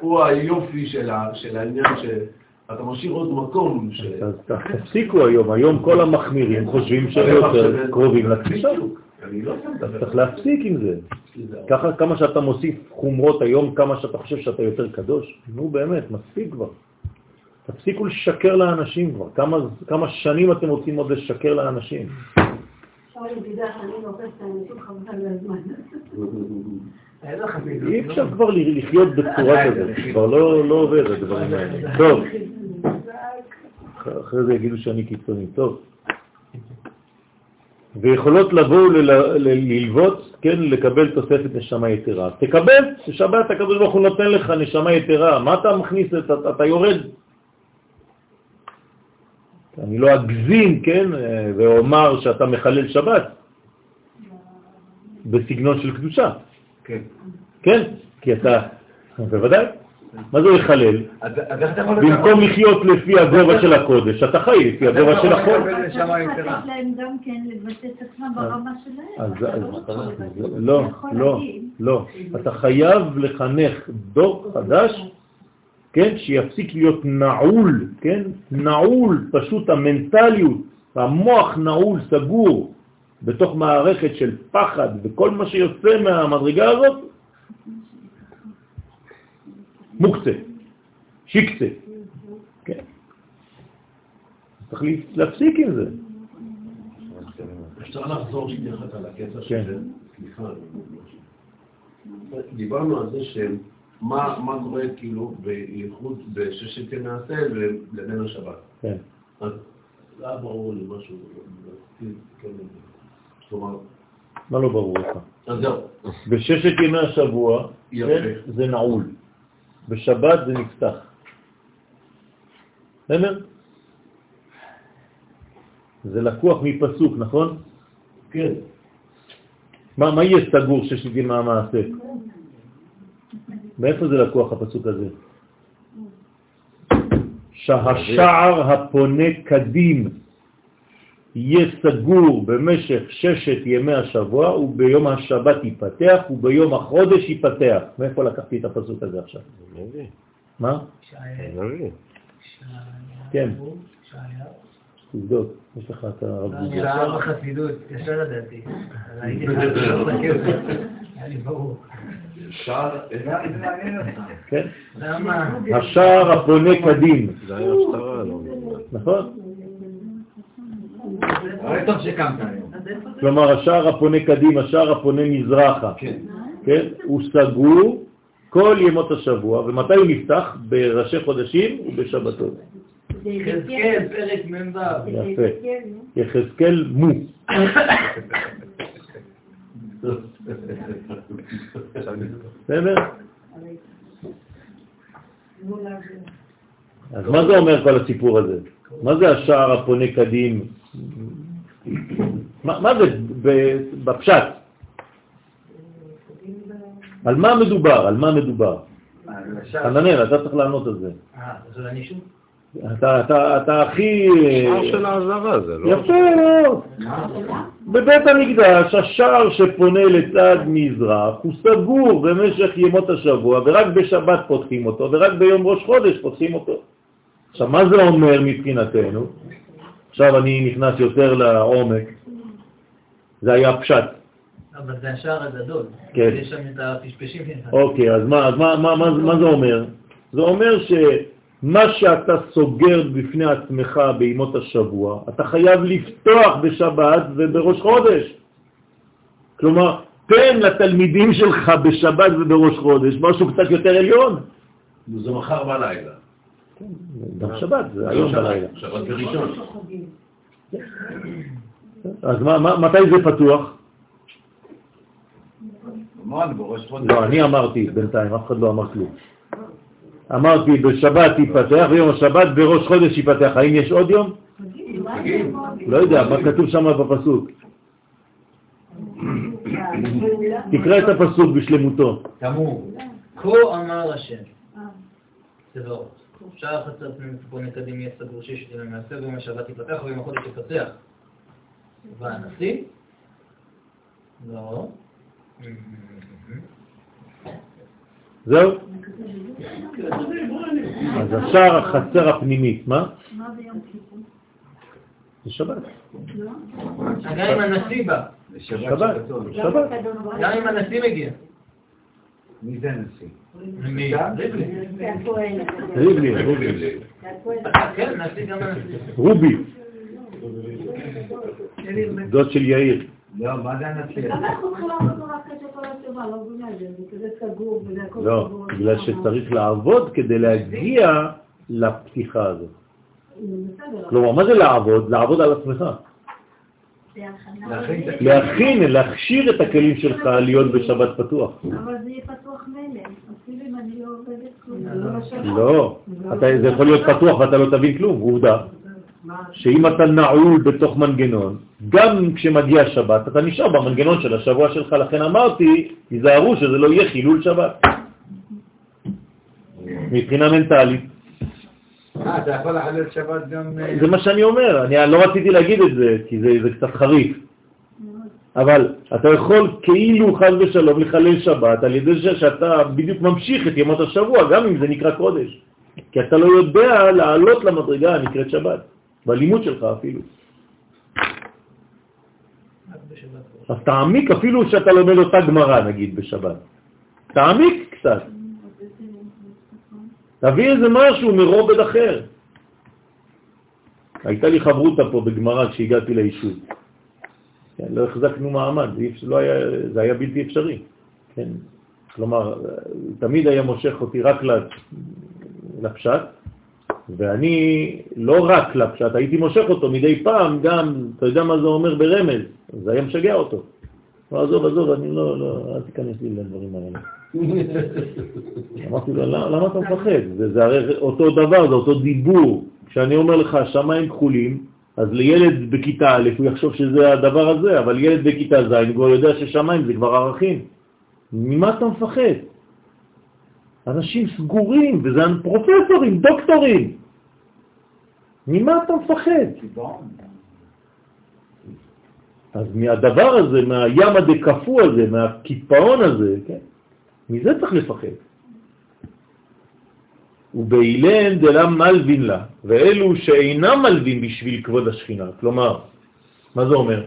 הוא היופי של העניין שאתה משאיר עוד מקום. אז תפסיקו היום, היום כל המחמירים חושבים שהם יותר קרובים לתפיסה. לא אתה צריך להפסיק עם זה. ככה כמה שאתה מוסיף חומרות היום, כמה שאתה חושב שאתה יותר קדוש, נו באמת, מספיק כבר. תפסיקו לשקר לאנשים כבר. כמה, כמה שנים אתם רוצים עוד לשקר לאנשים? אי אפשר כבר לחיות בצורה כזאת, כבר לא, לא עובד הדברים האלה. טוב, אחרי זה יגידו שאני קיצוני. טוב. ויכולות לבוא ללוות, כן, לקבל תוספת נשמה יתרה. תקבל, בשבת הקדוש ברוך הוא נותן לך נשמה יתרה, מה אתה מכניס, אתה, אתה יורד. אני לא אגזים, כן, ואומר שאתה מחלל שבת בסגנון של קדושה. כן. כן, כי אתה, בוודאי. מה זה לחלל? במקום לחיות לפי הגובה של הקודש, אתה חי לפי הגובה של החול. לא, לא, לא. אתה חייב לחנך דור חדש, כן, שיפסיק להיות נעול, כן, נעול, פשוט המנטליות, המוח נעול, סגור, בתוך מערכת של פחד, וכל מה שיוצא מהמדרגה הזאת מוקצה, שיקצה. כן. צריך להפסיק עם זה. אפשר לחזור שנייה אחת על הקטע כן. של... סליחה, דיברנו על זה שמה קורה כאילו בייחוד בששת ימי העשה לבין השבת. כן. אז זה היה ברור לי משהו, כן, כלומר... מה לא ברור לך? אז זהו. בששת ימי השבוע זה נעול. בשבת זה נפתח. בסדר? זה לקוח מפסוק, נכון? כן. מה, מה יהיה סגור ששגים מהמעשה? מאיפה זה לקוח הפסוק הזה? שהשער הפונה קדים יהיה סגור במשך ששת ימי השבוע, וביום השבת ייפתח, וביום החודש ייפתח. מאיפה לקחתי את הפסוק הזה עכשיו? מה? נביא. כן. תבדוק, יש לך את הרב אני גוזי. עכשיו בחסידות, ישר זה, היה לי ברור. כן? למה? השער הפונה קדים, זה היה הפטרה, לא נכון? טוב שקמת היום. כלומר, השער הפונה קדים, השער הפונה מזרחה, כן. כן? הוא סגור כל ימות השבוע, ומתי הוא נפתח? בראשי חודשים ובשבתות. חזקאל, פרק מ"ו. יפה. יחזקאל מו. בסדר? אז מה זה אומר כל הסיפור הזה? מה זה השער הפונה קדים? מה, זה ב- בפשט? על מה מדובר? על מה מדובר? חננאל, אתה צריך לענות על זה. אה, אז אני שוב? אתה, אתה, אתה הכי... שער של האזהרה זה, לא? יפה מאוד. בבית המקדש השער שפונה לצד מזרח הוא סגור במשך ימות השבוע ורק בשבת פותחים אותו ורק ביום ראש חודש פותחים אותו. עכשיו מה זה אומר מבחינתנו? עכשיו אני נכנס יותר לעומק. זה היה פשט. אבל זה השער הגדול. כן. יש שם את הפשפשים. אוקיי, אז מה, אז מה, מה, מה, מה זה אומר? זה אומר שמה שאתה סוגר בפני עצמך בימות השבוע, אתה חייב לפתוח בשבת ובראש חודש. כלומר, תן לתלמידים שלך בשבת ובראש חודש משהו קצת יותר עליון. זה מחר בלילה. גם שבת, זה היום בלילה. שבת בראשון. אז מה, מה, מתי זה פתוח? לא, אני אמרתי בינתיים, אף אחד לא אמר כלום. אמרתי בשבת ייפתח, ויום השבת בראש חודש ייפתח. האם יש עוד יום? לא יודע, מה כתוב שם בפסוק? תקרא את הפסוק בשלמותו. תמור. כה אמר השם. צבאות. שער חצר פנים ציפורני קדים יהיה סגור ששת ימי מעשה ויום השבת ייפתח ויום החודש ייפתח. והנשיא? לא. זהו? אז השער החצר הפנימית, מה? מה זה יום כיפור? זה שבת. לא? גם אם הנשיא בא. זה. שבת. גם אם הנשיא מגיע. מי זה הנשיא? מי? ריבלין. ריבלין. כן. רובי, דוד של יאיר. לא, מה זה הנשיא? למה אנחנו צריכים לעבוד רק אחרי כל השבוע? לא מבינה את זה, זה כזה סגור וזה הכל לא. בגלל שצריך לעבוד כדי להגיע לפתיחה הזאת. כלומר, מה זה לעבוד? לעבוד על עצמך. להכין להכשיר את הכלים שלך להיות בשבת פתוח. אבל זה יהיה פתוח אם אני לא עובדת כלום, זה לא משנה. לא, אתה, זה יכול להיות פתוח ואתה לא תבין כלום, עובדה. שאם אתה נעול בתוך מנגנון, גם כשמגיע שבת, אתה נשאר במנגנון של השבוע שלך, לכן אמרתי, תיזהרו שזה לא יהיה חילול שבת. מבחינה מנטלית. אה, אתה יכול לחלל שבת גם... אה, זה מה שאני אומר, אני לא רציתי להגיד את זה, כי זה, זה קצת חריף. אבל אתה יכול כאילו חס ושלום לחלל שבת על ידי זה שאתה בדיוק ממשיך את ימות השבוע, גם אם זה נקרא קודש. כי אתה לא יודע לעלות למדרגה הנקראת שבת, בלימוד שלך אפילו. אז תעמיק אפילו שאתה לומד אותה גמרא, נגיד, בשבת. תעמיק קצת. תביא איזה משהו מרובד אחר. הייתה לי חברותה פה בגמרא כשהגעתי ליישוב. כן, לא החזקנו מעמד, זה, לא היה, זה היה בלתי אפשרי. כן? כלומר, תמיד היה מושך אותי רק לפשט, ואני לא רק לפשט, הייתי מושך אותו מדי פעם גם, אתה יודע מה זה אומר ברמז, זה היה משגע אותו. לא, עזוב, עזוב, אני לא, לא, אל תיכנס לי לדברים האלה. אמרתי לו, "למה- למה אתה מפחד? זה, זה הרי אותו דבר, זה אותו דיבור. כשאני אומר לך, שמיים כחולים, אז לילד בכיתה א' הוא יחשוב שזה הדבר הזה, אבל ילד בכיתה ז' הוא יודע ששמיים זה כבר ערכים. ממה אתה מפחד? אנשים סגורים, וזה פרופסורים, דוקטורים. ממה אתה מפחד? אז מהדבר הזה, מהים הדקפוא הזה, מהקיפאון הזה, כן, מזה צריך לפחד. ובאילן דלם מלווין לה, ואלו שאינם מלווין בשביל כבוד השכינה. כלומר, מה זה אומר?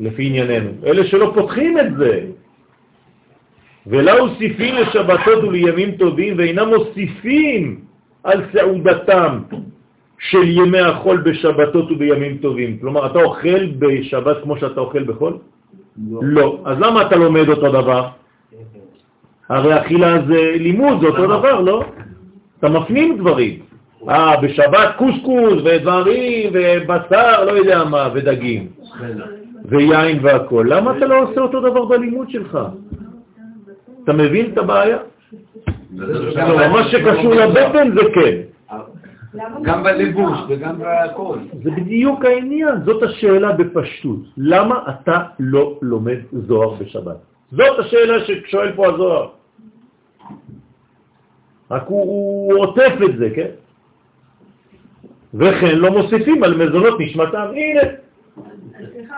לפי ענייננו. אלה שלא פותחים את זה. ולא מוסיפים לשבתות ולימים טובים ואינם מוסיפים על סעודתם של ימי החול בשבתות ובימים טובים. כלומר, אתה אוכל בשבת כמו שאתה אוכל בחול? לא. לא. אז למה אתה לומד אותו דבר? הרי אכילה זה לימוד, זה אותו דבר, לא? אתה מפנים דברים. אה, בשבת קוסקוס ודברים ובשר, לא יודע מה, ודגים. ויין והכל. למה אתה לא עושה אותו דבר בלימוד שלך? אתה מבין את הבעיה? מה שקשור לבטן זה כן. גם בלבוש וגם בכל. זה בדיוק העניין, זאת השאלה בפשטות. למה אתה לא לומד זוהר בשבת? זאת השאלה ששואל פה הזוהר. רק הוא, הוא עוטף את זה, כן? וכן לא מוסיפים על מזונות נשמתם. הנה.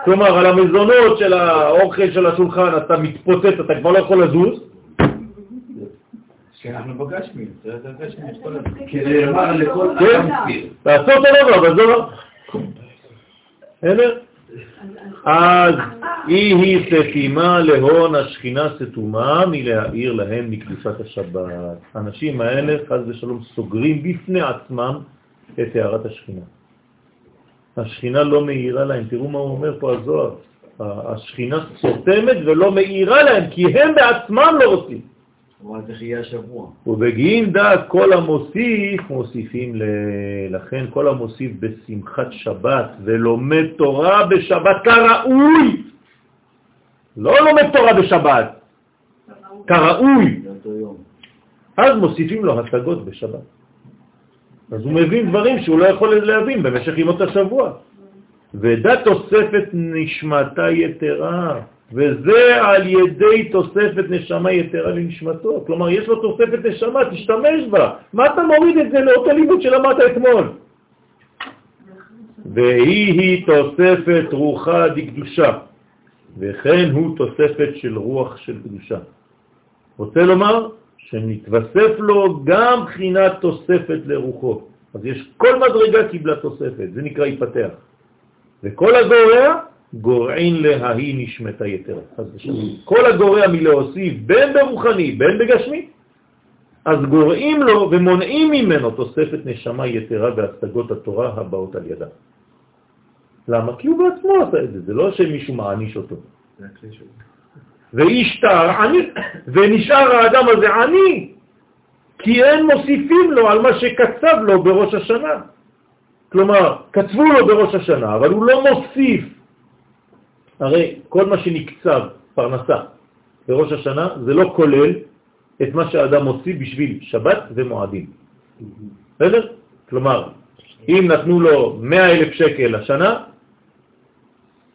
כלומר, על המזונות של האוכל של השולחן אתה מתפוצץ, אתה כבר לא יכול לזוז, כי אנחנו בגשמי, זה הגשמי, כדי לומר לכל כן, אותו דבר, אבל זה לא... בסדר? אז היא היא סתימה להון השכינה סתומה מלהעיר להם מקדושת השבת. האנשים האלה, חז ושלום, סוגרים בפני עצמם את הערת השכינה. השכינה לא מאירה להם, תראו מה הוא אומר פה הזוהר. השכינה סותמת ולא מאירה להם, כי הם בעצמם לא רוצים. אבל זה חייה שבוע. ובגין דעת כל המוסיף, מוסיפים ל... לכן כל המוסיף בשמחת שבת ולומד תורה בשבת כראוי. לא לומד תורה בשבת, כראוי. אז מוסיפים לו השגות בשבת. אז הוא מבין דברים שהוא לא יכול להבין במשך ימות השבוע. ודעת תוספת נשמתה יתרה. וזה על ידי תוספת נשמה יתרה לנשמתו. כלומר, יש לו תוספת נשמה, תשתמש בה. מה אתה מוריד את זה לאותו לימוד שלמדת אתמול? והיא היא תוספת רוחה דקדושה, וכן הוא תוספת של רוח של קדושה. רוצה לומר שנתווסף לו גם בחינת תוספת לרוחו. אז יש כל מדרגה קיבלה תוספת, זה נקרא יפתח. וכל הגורע גורעין לההי נשמתה יתרה. כל הגורע מלהוסיף בין ברוחני בין בגשמי, אז גורעים לו ומונעים ממנו תוספת נשמה יתרה בהשגות התורה הבאות על ידה. למה? כי הוא בעצמו עשה את זה, זה לא שמישהו מעניש אותו. ואיש תר עני, ונשאר האדם הזה עני, כי אין מוסיפים לו על מה שקצב לו בראש השנה. כלומר, כתבו לו בראש השנה, אבל הוא לא מוסיף הרי כל מה שנקצב פרנסה בראש השנה זה לא כולל את מה שהאדם מוציא בשביל שבת ומועדים. בסדר? כלומר, אם נתנו לו 100 אלף שקל לשנה,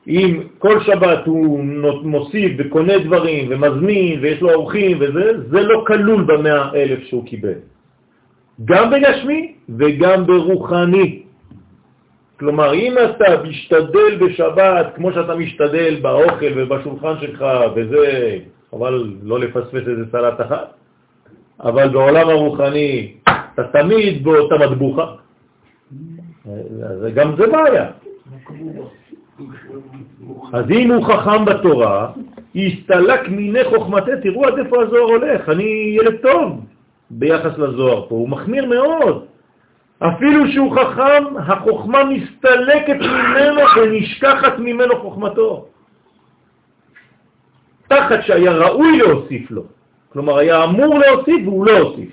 אם כל שבת הוא מוסיף וקונה דברים ומזמין ויש לו אורחים וזה, זה לא כלול במאה אלף שהוא קיבל. גם בגשמי וגם ברוחני. כלומר, אם אתה משתדל בשבת כמו שאתה משתדל באוכל ובשולחן שלך, וזה, אבל לא לפספס איזה סלט אחת, אבל בעולם הרוחני אתה תמיד באותה מדבוחה, גם זה בעיה. אז אם הוא חכם בתורה, יסתלק מיני חוכמתה, תראו עד איפה הזוהר הולך, אני ילד טוב ביחס לזוהר פה, הוא מחמיר מאוד. אפילו שהוא חכם, החוכמה מסתלקת ממנו ונשכחת ממנו חוכמתו. תחת שהיה ראוי להוסיף לו. כלומר, היה אמור להוסיף והוא לא הוסיף.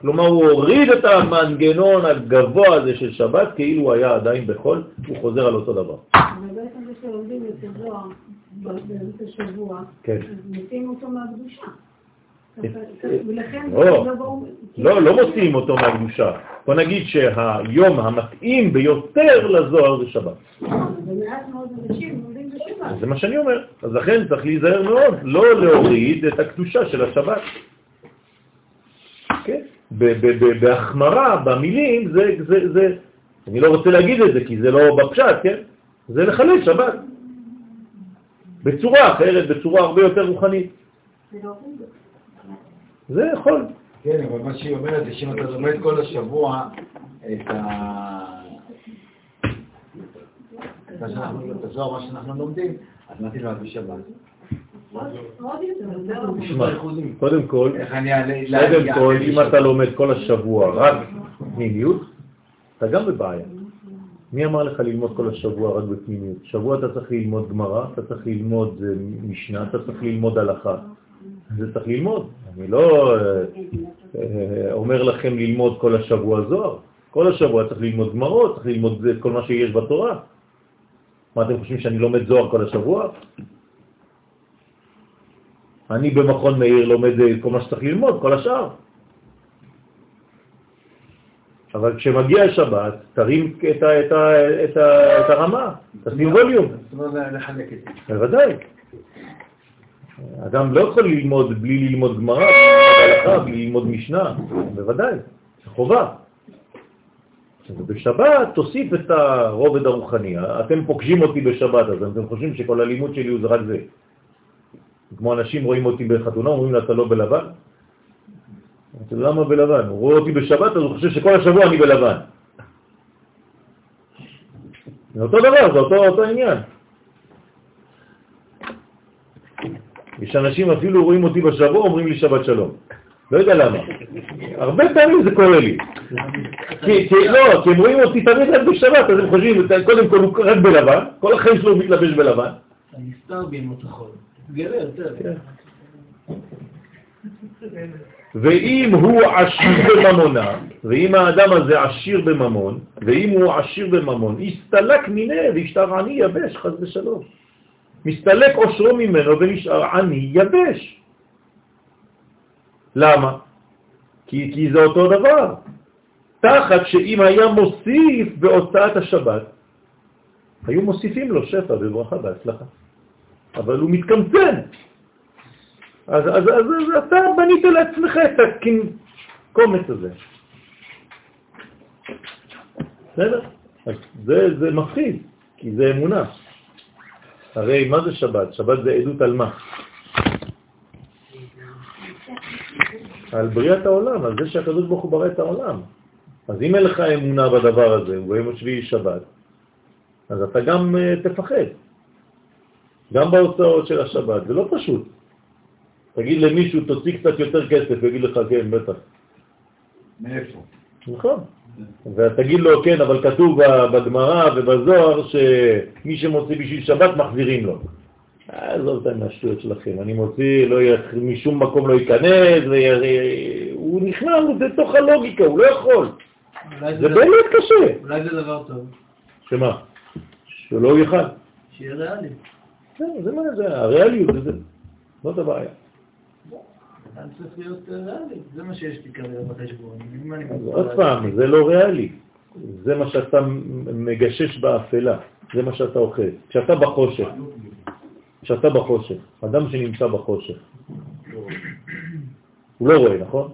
כלומר, הוא הוריד את המנגנון הגבוה הזה של שבת, כאילו הוא היה עדיין בחול, הוא חוזר על אותו דבר. אבל בעצם זה שלומדים את הזוהר באמצע השבוע, כן. אז מוצאים אותו מהקדושה. לא, לא, לא מוציאים אותו מהקדושה. בוא נגיד שהיום המתאים ביותר לזוהר זה שבת. זה מה שאני אומר. אז לכן צריך להיזהר מאוד, לא להוריד את הקדושה של השבת. כן? בהחמרה, במילים, זה, זה, זה, אני לא רוצה להגיד את זה כי זה לא בפשט, כן? זה לחלל שבת. בצורה אחרת, בצורה הרבה יותר רוחנית. לא זה יכול. כן, אבל מה שהיא אומרת זה שאם אתה לומד כל השבוע את ה... את הזוהר, מה שאנחנו לומדים, אז מה תלמד בשבת? יותר, תשמע, קודם כל. קודם כל? אם אתה לומד כל השבוע רק פנימיות, אתה גם בבעיה. מי אמר לך ללמוד כל השבוע רק בפנימיות? שבוע אתה צריך ללמוד גמרא, אתה צריך ללמוד אה, משנה, אתה צריך ללמוד הלכה. זה צריך ללמוד. אני לא אה, אה, אומר לכם ללמוד כל השבוע זוהר. כל השבוע צריך ללמוד גמרות, צריך ללמוד את כל מה שיש בתורה. מה אתם חושבים שאני לומד זוהר כל השבוע? אני במכון מאיר לומד אה, כל מה שצריך ללמוד, כל השאר. אבל כשמגיע השבת, תרים את, ה, את, ה, את, ה, את הרמה, תשים ווליום. זאת אומרת, לחלק את זה. בוודאי. אדם לא יכול ללמוד בלי ללמוד גמרא, בלי ללמוד בלי ללמוד משנה, בוודאי, זה חובה. ובשבת תוסיף את הרובד הרוחני. אתם פוגשים אותי בשבת, אז אתם חושבים שכל הלימוד שלי הוא רק זה. כמו אנשים רואים אותי בחתונה, אומרים לה, אתה לא בלבן? אמרתי לו, למה בלבן? הוא רואה אותי בשבת, אז הוא חושב שכל השבוע אני בלבן. זה אותו דבר, זה אותו, אותו עניין. יש אנשים אפילו רואים אותי בשבוע, אומרים לי שבת שלום. לא יודע למה. הרבה פעמים זה קורה לי. כי, כי, לא, כי הם רואים אותי תמיד רק בשבת, אז הם חושבים, קודם כל הוא רק בלבן, כל החיים שלו הוא מתלבש בלבן. הנסתר בימות החול. גלה יותר. כן. ואם הוא עשיר בממונה, ואם האדם הזה עשיר בממון, ואם הוא עשיר בממון, הסתלק מיניה והשתר עני יבש, חס ושלום. מסתלק עושרו ממנו ונשאר עני יבש. למה? כי, כי זה אותו דבר. תחת שאם היה מוסיף בהוצאת השבת, היו מוסיפים לו שפע וברכה בהצלחה. אבל הוא מתקמצן. אז, אז, אז, אז אתה בנית לעצמך את הקומץ הזה. בסדר? זה, זה מפחיד, כי זה אמונה. הרי מה זה שבת? שבת זה עדות על מה? על בריאת העולם, על זה שהקדוש ברוך הוא ברא את העולם. אז אם אין לך אמונה בדבר הזה, וביום השביעי שבת, אז אתה גם uh, תפחד. גם בהוצאות של השבת, זה לא פשוט. תגיד למישהו, תוציא קצת יותר כסף, יגיד לך, כן, בטח. מאיפה? נכון. ותגיד לו, כן, אבל כתוב בגמרא ובזוהר שמי שמוציא בשביל שבת מחזירים לו. עזוב את השטויות שלכם, אני מוציא, לא י... משום מקום לא ייכנס, וי... הוא נכנס לתוך הלוגיקה, הוא לא יכול. זה זה באמת קשה. אולי זה דבר טוב. שמה? שלא יוכל. שיהיה ריאלי. כן, זה מה זה, הריאליות זה זה. זאת הבעיה. צריך להיות אה, ריאלי. זה מה שיש לי כרגע בחשבון. עוד. פעם, זה לא ריאלי. זה מה שאתה מגשש באפלה, זה מה שאתה אוכל. כשאתה בחושך, כשאתה בחושך, אדם שנמצא בחושך, הוא לא רואה, נכון?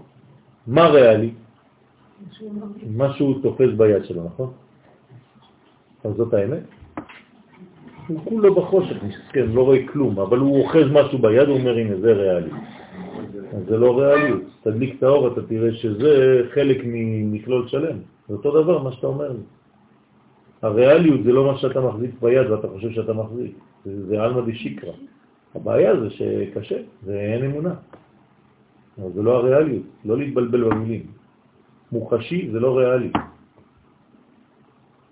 מה ריאלי? מה שהוא תופס ביד שלו, נכון? אז זאת האמת. הוא כולו בחושך, מסכן, לא רואה כלום, אבל הוא אוחז משהו ביד, הוא אומר, הנה, זה ריאלי. אז זה לא ריאליות. תדליק את האור, אתה תראה שזה חלק ממכלול שלם. זה אותו דבר מה שאתה אומר לי. הריאליות זה לא מה שאתה מחזיק ביד ואתה חושב שאתה מחזיק. זה, זה אלמא דשיקרא. הבעיה זה שקשה, זה אין אמונה. אבל זה לא הריאליות, לא להתבלבל במילים. מוחשי זה לא ריאלי.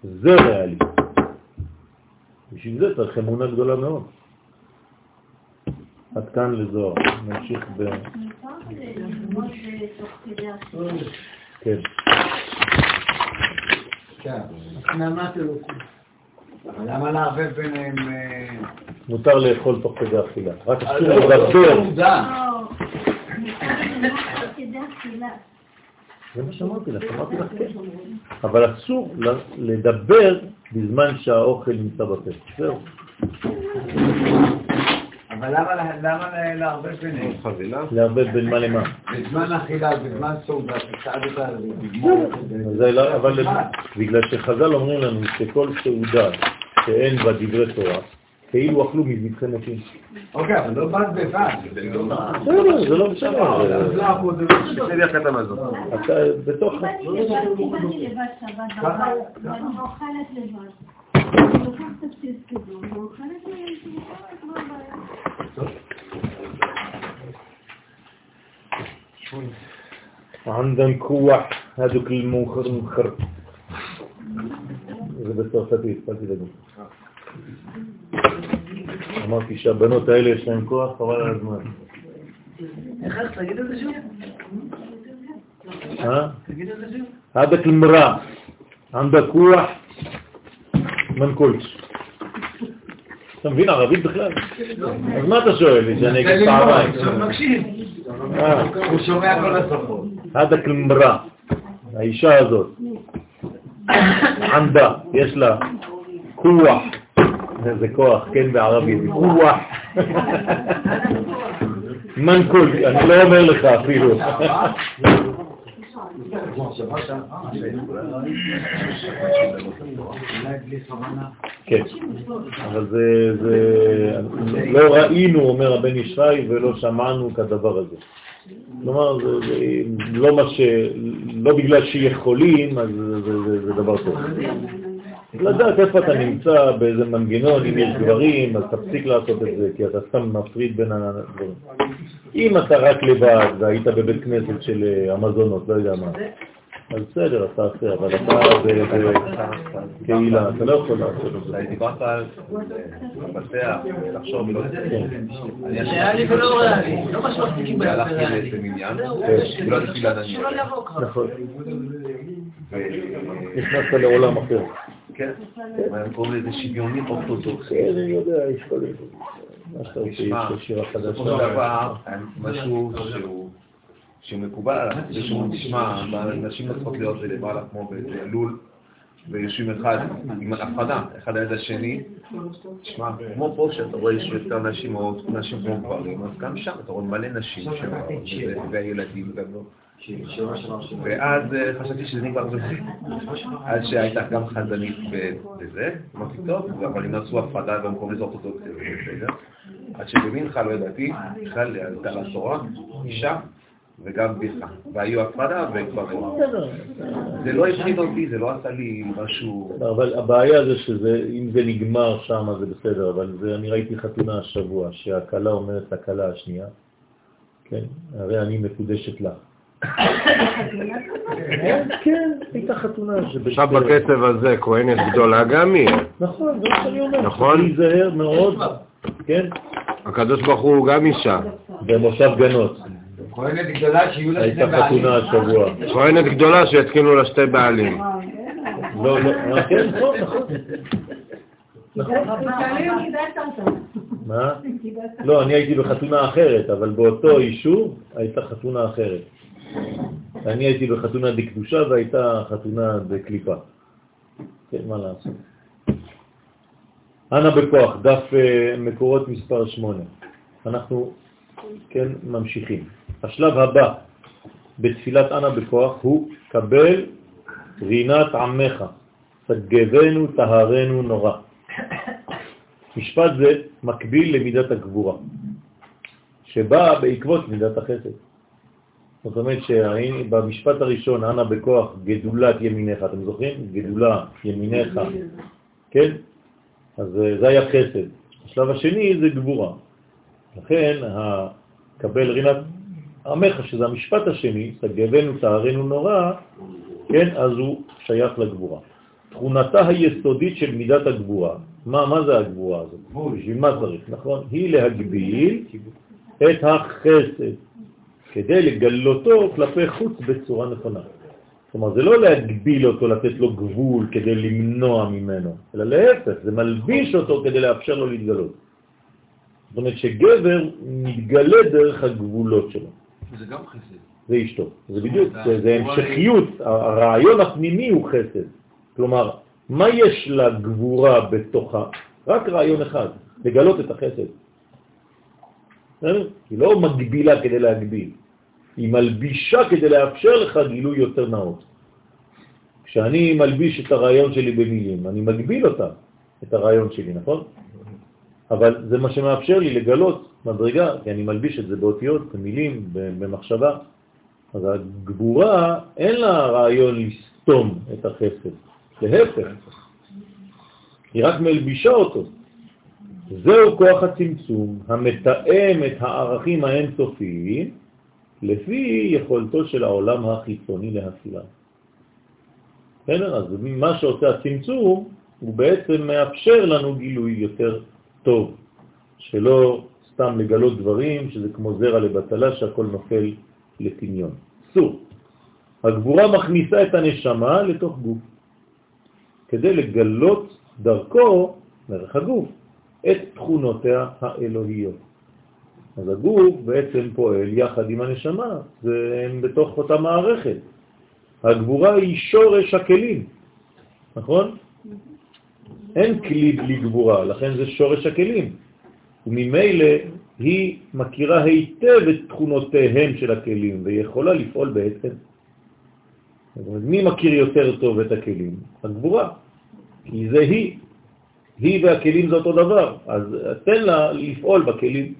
זה ריאלי. בשביל זה צריך אמונה גדולה מאוד. עד כאן לזוהר. נמשיך ב... כן. למה לערבב ביניהם... מותר לאכול תוך כדי אכילה. רק אה, אסור לא, לא לדבר. לא, אכילה. זה מה שאמרתי לך, אמרתי לך כן. אבל אסור לדבר בזמן שהאוכל נמצא בפה. זהו. אבל למה לערבב ביניהם? חבילה? לערבב בין מה למה. בזמן אכילה, בזמן סעודה. זה לא- אבל בגלל שחז"ל אומרים לנו שכל סעודה שאין בה דברי תורה, כאילו אכלו מזבחי מתים. אוקיי, אבל לא בד בבד. בסדר, זה לא משנה. אז לא אחוז, זה לא תן לי אחת המזון. אתה בתוך... קיבלתי לבד, קיבלתי לבד שבת בבית, ואני אוכלת לבד. אני לוקחת את הפסקדון, ואוכלת לבד, מה הבעיה? عندن كوح هذوك الموخر المخر זה בצרפתית, התחלתי לדון. אמרתי שהבנות האלה יש להן כוח, חבל על הזמן. איך אז תגיד את זה שוב? אה? תגיד את זה שוב. هذاك المرأة عندها كوح מנקולש. אתה מבין ערבית בכלל? אז מה אתה שואל לי, שאני אגיד פעמיים? אה. הוא שומע כל השפות. עד הכלמרה, האישה הזאת, עמדה, יש לה כוח, איזה כוח, כן בערבית, כוח. מנקול, אני לא אומר לך אפילו. כן, אבל זה, לא ראינו, אומר הבן ישי, ולא שמענו כדבר הזה. כלומר, זה, לא. לא בגלל שיכולים, אז זה דבר טוב. לדעת איפה אתה נמצא, באיזה מנגנון, אם יש גברים, אז תפסיק לעשות את זה, כי אתה סתם מפריד בין הדברים. אם אתה רק לבד והיית בבית כנסת של אה, המזונות, לא יודע מה, אז בסדר, אתה עושה, אבל אתה בקהילה, אתה לא יכול לעשות את זה. דיברת על לפתח, לחשוב, ולא אני ריאלי ולא ריאלי, לא מה שמחזיקים בהם הלכתי ריאלי. לאיזה מניין, ולא לעננים. שלא יבוא כבר. נכון, נכנסת לעולם אחר. כן, הם קוראים לזה שוויוני אורתודוקסי. כן, אני יודע, יש כל משהו שהוא שמקובל עליו, זה שאומרים, תשמע, נשים לא צריכות להיות למעלה כמו בלול, ויושבים אחד עם הפרדה, אחד על יד השני, תשמע, כמו פה שאתה רואה שיש יותר נשים או נשים כמו גברים, אז גם שם אתה רואה מלא נשים והילדים גם לא. ואז אה, חשבתי שזה נגמר בזה, עד שהייתה גם חזנית ב- בזה, אמרתי טוב, אבל אם עשו הפרדה במקום לזה אורתודוקסיה, זה בסדר. עד שבמנחה, לא ידעתי, בכלל עלתה לתורה, אישה וגם בדיחה, והיו הפרדה וכבר... זה לא הפחיד אותי, זה לא עשה לי משהו... אבל הבעיה זה שזה, אם זה נגמר שם זה בסדר, אבל זה, אני ראיתי חתונה השבוע, שהכלה אומרת לכלה השנייה, כן, הרי אני מקודשת לך. כן, כן, הייתה חתונה עכשיו בקצב הזה כהנת גדולה גם היא. נכון, זה מה שאני אומר. נכון. להיזהר מאוד, כן, הקדוש ברוך הוא גם אישה. במושב גנות. כהנת גדולה שיהיו לה שני הייתה בעלים. חתונה השבוע. כהנת גדולה שיתקינו לה שתי בעלים. לא, לא, אה, כן, נכון, נכון. מה? לא, אני הייתי בחתונה אחרת, אבל באותו יישוב הייתה חתונה אחרת. אני הייתי בחתונה דקדושה והייתה חתונה בקליפה. כן, מה לעשות? אנא בכוח, דף אה, מקורות מספר 8. אנחנו, כן, ממשיכים. השלב הבא בתפילת אנא בכוח הוא קבל רינת עמך, סגבנו טהרנו נורא. משפט זה מקביל למידת הגבורה, שבאה בעקבות מידת החסד. זאת אומרת שבמשפט הראשון, אנא בכוח, גדולת ימיניך, אתם זוכרים? גדולה ימיניך, כן? אז אה, זה היה חסד. השלב השני זה גבורה. לכן, הקבל רינת עמך, שזה המשפט השני, סגבנו תארנו נורא, כן, אז הוא שייך לגבורה. תכונתה היסודית של מידת הגבורה, מה, מה זה הגבורה הזאת? בשביל מה צריך, נכון? היא להגביל את החסד, כדי לגלותו כלפי חוץ בצורה נכונה. כלומר, זה לא להגביל אותו, לתת לו גבול כדי למנוע ממנו, אלא להפך, זה מלביש אותו כדי לאפשר לו להתגלות. זאת אומרת שגבר מתגלה דרך הגבולות שלו. זה גם חסד. זה אשתו. זה בדיוק, זה, זה המשכיות, הרעיון הפנימי הוא חסד. כלומר, מה יש לגבורה בתוכה? רק רעיון אחד, לגלות את החסד. היא לא מגבילה כדי להגביל, היא מלבישה כדי לאפשר לך גילוי יותר נאות. כשאני מלביש את הרעיון שלי במילים, אני מגביל אותה, את הרעיון שלי, נכון? אבל זה מה שמאפשר לי לגלות מדרגה, כי אני מלביש את זה באותיות, במילים, במחשבה. אז הגבורה אין לה רעיון לסתום את החסד, להפך, היא רק מלבישה אותו. זהו כוח הצמצום המתאם את הערכים האינסופיים לפי יכולתו של העולם החיצוני להפעילה. בסדר? אז מה שעושה הצמצום הוא בעצם מאפשר לנו גילוי יותר טוב, שלא סתם לגלות דברים שזה כמו זרע לבטלה שהכל נופל לטמיון. סור. הגבורה מכניסה את הנשמה לתוך גוף, כדי לגלות דרכו, דרך הגוף, את תכונותיה האלוהיות. אז הגוף בעצם פועל יחד עם הנשמה, והם בתוך אותה מערכת. הגבורה היא שורש הכלים, נכון? אין כלי בלי גבורה, לכן זה שורש הכלים. וממילא היא מכירה היטב את תכונותיהם של הכלים ויכולה לפעול בעצם. מי מכיר יותר טוב את הכלים? הגבורה, כי זה היא. היא והכלים זה אותו דבר, אז תן לה לפעול בכלים.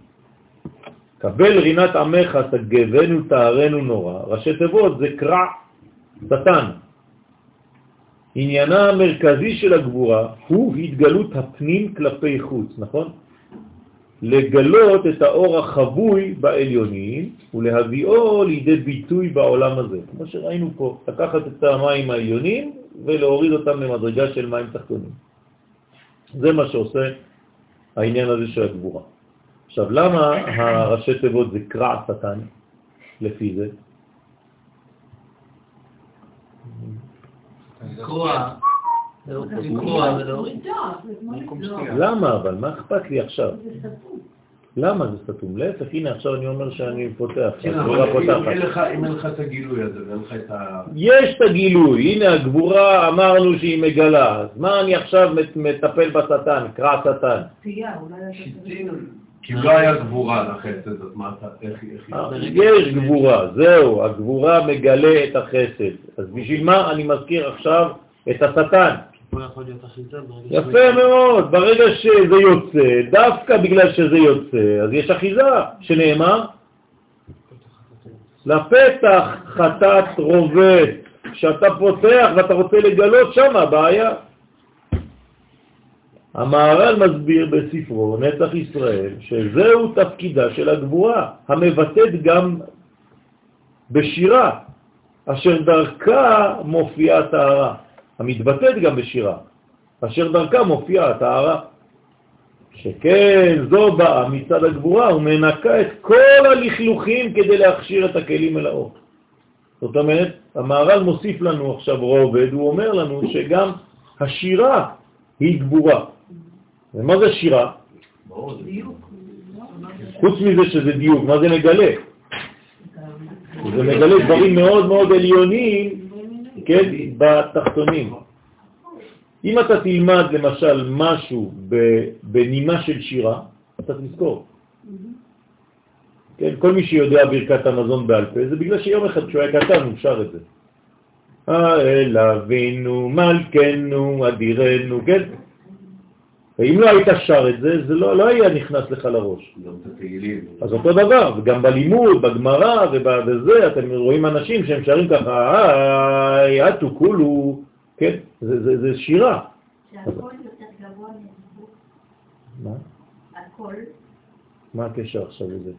קבל רינת עמך, תגבנו, תארנו נורא. ראשי תיבות זה קרע, שטן. עניינה המרכזי של הגבורה הוא התגלות הפנים כלפי חוץ, נכון? לגלות את האור החבוי בעליונים ולהביאו לידי ביטוי בעולם הזה. כמו שראינו פה, לקחת את המים העליונים ולהוריד אותם למדרגה של מים תחתונים. זה מה שעושה העניין הזה של הגבורה. עכשיו, למה הראשי תיבות זה קרע שטן לפי זה? ולהוריד. למה אבל? מה אכפת לי עכשיו? למה זה סתום? להפך, הנה עכשיו אני אומר שאני פותח. כן, הגבורה אבל פותחת. אם אין לך את הגילוי הזה ואין לך את ה... יש את הגילוי, הנה הגבורה אמרנו שהיא מגלה, אז מה אני עכשיו מט- מטפל בשטן, קרא שטן? כי לא היה גבורה לחסד, אז מה אתה, איך איך היא... אה, יש גבורה, זהו, הגבורה מגלה את החסד. אז בשביל מה אני מזכיר עכשיו את השטן? ברגע יפה מאוד, ברגע שזה יוצא, דווקא בגלל שזה יוצא, אז יש אחיזה, שנאמר, לפתח חטאת רובת, כשאתה פותח ואתה רוצה לגלות שם הבעיה. המהר"ל מסביר בספרו נצח ישראל שזהו תפקידה של הגבורה, המבטאת גם בשירה, אשר דרכה מופיעה טהרה, המתבטאת גם בשירה, אשר דרכה מופיעה טהרה. שכן זו באה מצד הגבורה ומנקה את כל הלכלוכים כדי להכשיר את הכלים אל האור. זאת אומרת, המהר"ל מוסיף לנו עכשיו רובד, הוא אומר לנו שגם השירה היא גבורה. ומה זה שירה? חוץ מזה שזה דיוק, מה זה מגלה? זה מגלה דברים מאוד מאוד עליונים, כן, בתחתונים. אם אתה תלמד למשל משהו בנימה של שירה, אתה תזכור. כן, כל מי שיודע ברכת המזון בעל פה, זה בגלל שיום אחד כשהוא היה קטן הוא שר את זה. האל אבינו, מלכנו, אדירנו, כן? ואם לא היית שר את זה, זה לא, לא היה נכנס לך לראש. גם את התהילים. אז אותו דבר, וגם בלימוד, בגמרא ובזה, אתם רואים אנשים שהם שרים ככה, איי, אטו כולו, כן? זה, זה, זה שירה. יותר גבוה. מה? הכל מה הקשר עכשיו לזה?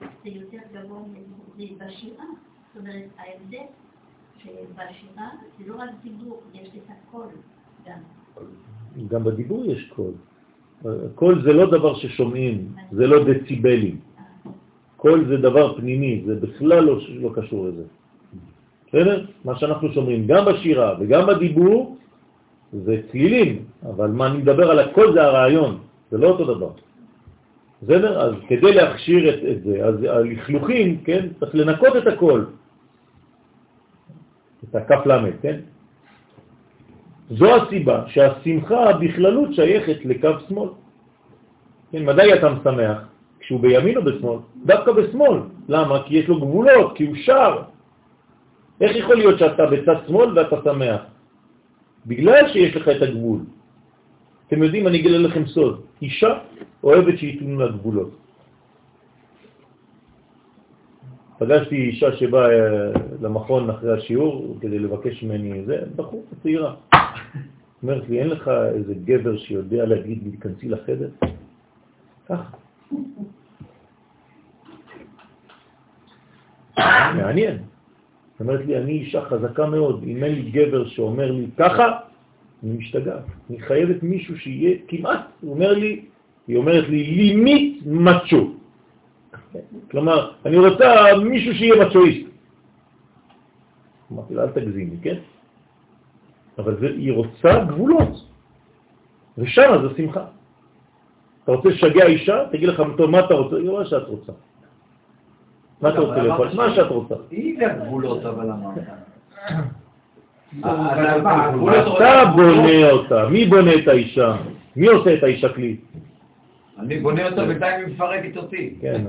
זה יותר גבוה מדיבור. זה בשירה. זאת אומרת, ההבדל שבשירה זה לא רק דיבור, יש את הקול גם. גם בדיבור יש קול. קול זה לא דבר ששומעים, זה לא דציבלים. קול זה דבר פנימי, זה בכלל לא, לא קשור לזה. בסדר? מה שאנחנו שומעים גם בשירה וגם בדיבור זה צלילים, אבל מה אני מדבר על הקול זה הרעיון, זה לא אותו דבר. בסדר? אז כדי להכשיר את, את זה, אז הלכלוכים, כן, צריך לנקות את הקול. את הכף למד, כן? זו הסיבה שהשמחה בכללות שייכת לקו שמאל. כן, מדי אתה משמח? כשהוא בימין או בשמאל? דווקא בשמאל. למה? כי יש לו גבולות, כי הוא שר. איך יכול להיות שאתה בצד שמאל ואתה שמח? בגלל שיש לך את הגבול. אתם יודעים, אני אגלה לכם סוד, אישה אוהבת שייתנו לה גבולות. פגשתי אישה שבאה אה, למכון אחרי השיעור כדי לבקש ממני, זה בחור צעירה. אומרת לי, אין לך איזה גבר שיודע להגיד לי, תכנסי לחדר? ככה. מעניין. זאת אומרת לי, אני אישה חזקה מאוד, אם אין לי גבר שאומר לי ככה, אני משתגעת. אני חייבת מישהו שיהיה כמעט, הוא אומר לי, היא אומרת לי, לימית מצ'ו. כלומר, אני רוצה מישהו שיהיה מצ'ואיסט. אמרתי לה, אל תגזימי, כן? אבל זה, היא רוצה גבולות, ושם זה שמחה. אתה רוצה לשגע אישה? תגיד לך, טוב, מה אתה רוצה? היא אומרת שאת רוצה. מה אתה רוצה לאכול? מה שאת רוצה. היא הגבולות, אבל אמרת. אתה בונה אותה. מי בונה את האישה? מי עושה את האישה כלי? אני בונה אותה בינתיים היא מפרקת אותי. כן.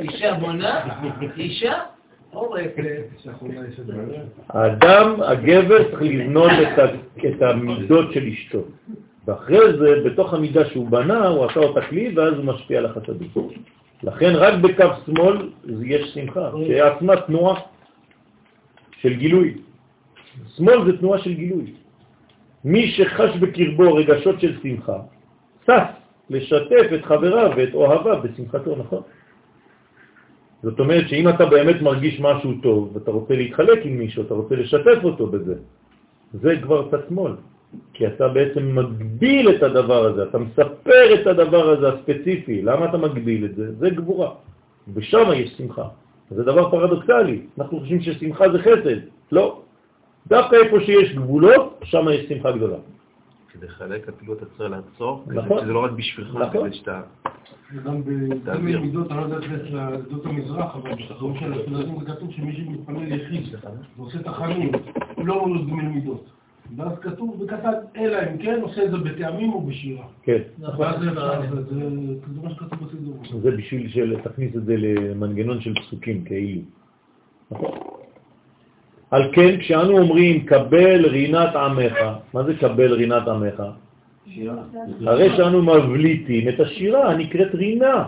אישה בונה, אישה האדם, הגבר, צריך לבנות את המידות של אשתו. ואחרי זה, בתוך המידה שהוא בנה, הוא עשה אותה כלי, ואז הוא משפיע על החסדים. לכן רק בקו שמאל יש שמחה, שעצמה תנועה של גילוי. שמאל זה תנועה של גילוי. מי שחש בקרבו רגשות של שמחה, שש לשתף את חבריו ואת אוהביו בשמחתו, נכון? זאת אומרת שאם אתה באמת מרגיש משהו טוב ואתה רוצה להתחלק עם מישהו, אתה רוצה לשתף אותו בזה, זה כבר צד שמאל. כי אתה בעצם מגביל את הדבר הזה, אתה מספר את הדבר הזה הספציפי. למה אתה מגביל את זה? זה גבורה. ושם יש שמחה. זה דבר פרדוקסלי. אנחנו חושבים ששמחה זה חסד. לא. דווקא איפה שיש גבולות, שם יש שמחה גדולה. כדי לחלק אפילו אתה צריך לעצור, נכון. זה לא רק בשבילך, נכון. כדי שאתה... וגם בכל מיני מידות, אני לא יודע איך לעדות המזרח, אבל בחזון של הספרדים זה כתוב שמי שמתפלל יחיד ועושה תחנים, הוא לא מולד גמיל מידות. ואז כתוב בקטן, אלא אם כן עושה את זה בטעמים או בשירה. כן. ואז זה מה שכתוב בסידור. זה בשביל של- תכניס את זה למנגנון של פסוקים כאילו. נכון. על כן, כשאנו אומרים קבל רינת עמך, מה זה קבל רינת עמך? הרי שאנו מבליטים את השירה הנקראת רינה.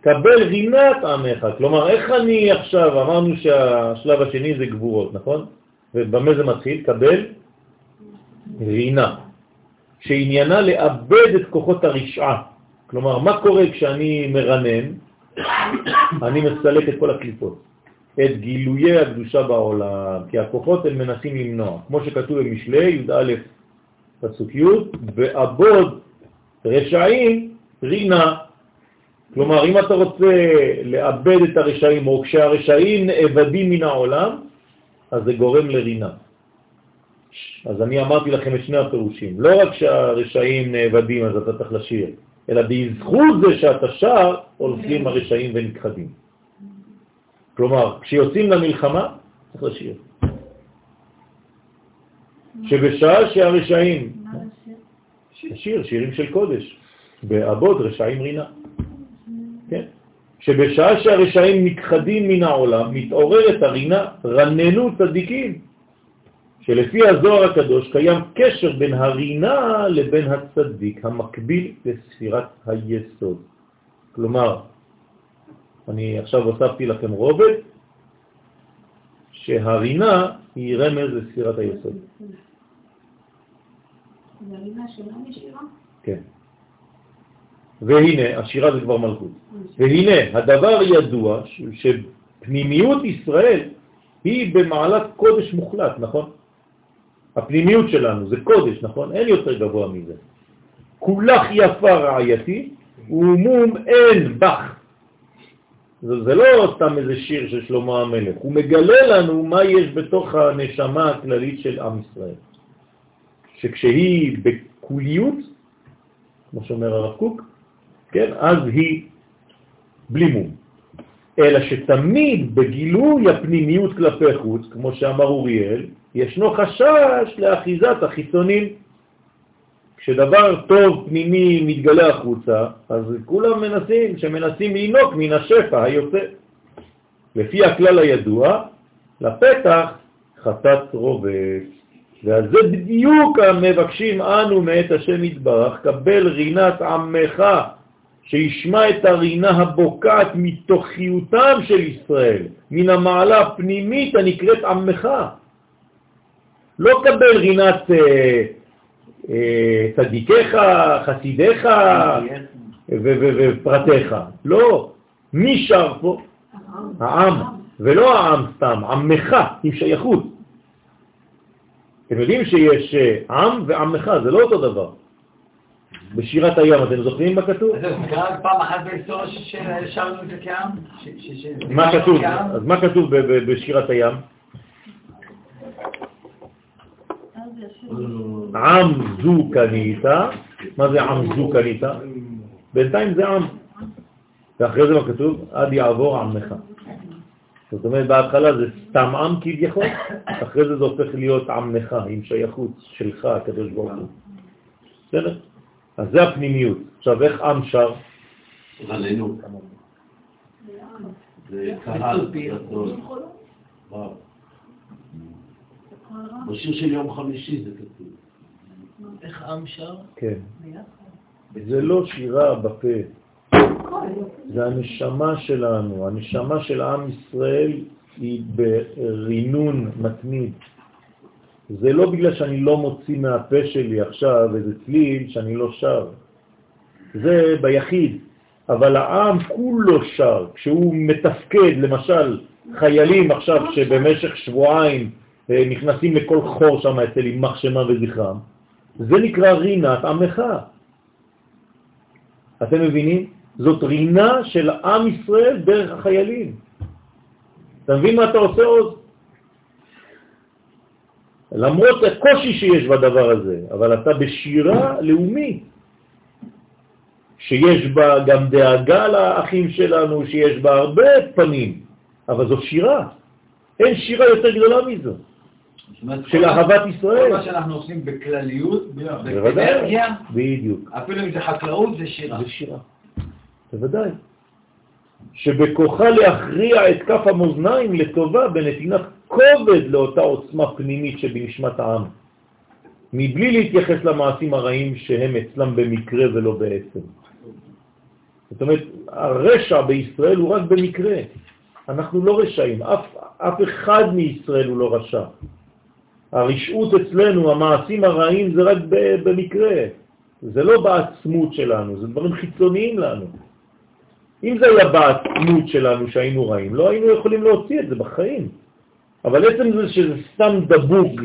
קבל רינת עמך, כלומר איך אני עכשיו, אמרנו שהשלב השני זה גבורות, נכון? ובמה זה מתחיל? קבל רינה, שעניינה לאבד את כוחות הרשעה. כלומר, מה קורה כשאני מרנן? אני מסלק את כל הקליפות, את גילויי הקדושה בעולם, כי הכוחות הם מנסים למנוע. כמו שכתוב במשלי, י"א פסוק י', ועבוד רשעים רינה. כלומר, אם אתה רוצה לאבד את הרשעים, או כשהרשעים נאבדים מן העולם, אז זה גורם לרינה. אז אני אמרתי לכם את שני הפירושים. לא רק שהרשעים נאבדים אז אתה צריך לשיר, אלא בזכות זה שאתה שר, הולכים הרשעים ונכחדים. כלומר, כשיוצאים למלחמה, צריך לשיר. שבשעה שהרשעים, שיר, שירים של קודש, בעבוד רשעים רינה. כן? שבשעה שהרשעים נכחדים מן העולם, מתעוררת הרינה, רננו צדיקים, שלפי הזוהר הקדוש קיים קשר בין הרינה לבין הצדיק, המקביל לספירת היסוד. כלומר, אני עכשיו הוספתי לכם רובד, שהרינה היא רמז לספירת היסוד. זה שלא? כן. והנה, השירה זה כבר מלכות. והנה, הדבר ידוע שפנימיות ישראל היא במעלת קודש מוחלט, נכון? הפנימיות שלנו זה קודש, נכון? אין יותר גבוה מזה. כולך יפה רעייתי ומום אין בך. זה, זה לא סתם איזה שיר של שלמה המלך, הוא מגלה לנו מה יש בתוך הנשמה הכללית של עם ישראל. שכשהיא בקוליות, כמו שאומר הרב קוק, כן, אז היא בלי מום. אלא שתמיד בגילוי הפנימיות כלפי חוץ, כמו שאמר אוריאל, ישנו חשש לאחיזת החיצונים. כשדבר טוב פנימי מתגלה החוצה, אז כולם מנסים, שמנסים לינוק מן השפע היוצא. לפי הכלל הידוע, לפתח חטאת רובץ. ועל זה בדיוק המבקשים אנו מאת השם יתברך, קבל רינת עמך, שישמע את הרינה הבוקעת מתוכיותם של ישראל, מן המעלה הפנימית הנקראת עמך. לא קבל רינת אה, צדיקיך, חסידיך ופרטיך. לא. מי שר פה? העם. ולא העם סתם, עמך, עם שייכות. אתם יודעים שיש אה, עם ועמך, זה לא אותו דבר. בשירת הים, אתם זוכרים מה כתוב? אז זה קרה פעם אחת בהיסטוריה ששרנו את זה כעם? מה כתוב? אז מה כתוב בשירת הים? עם זו קנית, מה זה עם זו קנית? בינתיים זה עם. ואחרי זה מה כתוב? עד יעבור עמך. זאת אומרת, בהתחלה זה סתם עם כביכול, אחרי זה זה הופך להיות עמך, עם שייכות שלך, הקדוש ברוך הוא. בסדר? אז זה הפנימיות. עכשיו, איך עם שר? עלינו. זה קהל גדול. בשיר של יום חמישי זה כתוב. איך עם שר? כן. זה לא שירה בפה. זה הנשמה שלנו, הנשמה של עם ישראל היא ברינון מתמיד. זה לא בגלל שאני לא מוציא מהפה שלי עכשיו איזה צליל שאני לא שר. זה ביחיד. אבל העם כולו שר. כשהוא מתפקד, למשל, חיילים עכשיו שבמשך שבועיים נכנסים לכל חור שם אצל ימח שמה וזכרם, זה נקרא רינת עמך. אתם מבינים? זאת רינה של עם ישראל דרך החיילים. אתה מבין מה אתה עושה עוד? למרות הקושי שיש בדבר הזה, אבל אתה בשירה לאומית, שיש בה גם דאגה לאחים שלנו, שיש בה הרבה פנים, אבל זו שירה. אין שירה יותר גדולה מזו. של אהבת ישראל. כל מה שאנחנו עושים בכלליות, באנרגיה, בדיוק. אפילו אם זה חקלאות, זה שירה. זה שירה. בוודאי. שבכוחה להכריע את כף המאזניים לטובה בנתינת כובד לאותה עוצמה פנימית שבנשמת העם, מבלי להתייחס למעשים הרעים שהם אצלם במקרה ולא בעצם. זאת אומרת, הרשע בישראל הוא רק במקרה. אנחנו לא רשעים, אף, אף אחד מישראל הוא לא רשע. הרשעות אצלנו, המעשים הרעים זה רק במקרה, זה לא בעצמות שלנו, זה דברים חיצוניים לנו. אם זה היה בעצמות שלנו שהיינו רעים, לא היינו יכולים להוציא את זה בחיים. אבל עצם זה שזה סתם דבוק,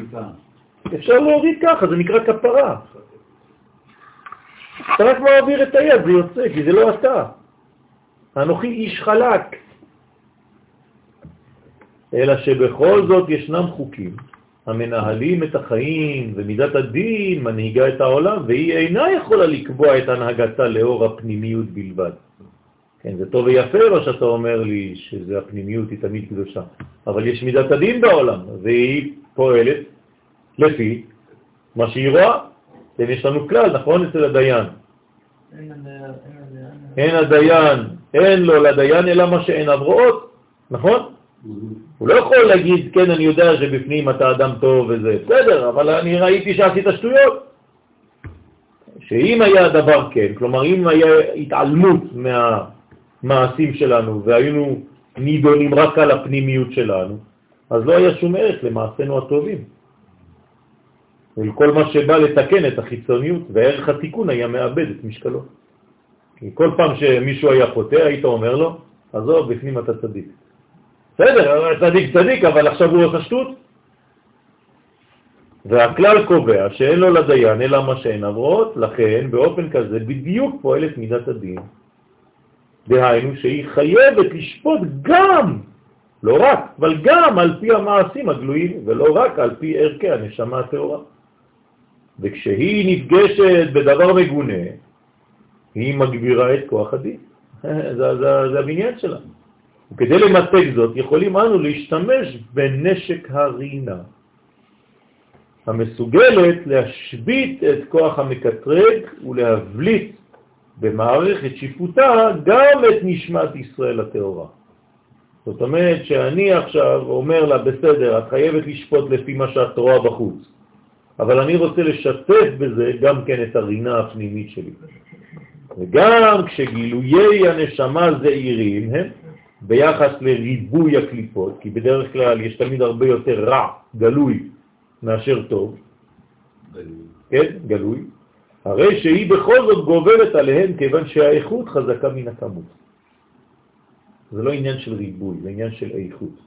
אפשר להוריד ככה, זה נקרא כפרה. אתה רק מעביר את היד, זה יוצא, כי זה לא אתה. אנוכי איש חלק. אלא שבכל זאת ישנם חוקים המנהלים את החיים ומידת הדין מנהיגה את העולם והיא אינה יכולה לקבוע את הנהגתה לאור הפנימיות בלבד. כן, זה טוב ויפה מה שאתה אומר לי, שזה הפנימיות היא תמיד קדושה, אבל יש מידת הדין בעולם, והיא פועלת לפי מה שהיא רואה. כן, יש לנו כלל, נכון? אצל הדיין. אין הדיין, אין לו לדיין אלא מה שאין רואות, נכון? הוא לא יכול להגיד, כן, אני יודע שבפנים אתה אדם טוב וזה, בסדר, אבל אני ראיתי שעשית שטויות. שאם היה דבר כן, כלומר אם היה התעלמות מה... המעשים שלנו והיינו נידונים רק על הפנימיות שלנו, אז לא היה שום ערך למעשינו הטובים. ולכל מה שבא לתקן את החיצוניות, וערך התיקון היה מאבד את משקלו. כי כל פעם שמישהו היה חוטא, היית אומר לו, עזוב, בפנים אתה צדיק. בסדר, צדיק צדיק, אבל עכשיו הוא עושה שטות. והכלל קובע שאין לו לדיין אלא מה שאין עברות, לכן באופן כזה בדיוק פועלת מידת הדין דהיינו שהיא חייבת לשפוט גם, לא רק, אבל גם על פי המעשים הגלויים, ולא רק על פי ערכי הנשמה הטהורה. וכשהיא נפגשת בדבר מגונה, היא מגבירה את כוח הדין. זה, זה, זה הבניין שלה. וכדי למתק זאת, יכולים אנו להשתמש בנשק הרינה, המסוגלת להשבית את כוח המקטרג ולהבליט במערכת שיפוטה גם את נשמת ישראל הטהורה. זאת אומרת שאני עכשיו אומר לה, בסדר, את חייבת לשפוט לפי מה שאת רואה בחוץ, אבל אני רוצה לשתף בזה גם כן את הרינה הפנימית שלי. וגם כשגילויי הנשמה זעירים הם ביחס לריבוי הקליפות, כי בדרך כלל יש תמיד הרבה יותר רע, גלוי, מאשר טוב, גלוי. כן, גלוי, הרי שהיא בכל זאת גוברת עליהם כיוון שהאיכות חזקה מן הכמות. זה לא עניין של ריבוי, זה עניין של איכות.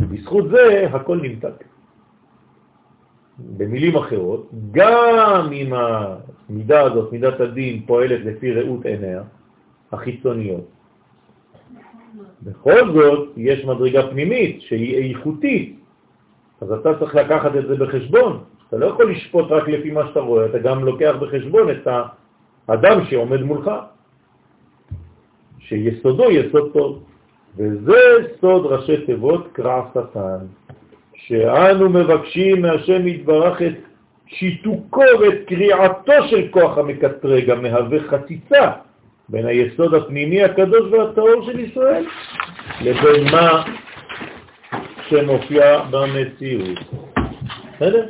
ובזכות זה הכל נמתק. במילים אחרות, גם אם המידה הזאת, מידת הדין, פועלת לפי ראות עיניה, החיצוניות, בכל זאת יש מדרגה פנימית שהיא איכותית, אז אתה צריך לקחת את זה בחשבון. אתה לא יכול לשפוט רק לפי מה שאתה רואה, אתה גם לוקח בחשבון את האדם שעומד מולך, שיסודו יסוד טוב. וזה סוד ראשי תיבות קרע שטן, שאנו מבקשים מהשם יתברך את שיתוקו ואת קריעתו של כוח המקטרג המהווה חציצה בין היסוד הפנימי הקדוש והטהור של ישראל לבין מה שמופיע במציאות. בסדר?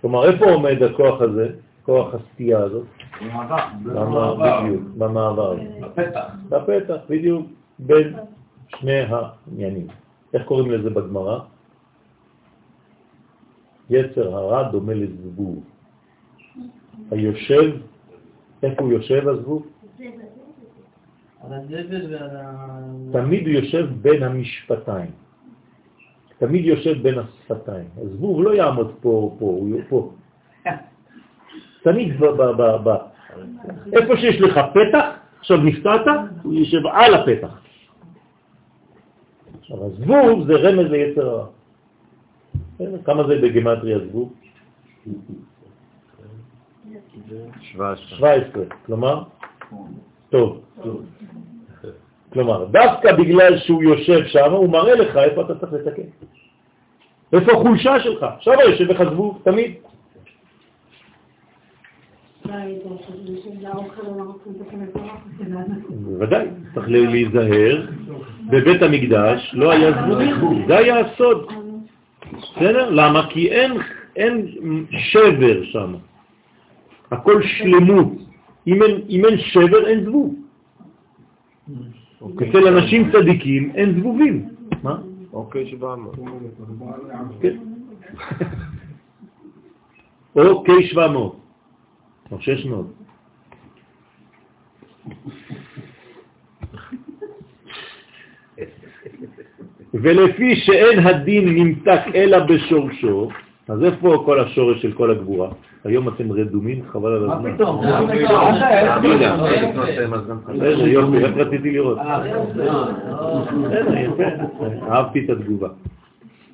כלומר, איפה עומד הכוח הזה, כוח הסטייה הזאת? במעבר. במעבר. בפתח. בפתח, בדיוק, בין שני העניינים. איך קוראים לזה בגמרא? יצר הרע דומה לזבוב. היושב, איפה הוא יושב הזבוב? תמיד הוא יושב בין המשפטיים. תמיד יושב בין השפתיים. הזבוב לא יעמוד פה, פה, הוא פה. תמיד ב... ב, ב, ב. איפה שיש לך פתח, עכשיו נפתעת, הוא יושב על הפתח. עכשיו, הזבוב זה רמז ליצר הרע. כמה זה בגמטריה זבוב? 17. כלומר? טוב. כלומר, דווקא בגלל שהוא יושב שם, הוא מראה לך איפה אתה צריך לתקן. איפה החולשה שלך? שם יושב לך זבוב, תמיד. בוודאי, צריך להיזהר. בבית המקדש לא היה זבוב, זה היה הסוד. בסדר? למה? כי אין, שבר שם. הכל שלמות. אם אין, אם אין שבר, אין זבוב. אצל אנשים צדיקים אין זבובים. מה? אוקיי, שבע מאות. כן. או K700, או 600. ולפי שאין הדין נמתק אלא בשורשו, אז איפה כל השורש של כל הגבורה? היום אתם רדומים, חבל על הזמן. מה פתאום? איזה יופי, איך רציתי לראות? יפה, אהבתי את התגובה.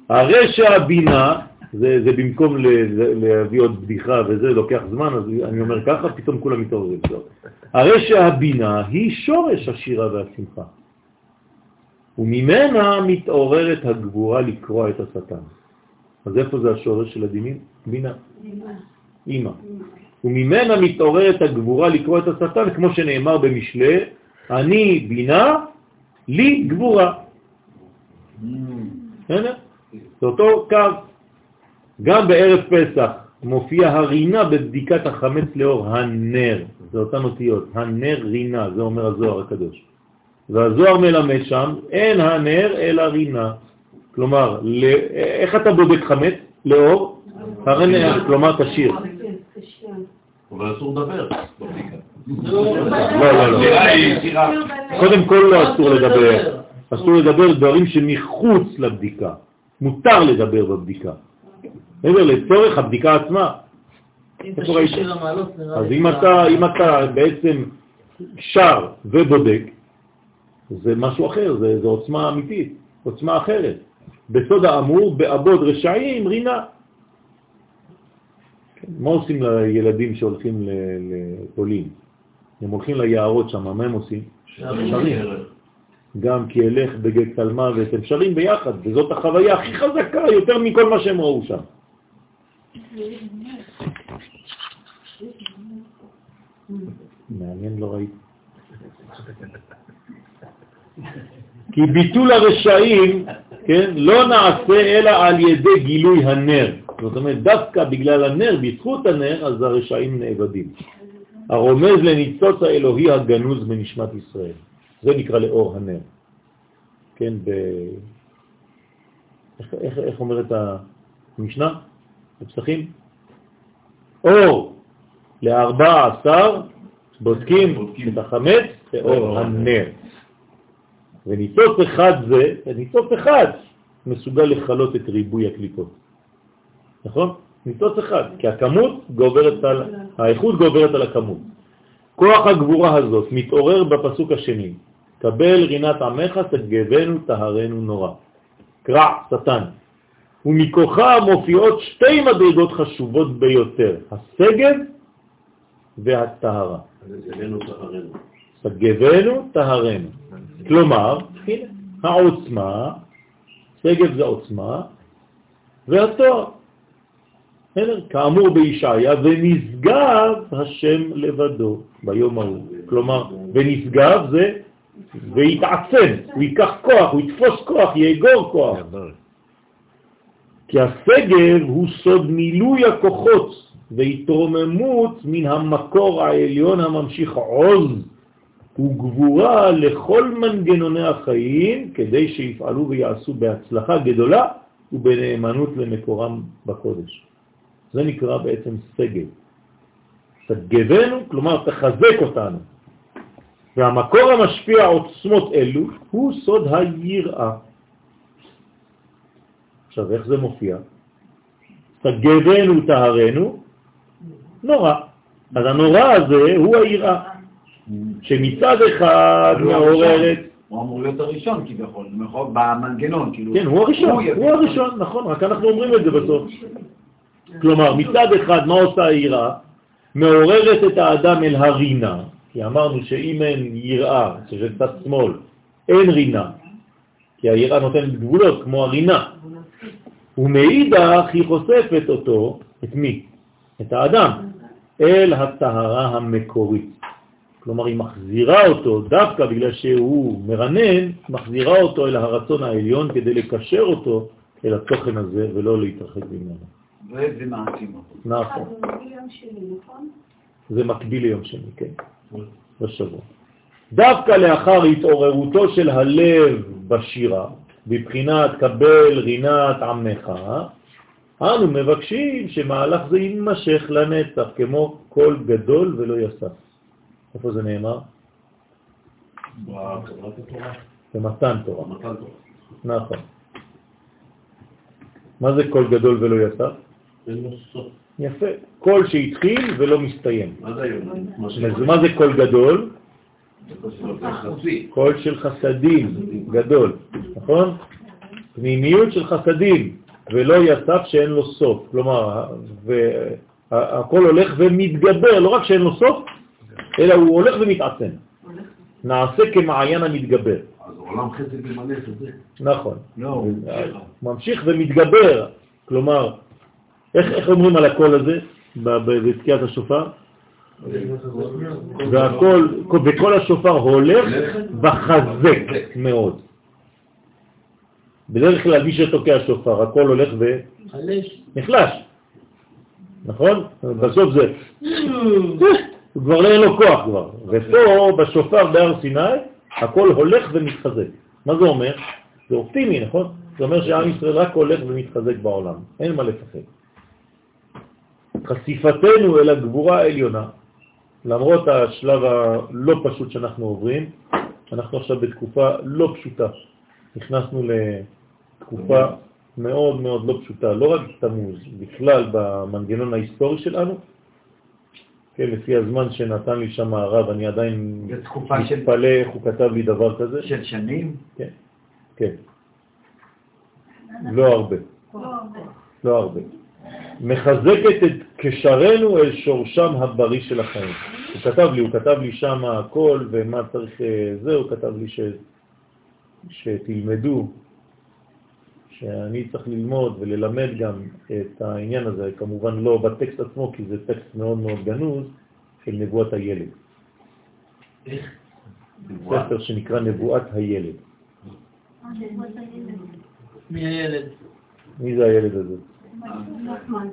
הרי שהבינה, זה במקום להביא עוד בדיחה וזה לוקח זמן, אז אני אומר ככה, פתאום כולם מתעוררים. הרי שהבינה היא שורש השירה והשמחה. וממנה מתעוררת הגבורה לקרוע את השטן. אז איפה זה השורש של הדינים? בינה. אימא. וממנה מתעוררת הגבורה לקרוא את השטן, כמו שנאמר במשלי, אני בינה, לי גבורה. בסדר? זה אותו קו. גם בערב פסח מופיע הרינה בבדיקת החמץ לאור הנר, זה אותן אותיות, הנר רינה, זה אומר הזוהר הקדוש. והזוהר מלמד שם, אין הנר אלא רינה. כלומר, איך אתה בודק חמץ? לאור? הרנר, כלומר תשאיר. אבל אסור לדבר. לא, לא, לא. קודם כל לא אסור לדבר. אסור לדבר דברים שמחוץ לבדיקה. מותר לדבר בבדיקה. מעבר לצורך הבדיקה עצמה. אז אם אתה בעצם שר ובודק, זה משהו אחר, זה עוצמה אמיתית, עוצמה אחרת. בסוד האמור, בעבוד רשעים, רינה. מה עושים לילדים שהולכים לפולין? הם הולכים ליערות שם, מה הם עושים? שרים. גם כי אלך בגג תלמה ואתם שרים ביחד, וזאת החוויה הכי חזקה, יותר מכל מה שהם ראו שם. מעניין, לא ראיתי. כי ביטול הרשעים, כן, לא נעשה אלא על ידי גילוי הנר. זאת אומרת, דווקא בגלל הנר, בזכות הנר, אז הרשעים נאבדים. הרומז לניצוץ האלוהי הגנוז בנשמת ישראל. זה נקרא לאור הנר. כן, ב... איך, איך, איך אומרת המשנה? בפסחים? אור לארבע עשר בודקים את החמץ באור הנר. וניצוץ אחד זה, ניצוץ אחד מסוגל לחלות את ריבוי הקליפות. נכון? ניצוץ אחד, כי הכמות גוברת על, האיכות גוברת על הכמות. כוח הגבורה הזאת מתעורר בפסוק השני, קבל רינת עמך תגבנו טהרנו נורא. קרע, שטן. ומכוחה מופיעות שתי מדרגות חשובות ביותר, הסגב והטהרה. סגבנו טהרנו. כלומר, הנה, העוצמה, סגב זה עוצמה, והתואר. כאמור בישעיה, ונשגב השם לבדו ביום ההוא. כלומר, ונשגב זה ויתעצם, הוא ייקח כוח, הוא יתפוס כוח, יאגור כוח. כי הסגב הוא סוד מילוי הכוחות והתרוממות מן המקור העליון הממשיך עוז וגבורה לכל מנגנוני החיים כדי שיפעלו ויעשו בהצלחה גדולה ובנאמנות למקורם בקודש. זה נקרא בעצם סגב. סגבנו, כלומר תחזק אותנו. והמקור המשפיע עוצמות אלו הוא סוד היראה. עכשיו, איך זה מופיע? סגבנו טהרנו, נורא. אז הנורא הזה הוא היראה, שמצד אחד מעוררת... הוא אמור להיות הראשון כביכול, במנגנון, כאילו... כן, הוא הראשון, הוא הראשון, נכון, רק אנחנו אומרים את זה בסוף. כלומר, מצד אחד, מה עושה היראה? מעוררת את האדם אל הרינה, כי אמרנו שאם אין יראה, שזה צד שמאל, אין רינה, כי היראה נותנת גבולות, כמו הרינה. ומאידך היא חושפת אותו, את מי? את האדם, אל הטהרה המקורית. כלומר, היא מחזירה אותו, דווקא בגלל שהוא מרנן, מחזירה אותו אל הרצון העליון כדי לקשר אותו אל התוכן הזה ולא להתרחק ממנו. וזה מעצים אותו. נכון. זה מקביל ליום שני, כן. בשבוע. דווקא לאחר התעוררותו של הלב בשירה, בבחינת קבל רינת עמך, אנו מבקשים שמהלך זה יימשך לנצח, כמו כל גדול ולא יסף. איפה זה נאמר? במתן תורה. נכון. מה זה קול גדול ולא יסף? יפה. קול שהתחיל ולא מסתיים. מה זה היום? מה זה קול גדול? קול של חסדים, גדול, נכון? פנימיות של חסדים, ולא יסף שאין לו סוף. כלומר, הכל הולך ומתגבר, לא רק שאין לו סוף, אלא הוא הולך ומתעצם. נעשה כמעיין המתגבר. אז עולם חסד ממלא את זה. נכון. לא, ממשיך ומתגבר. כלומר, איך, איך אומרים על הקול הזה בתקיעת השופר? והכל, וכל השופר הולך וחזק מאוד. בדרך כלל מי שתוקע שופר, הכל הולך ונחלש. נכון? בסוף זה, הוא כבר לא אין לו כוח כבר. ופה בשופר בהר סיני, הכל הולך ומתחזק. מה זה אומר? זה אופטימי, נכון? זה אומר שעם ישראל רק הולך ומתחזק בעולם, אין מה לפחד. חשיפתנו אל הגבורה העליונה, למרות השלב הלא פשוט שאנחנו עוברים, אנחנו עכשיו בתקופה לא פשוטה. נכנסנו לתקופה מאוד מאוד לא פשוטה, לא רק תמוז, בכלל במנגנון ההיסטורי שלנו. כן, לפי הזמן שנתן לי שם הרב, אני עדיין מתפלא איך הוא כתב לי דבר כזה. של שנים? כן, כן. לא הרבה. לא הרבה. מחזקת את קשרנו אל שורשם הבריא של החיים. הוא כתב לי, הוא כתב לי שם הכל ומה צריך אה, זה, הוא כתב לי ש... שתלמדו, שאני צריך ללמוד וללמד גם את העניין הזה, כמובן לא בטקסט עצמו, כי זה טקסט מאוד מאוד גנוז, של נבואת הילד. איך? ספר שנקרא נבואת הילד. מי הילד? מי זה הילד הזה? נחמן.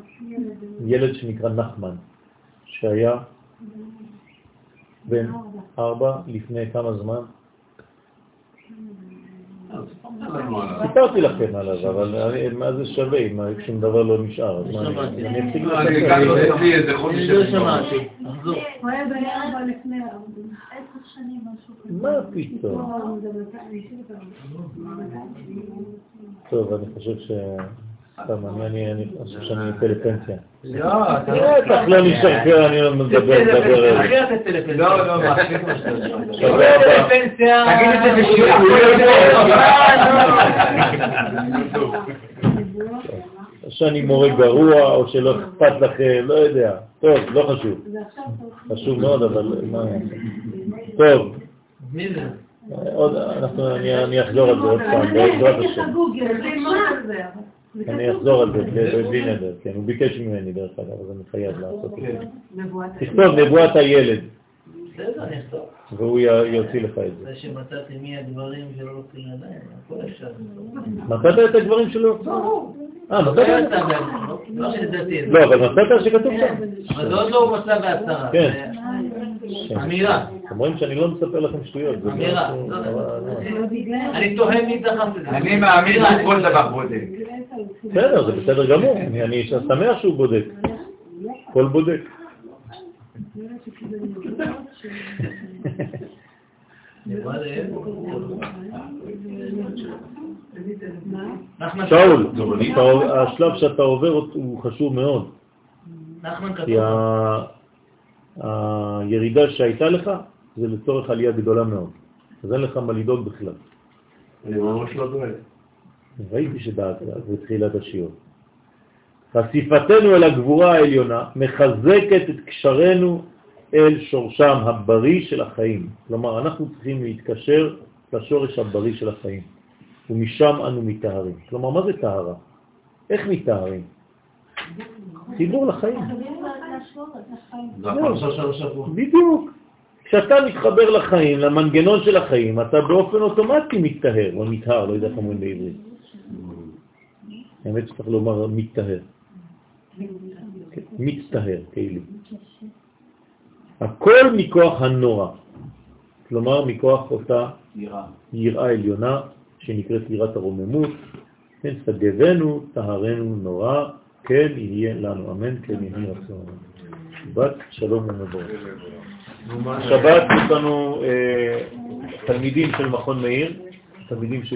ילד שנקרא נחמן, שהיה בן ארבע לפני כמה זמן? סיפרתי לכם עליו, אבל מה זה שווה אם שום דבר לא נשאר? אז מה, אני אציג לכם? אני גם לא אצלי איזה חודש. אני לא שמעתי. הוא היה בן ארבע לפני עשר שנים, משהו. מה פתאום? לא, טוב, אני חושב ש... סתם, אני- חושב שאני יוצא לפנסיה. לא, אתה בטח לא נשאר כאן, אני לא מדבר, מדבר על אחי אתה תצא לפנסיה. לא, לא, מעסיק מה שאתה אומר. הבא. תגיד את זה בשירה. שאני מורה גרוע, או שלא אכפת לכם, לא יודע. טוב, לא חשוב. חשוב מאוד, אבל מה... טוב, מי זה? עוד, אנחנו, אני, אני אחזור על זה עוד פעם, בעזרת השם. אני אחזור על זה בלי- בלי נדר, כן, הוא ביקש ממני דרך אגב, אז אני חייב לעשות את זה. נבואת תכתוב נבואת הילד. והוא יוציא לך את זה. זה שמצאתי מי הדברים שלא לוקחים לידיים, הכל אפשר. מצאת את הגברים שלו? אה, לא מצאת? לא? לא שלדעתי. לא, אבל מצאת שכתוב שם. אבל זה עוד לא הוא מצא בהצהרה. כן. זה אמירה. אומרים שאני לא מספר לכם שטויות. אמירה. לא, אני תוהה מי דחף את זה. אני מאמין שהוא כל דבר בודק. בסדר, זה בסדר גמור, אני שמח שהוא בודק. כל בודק. שאול, השלב שאתה עובר הוא חשוב מאוד. כי הירידה שהייתה לך זה לצורך עלייה גדולה מאוד. אז אין לך מה לדאוג בכלל. אני ממש לא דואג. ראיתי שדאגת בתחילת השיעור. חשיפתנו אל הגבורה העליונה מחזקת את קשרנו אל שורשם הבריא של החיים. כלומר, אנחנו צריכים להתקשר לשורש הבריא של החיים, ומשם אנו מתארים. כלומר, מה זה טהרה? איך מתארים? חיבור לחיים. בדיוק. כשאתה מתחבר לחיים, למנגנון של החיים, אתה באופן אוטומטי מתטהר, או מתהר, לא יודע איך אומרים בעברית. האמת שצריך לומר מתטהר. מצטהר, כאילו. הכל מכוח הנורא. כלומר, מכוח אותה יראה עליונה שנקראת יראת הרוממות. כן, שגבנו, טהרנו נורא, כן יהיה לנו, אמן, כן יהיה רצון. שבת שלום ומבורך. שבת יש לנו אה, תלמידים של מכון מאיר, תלמידים שלי